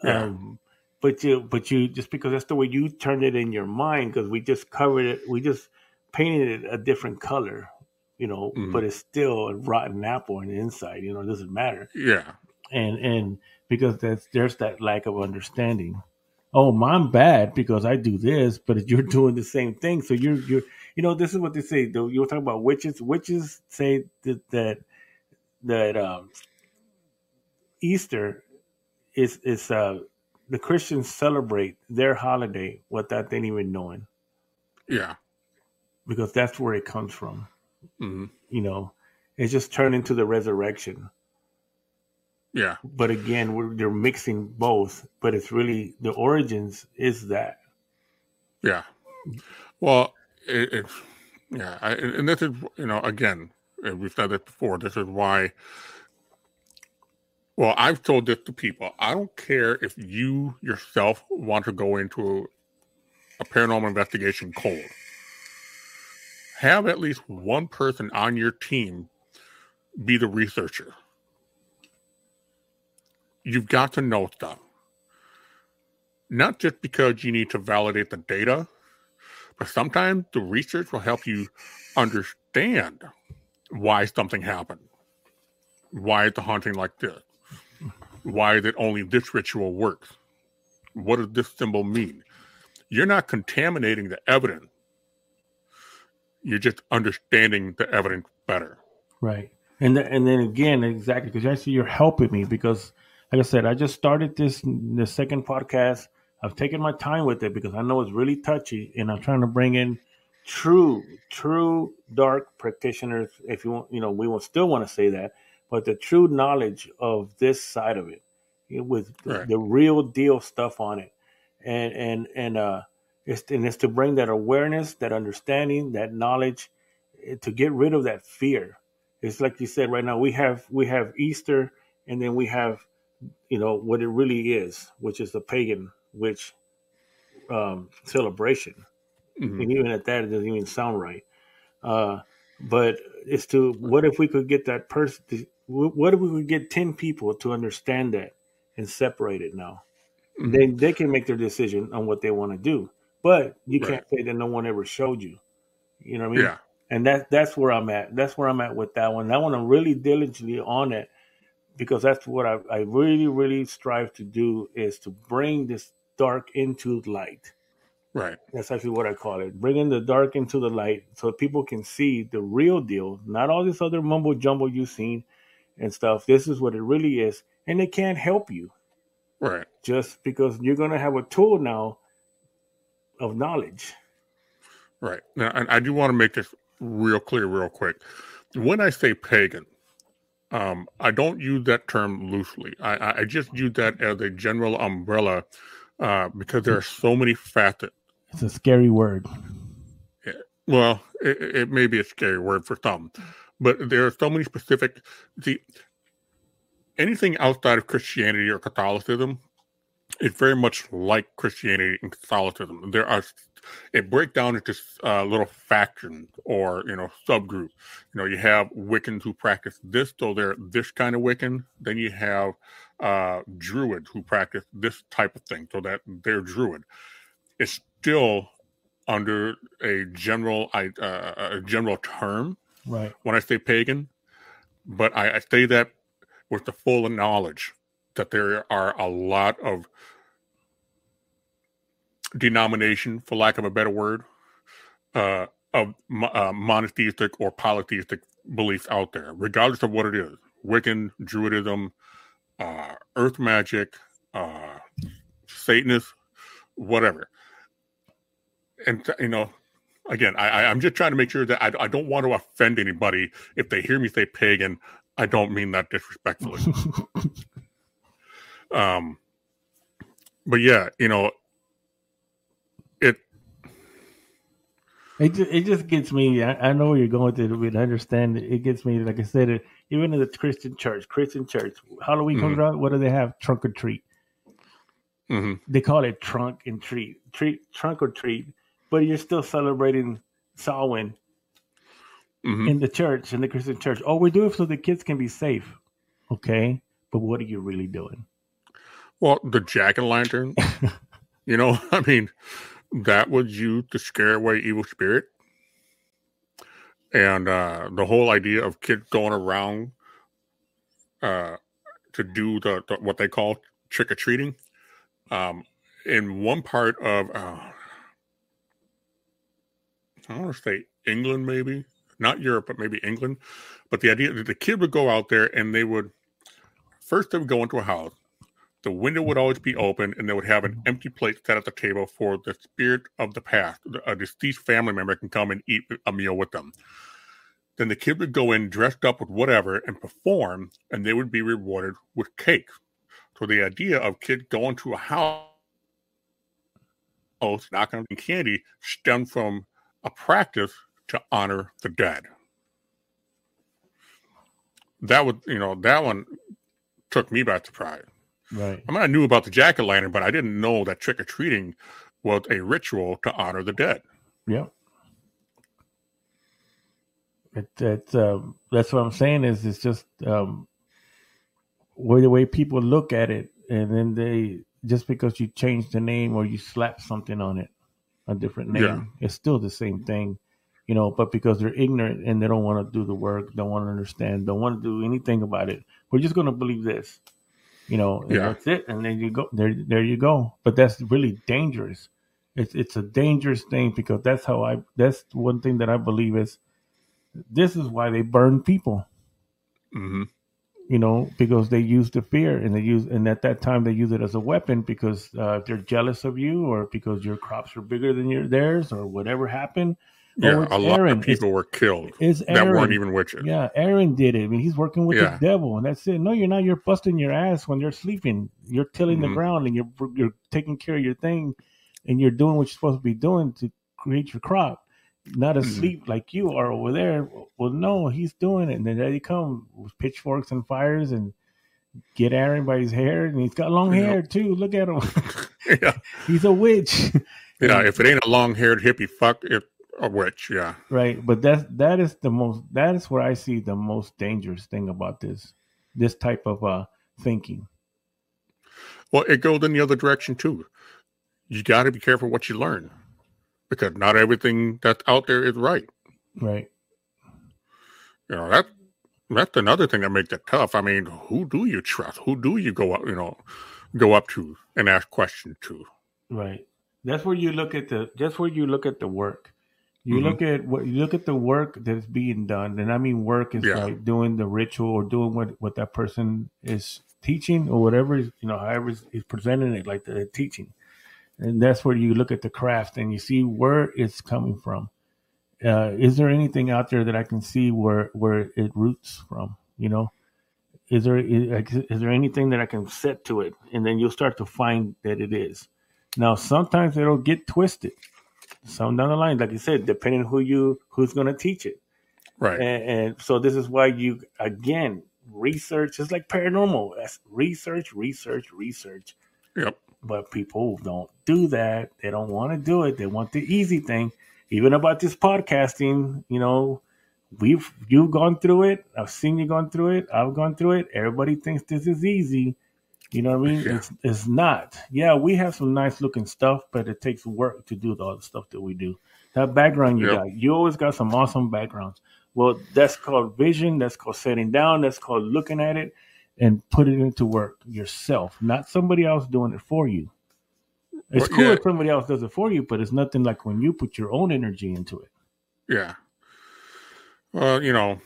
Yeah. um, but you, but you, just because that's the way you turned it in your mind, because we just covered it, we just painted it a different color, you know, Mhm. but it's still a rotten apple on the inside. You know, it doesn't matter Yeah, and and because that's there's that lack of understanding. Oh, I'm bad because I do this, but (laughs) you're doing the same thing. So you're you're you know this is what they say. though You were talking about witches. Witches say that that that um, Easter is is uh, the Christians celebrate their holiday without them even knowing yeah, because that's where it comes from. hmm You know, it's just turned into the resurrection. Yeah, but again we're, they're mixing both but it's really the origins is that yeah. Well, it, it's yeah, I, and this is you know again we've said this before. This is why. Well, I've told this to people. I don't care if you yourself want to go into a paranormal investigation cold. Have at least one person on your team be the researcher. You've got to know stuff. Not just because you need to validate the data, but sometimes the research will help you understand why something happened. Why is the haunting like this? Why is it only this ritual works? What does this symbol mean? You're not contaminating the evidence. You're just understanding the evidence better. right and th- and then again exactly because actually you're helping me because like i said i just started this the second podcast. I've taken my time with it because i know it's really touchy and i'm trying to bring in true true dark practitioners if you want you know we will still want to say that but the true knowledge of this side of it with the, Right. the real deal stuff on it. And and and uh it's and it's to bring that awareness that understanding that knowledge eh, to get rid of that fear. It's like you said right now we have we have easter and then we have you know what it really is which is the pagan witch um celebration Mhm. and even at that, it doesn't even sound right. Uh, but it's to what if we could get that person? What if we could get ten people to understand that and separate it now? Mhm. Then they can make their decision on what they want to do. But you Right. can't say that no one ever showed you. You know what I mean? Yeah. And that that's where I'm at. That's where I'm at with that one. That one I'm really diligently on it because that's what I, I really, really strive to do is to bring this dark into light. Right. That's actually what I call it. Bringing the dark into the light so people can see the real deal, not all this other mumbo jumbo you've seen and stuff. This is what it really is. And it can't help you Right. just because you're going to have a tool now of knowledge. Right. Now, and I do want to make this real clear, real quick. When I say pagan, um, I don't use that term loosely. I, I- just use that as a general umbrella uh, because there are so many facets. It's a scary word. Well, it, it may be a scary word for some, but there are so many specific. See, anything outside of Christianity or Catholicism is very much like Christianity and Catholicism. There are it breaks down into uh, little factions or you know subgroups. You know, you have Wiccans who practice this, so they're this kind of Wiccan. Then you have uh, Druids who practice this type of thing, so that they're Druid. It's still under a general uh, a general term Right. when I say pagan, but I, I say that with the full knowledge that there are a lot of denomination, for lack of a better word, uh, of uh, monotheistic or polytheistic beliefs out there, regardless of what it is Wiccan, Druidism, uh, Earth magic, uh, Satanist, whatever. And, you know, again, I, I'm just trying to make sure that I, I don't want to offend anybody. If they hear me say pagan, I don't mean that disrespectfully. (laughs) um, but yeah, you know, It just, it just gets me. I, I know where you're going to, but I understand it. It gets me. Like I said, it, even in the Christian church, Christian church, Halloween comes Mhm. around. What do they have? Trunk or treat. hmm They call it trunk and treat, treat trunk or treat, but you're still celebrating Samhain hmm in the church, in the Christian church. Oh, we do it so the kids can be safe. Okay, but what are you really doing? Well, the jack o' lantern, (laughs) you know, (laughs) I mean, that was used to scare away evil spirit. And uh, the whole idea of kids going around uh, to do the, the what they call trick or treating. Um, in one part of, uh, I want to say England, maybe not Europe, but maybe England. But the idea that the kid would go out there and they would first they would go into a house the window would always be open and they would have an empty plate set at the table for the spirit of the past. A deceased family member can come and eat a meal with them. Then the kid would go in dressed up with whatever and perform and they would be rewarded with cake. So the idea of kids going to a house knocking on candy stemmed from a practice to honor the dead. That would you know that one took me by surprise Right. I mean, I knew about the jack o' lantern, but I didn't know that trick or treating was a ritual to honor the dead. Yep. It, it's um, that's what I'm saying is it's just um, the way people look at it, and then they just because you change the name or you slap something on it, a different name, Yeah. it's still the same thing, you know. But because they're ignorant and they don't want to do the work, don't want to understand, don't want to do anything about it, we're just going to believe this, you know. Yeah. that's it, and then you go there. There you go. But that's really dangerous. It's it's a dangerous thing because that's how I. That's one thing that I believe is. This is why they burn people hmm you know, because they use the fear and they use, and at that time they use it as a weapon because uh, they're jealous of you or because your crops are bigger than your theirs or whatever happened. Yeah, a lot Aaron. of people were killed It's that weren't even witches. Yeah, Aaron did it. I mean, he's working with Yeah. the devil, and that's it. No, you're not. You're busting your ass when you're sleeping. You're tilling the Mhm. ground and you're you're taking care of your thing, and you're doing what you're supposed to be doing to create your crop. Not asleep like you are over there. Well, no, he's doing it, and then there they come with pitchforks and fires and get Aaron by his hair, and he's got long hair too. Look at him. (laughs) yeah, (laughs) he's a witch. yeah. (laughs) If it ain't a long-haired hippie fuck, it's a witch. Yeah, Right, but that's that is the most that is where I see the most dangerous thing about this this type of uh thinking. well, it goes in the other direction too. You got to be careful what you learn because not everything that's out there is right. Right. You know that that's another thing that makes it tough. I mean, who do you trust? Who do you go up? You know, go up to and ask questions to? Right. That's where you look at the that's where you look at the work. You Mhm. look at what you look at the work that's being done, and I mean work is Yeah. like doing the ritual or doing what what that person is teaching or whatever is you know however is is presenting it like the teaching, and that's where you look at the craft and you see where it's coming from. Uh, is there anything out there that I can see where where it roots from? You know, is there is, is there anything that I can set to it, and then you'll start to find that it is. Now, sometimes it'll get twisted. Some down the line, like you said, depending who you who's going to teach it, Right. and, and so this is why you again research. It's like paranormal. That's research, research, research. Yep. But people don't do that. They don't want to do it. They want the easy thing. Even about this podcasting, you know, we've you've gone through it. I've seen you gone through it. I've gone through it. Everybody thinks this is easy. You know what I mean? Yeah. It's it's not. Yeah, we have some nice looking stuff, but it takes work to do all the stuff that we do. That background you Yep. got, you always got some awesome backgrounds. Well, that's called vision. That's called setting down. That's called looking at it and put it into work yourself, not somebody else doing it for you. It's Well, cool yeah. if somebody else does it for you, but it's nothing like when you put your own energy into it. Yeah. Well, you know,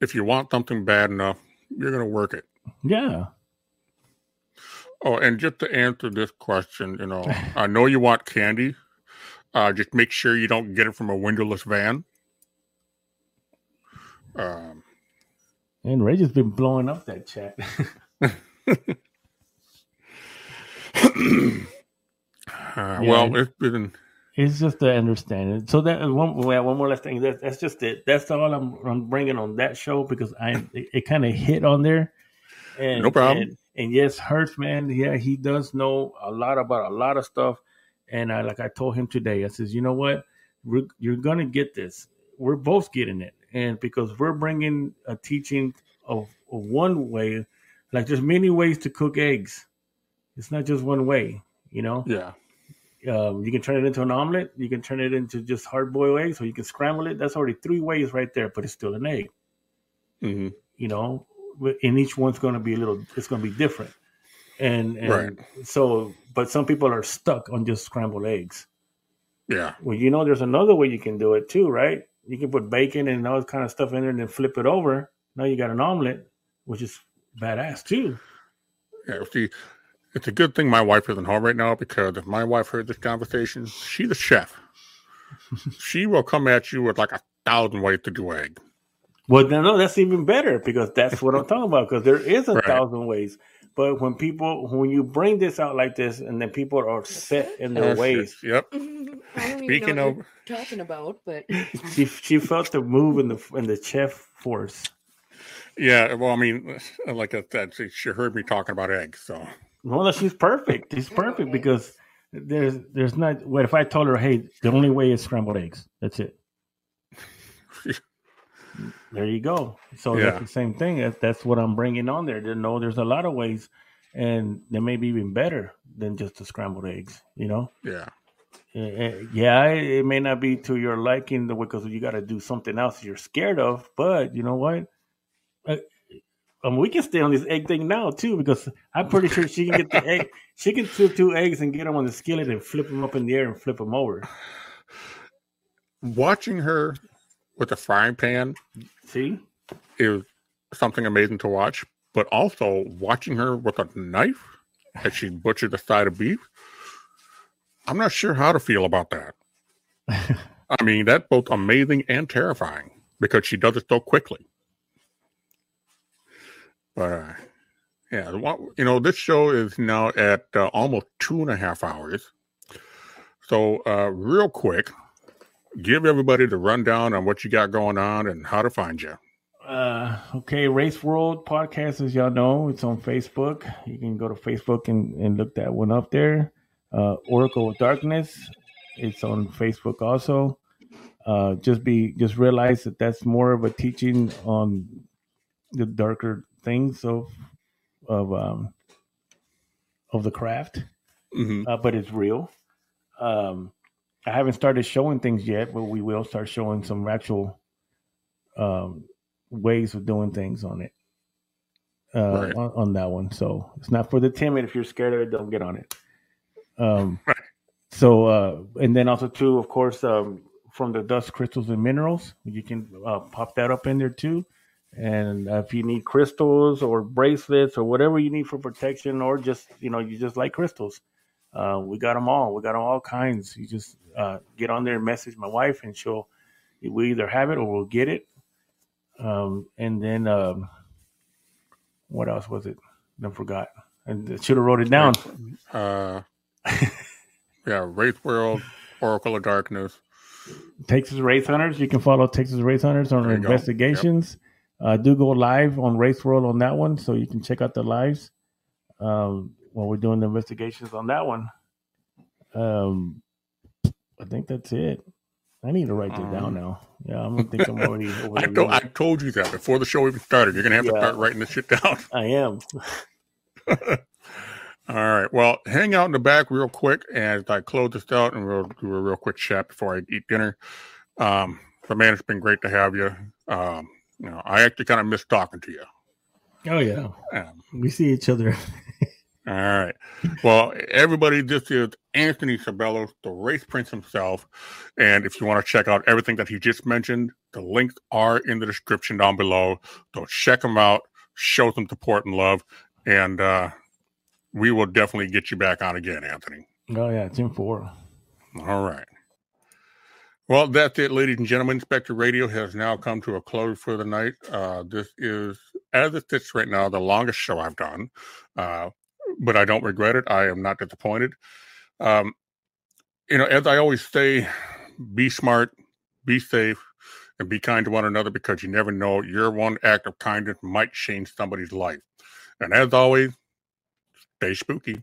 if you want something bad enough, you're going to work it. Yeah. Oh, and just to answer this question, you know, I know you want candy. Uh, just make sure you don't get it from a windowless van. Um, and Ray just been blowing up that chat. (laughs) uh, well, it's been. It's just the understanding. So that one, well, one more last thing. That, that's just it. That's all I'm, I'm bringing on that show because I it, it kind of hit on there. And, no problem. And, and, yes, Hurts, man, yeah, he does know a lot about a lot of stuff. And I, like I told him today, I says, you know what, we're, you're gonna get this. We're both getting it, and because we're bringing a teaching of, of one way, like there's many ways to cook eggs. It's not just one way, you know. Yeah. Um, you can turn it into an omelet. You can turn it into just hard boiled eggs, or you can scramble it. That's already three ways right there, but it's still an egg. Mm-hmm. You know, and each one's going to be a little. It's going to be different. And, and right. so, but some people are stuck on just scrambled eggs. Yeah. Well, you know, there's another way you can do it too, right? You can put bacon and all that kind of stuff in there, and then flip it over. Now you got an omelet, which is badass too. Yeah. See, it's a good thing my wife isn't home right now because if my wife heard this conversation, she's a chef. (laughs) she will come at you with like a thousand ways to do egg. Well, no, no, that's even better because that's what I'm (laughs) talking about. Because there is a right. thousand ways, but when people, when you bring this out like this, and then people are set in their ways. Yep. (laughs) Speaking of talking about, but (laughs) she she felt the move in the in the chef force. Yeah, well, I mean, like I said, she heard me talking about eggs, so well, she's perfect. She's oh, perfect because there's there's not. What if I told her, hey, the only way is scrambled eggs. That's it. There you go. So yeah. that's the same thing. That's, that's what I'm bringing on there. To know there's a lot of ways, and they may be even better than just the scrambled eggs. You know. Yeah. Yeah, it may not be to your liking the way because you got to do something else you're scared of, but you know what? Uh, um, we can stay on this egg thing now too because I'm pretty sure she can get the egg. (laughs) She can do two eggs and get them on the skillet and flip them up in the air and flip them over. Watching her with a frying pan, see, is something amazing to watch. But also watching her with a knife as she butchered a side of beef, I'm not sure how to feel about that. (laughs) I mean, that's both amazing and terrifying because she does it so quickly. But uh, yeah, you know, this show is now at uh, almost two and a half hours. So, uh, real quick, give everybody the rundown on what you got going on and how to find you. Uh, okay, Wraith World podcast, as y'all know, it's on Facebook. You can go to Facebook and, and look that one up there. Uh, Oracle of Darkness, it's on Facebook also. Uh, just be just realize that that's more of a teaching on the darker things of of um, of the craft, mm-hmm. uh, but it's real. Um, I haven't started showing things yet, but we will start showing some actual um, ways of doing things on it. Uh, right. on, on, that one, so it's not for the timid. If you're scared of it, don't get on it. Um, (laughs) right. So, uh, and then also too, of course, um, from the dust crystals and minerals, you can uh, pop that up in there too. And if you need crystals or bracelets or whatever you need for protection, or just you know you just like crystals, uh, we got them all. We got them all kinds. You just uh, get on there and message my wife, and she'll we either have it or we'll get it. Um, and then um, what else was it? I forgot. And should have wrote it down. Uh, (laughs) yeah, Wraith World, Oracle of Darkness. Texas Wraith Hunters. You can follow Texas Wraith Hunters on their investigations. Yep. Uh, do go live on Wraith World on that one, so you can check out the lives um, while we're doing the investigations on that one. Um, I think that's it. I need to write this um, down now. Yeah, I'm gonna think I'm already (laughs) over. I, told, I told you that before the show even started. You're gonna have yeah, to start writing this shit down. (laughs) I am. (laughs) All right. Well, hang out in the back real quick as I close this out, and we'll do a real quick chat before I eat dinner. Um, but man, it's been great to have you. Um, you know, I actually kind of miss talking to you. Oh yeah, um, we see each other. All right. Well, everybody, this is Anthony Ceballos, the wraith prince himself. And if you want to check out everything that he just mentioned, the links are in the description down below. So check him out, show some support and love, and uh, we will definitely get you back on again, Anthony. Oh yeah, Team Four. All right. Well, that's it, ladies and gentlemen. Specter Radio has now come to a close for the night. Uh, this is, as it sits right now, the longest show I've done, uh, but I don't regret it. I am not disappointed. Um, you know, as I always say, be smart, be safe, and be kind to one another because you never know your one act of kindness might change somebody's life. And as always, stay spooky.